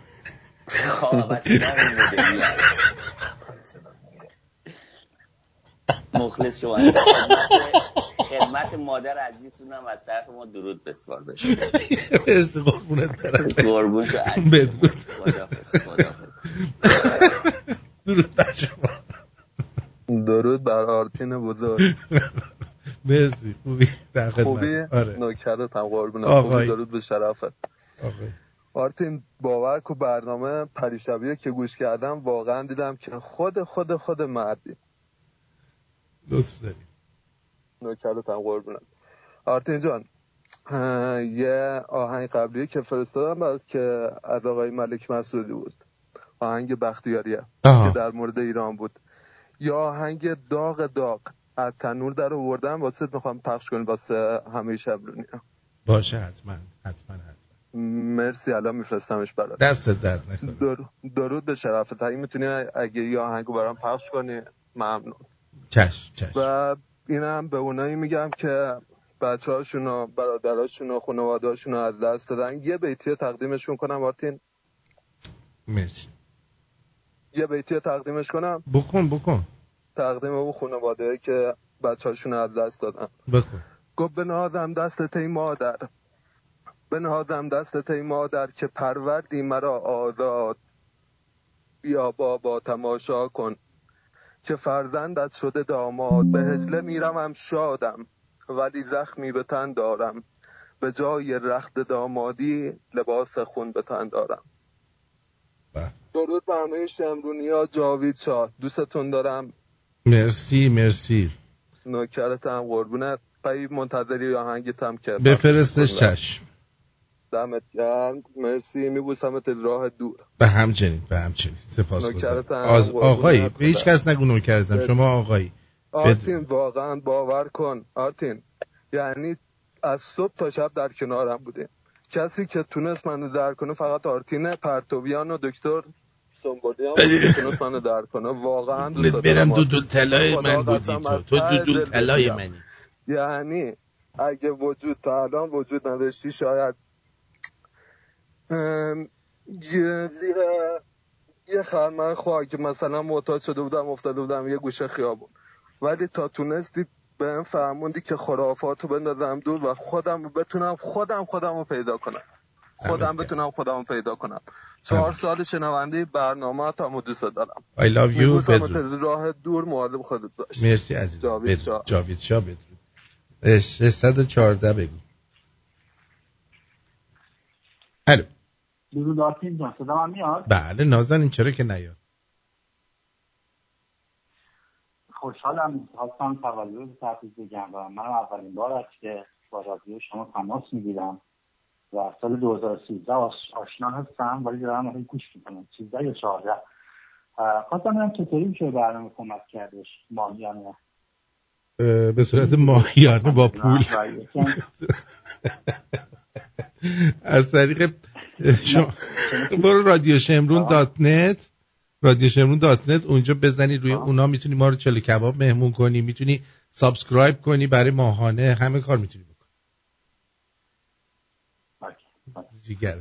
مخلص شما خدمت مادر عزیزتونم از طرف ما درود بسپار بشه مرسی قربونت برم. قربون تو بدرود درود بر شما. درود بر آرتین بزرگ. مرسی خوبی؟ در خدمت. خوبی؟ آره. نوکرت هم قربونت. آقای. درود به شرفت. آقای. آرتین باور کو برنامه پریشبیه که گوش کردم واقعا دیدم که خود خود خود مردی لطف داری نوکرت هم قربونم آرتین جان یه آهنگ قبلی که فرستادم برات که از آقای ملک مسعودی بود. آهنگ بختیاریه که در مورد ایران بود. یا آهنگ داغ داغ از تنور در آوردم. واسه می‌خوام پخش کنیم واسه همه شبرونی باشه حتما حتما حتما. مرسی الان میفرستمش برات. دست درد نکنه. در... درود به شرفت. اگه می‌تونی اگه یه آهنگو برام پخش کنی ممنون. چشم چشم. و اینم به اونایی میگم که بچه هاشون و برادراشون و خانواده هاشون از دست دادن. یه بیتی تقدیمشون کنم آرتین مرسی. یه بیتی تقدیمش کنم. بکن بکن. تقدیم اون خانواده که بچه هاشون از دست دادن. بکن. گفت بنادم دست تی مادر. بنادم دست تی مادر که پروردی مرا آزاد. بیا بابا تماشا کن. که فرزندت شده داماد به هجله میرم شادم ولی زخمی به تن دارم. به جای رخت دامادی لباس خون به تن دارم. درود به همه شمرونی ها جاوید شاه. دوستتون دارم. مرسی مرسی. نوکرتم قربونت. پایی منتظری آهنگتم که بفرستش چشم. دمت گرم. مرسی. میبوسمت از راه دور به همچنین به همچنین. سپاس آز... آقایی به هیچ کس نگو نوکرتم شما آقایی. آرتین واقعا باور کن. آرتین یعنی از صبح تا شب در کنارم بودیم. کسی که تونست منو در کنه فقط آرتین پرتویان و دکتر سنبولیان تونست منو در کنه. واقعا دوست برم دو دو طلای من بودی تو. تو دو دو طلای منی. یعنی اگه وجود تا الان وجود نداشتی شاید زیر یه خرمن خواهی مثلا معتاد شده بودم افتاده بودم یه گوشه خیابون. ولی تا تونستی به فهموندی که خرافاتو بندازم دور و خودم بتونم خودم خودم رو پیدا کنم. خودم بتونم خودم رو پیدا کنم. چهار سال شنونده برنامه تا دوست دارم. I love you بدرود. راه دور مواظب خودت باش. مرسی عزیز جاوید شاه. جاوید شاه بدرود. 614 بگو. الو. درود آرتین جان صدا من میاد؟ بله نازن این چرا که نیاد؟ خوشحالم خواستم تولد تبریک بگم و من اولین بار است که با رادیو شما تماس می‌گیرم و سال 2013 آشنا هستم ولی دارم الان گوش می‌کنم. 13 یا 14 خواستم ببینم چطوری میشه برنامه کمک کردش ماهیانه؟ به صورت ماهیانه با پول. از طریق برو رادیو شمرون dot net. رادیو شمرون dot net. اونجا بزنی روی اونا می‌تونی ما رو چلو کباب مهمون کنی. می‌تونی subscribe کنی برای ماهانه. همه کار می‌تونی بکنی. جیگر.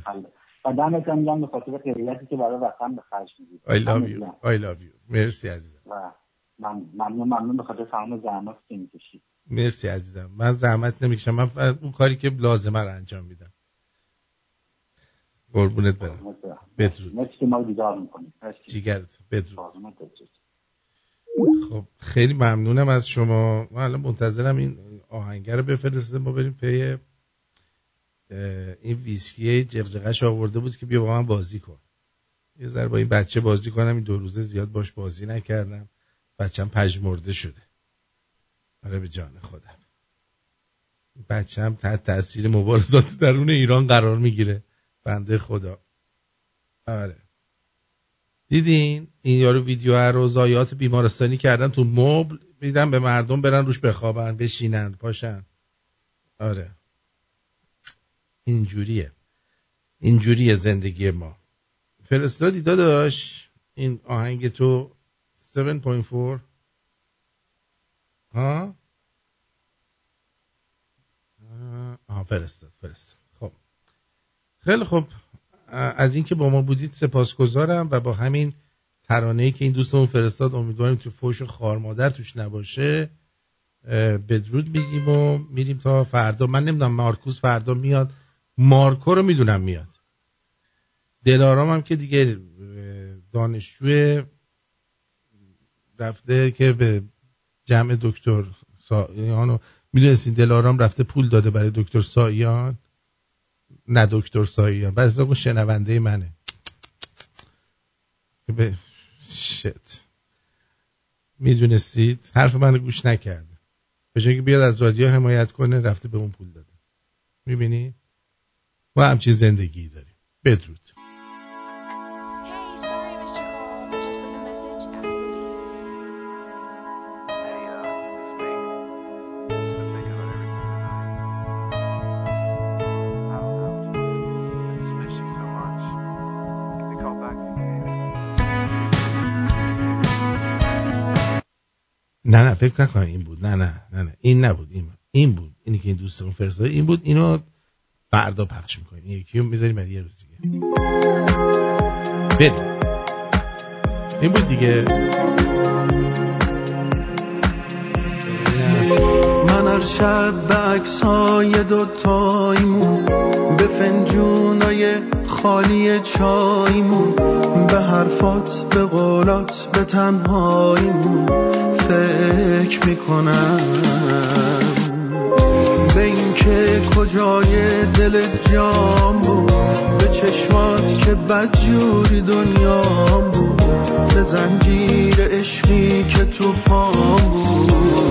و دمت میگم به خاطر غیرتی که برای وطن به خرج می‌دید I love you. I love you. مرسی عزیزم. و من ممنون ممنون به خاطر تمام زحمت که می‌کشید مرسی عزیزم. من زحمت نمی‌کشم. من اون کاری که لازمه رو انجام میدم. قربونت برم. بدرود. مرسی ما دیدار می‌کنید. جیگرت. بدرود. خب خیلی ممنونم از شما. من الان منتظرم این آهنگر رو بفرسته ما بریم پی این ویسکی جغجغش آورده بود که بیا با من بازی کن. یه ذره با این بچه بازی کنم. این دو روزه زیاد باش بازی نکردم. بچم پژمرده شده. آره به جان خودم. بچم تحت تاثیر مبارزات درون ایران قرار می‌گیره. بنده خدا. آره. دیدین؟ این یارو ویدیو رو زایات بیمارستانی کردن تو مبل میدن به مردم برن روش بخوابن بشینن پاشن. آره. اینجوریه. اینجوریه زندگی ما. فرستادی داداش؟ این آهنگ تو 7.4 ها؟ آها فرستاد فرستاد. خیلی خب از اینکه با ما بودید سپاسگزارم و با همین ترانه‌ای که این دوستمون فرستاد امیدواریم تو فوش خار مادر توش نباشه. بدرود میگیم و میریم تا فردا. من نمی‌دونم مارکوس فردا میاد. مارکو رو می‌دونم میاد. دلارام هم که دیگه دانشجو رفته که به جمع دکتر سایان می‌دونستین دلارام رفته پول داده برای دکتر سایان. نه دکتر سایان بعضی اون شنونده منه. به شت. می‌دونستید؟ حرف منو گوش نکرده. به که بیاد از رادیو حمایت کنه رفته به اون پول داده. می‌بینی؟ ما همچین زندگی داریم. بدرود. نه نه فکر نکنم این بود. نه نه نه نه. این نبود این بود. این بود. اینی که این دوستمون فرستاده این بود. اینو فردا پخش می‌کنیم. یکی رو می‌ذاریم برای یه روز دیگه. بریم. این بود دیگه. هر شب به عکسای دوتایمون به فنجونای خالی چایمون به حرفات به قولات به تنهایمون فکر می‌کنم. به اینکه کجای دل جام بود به چشمات که بدجوری دنیام بود به زنجیر عشقی که تو پام بود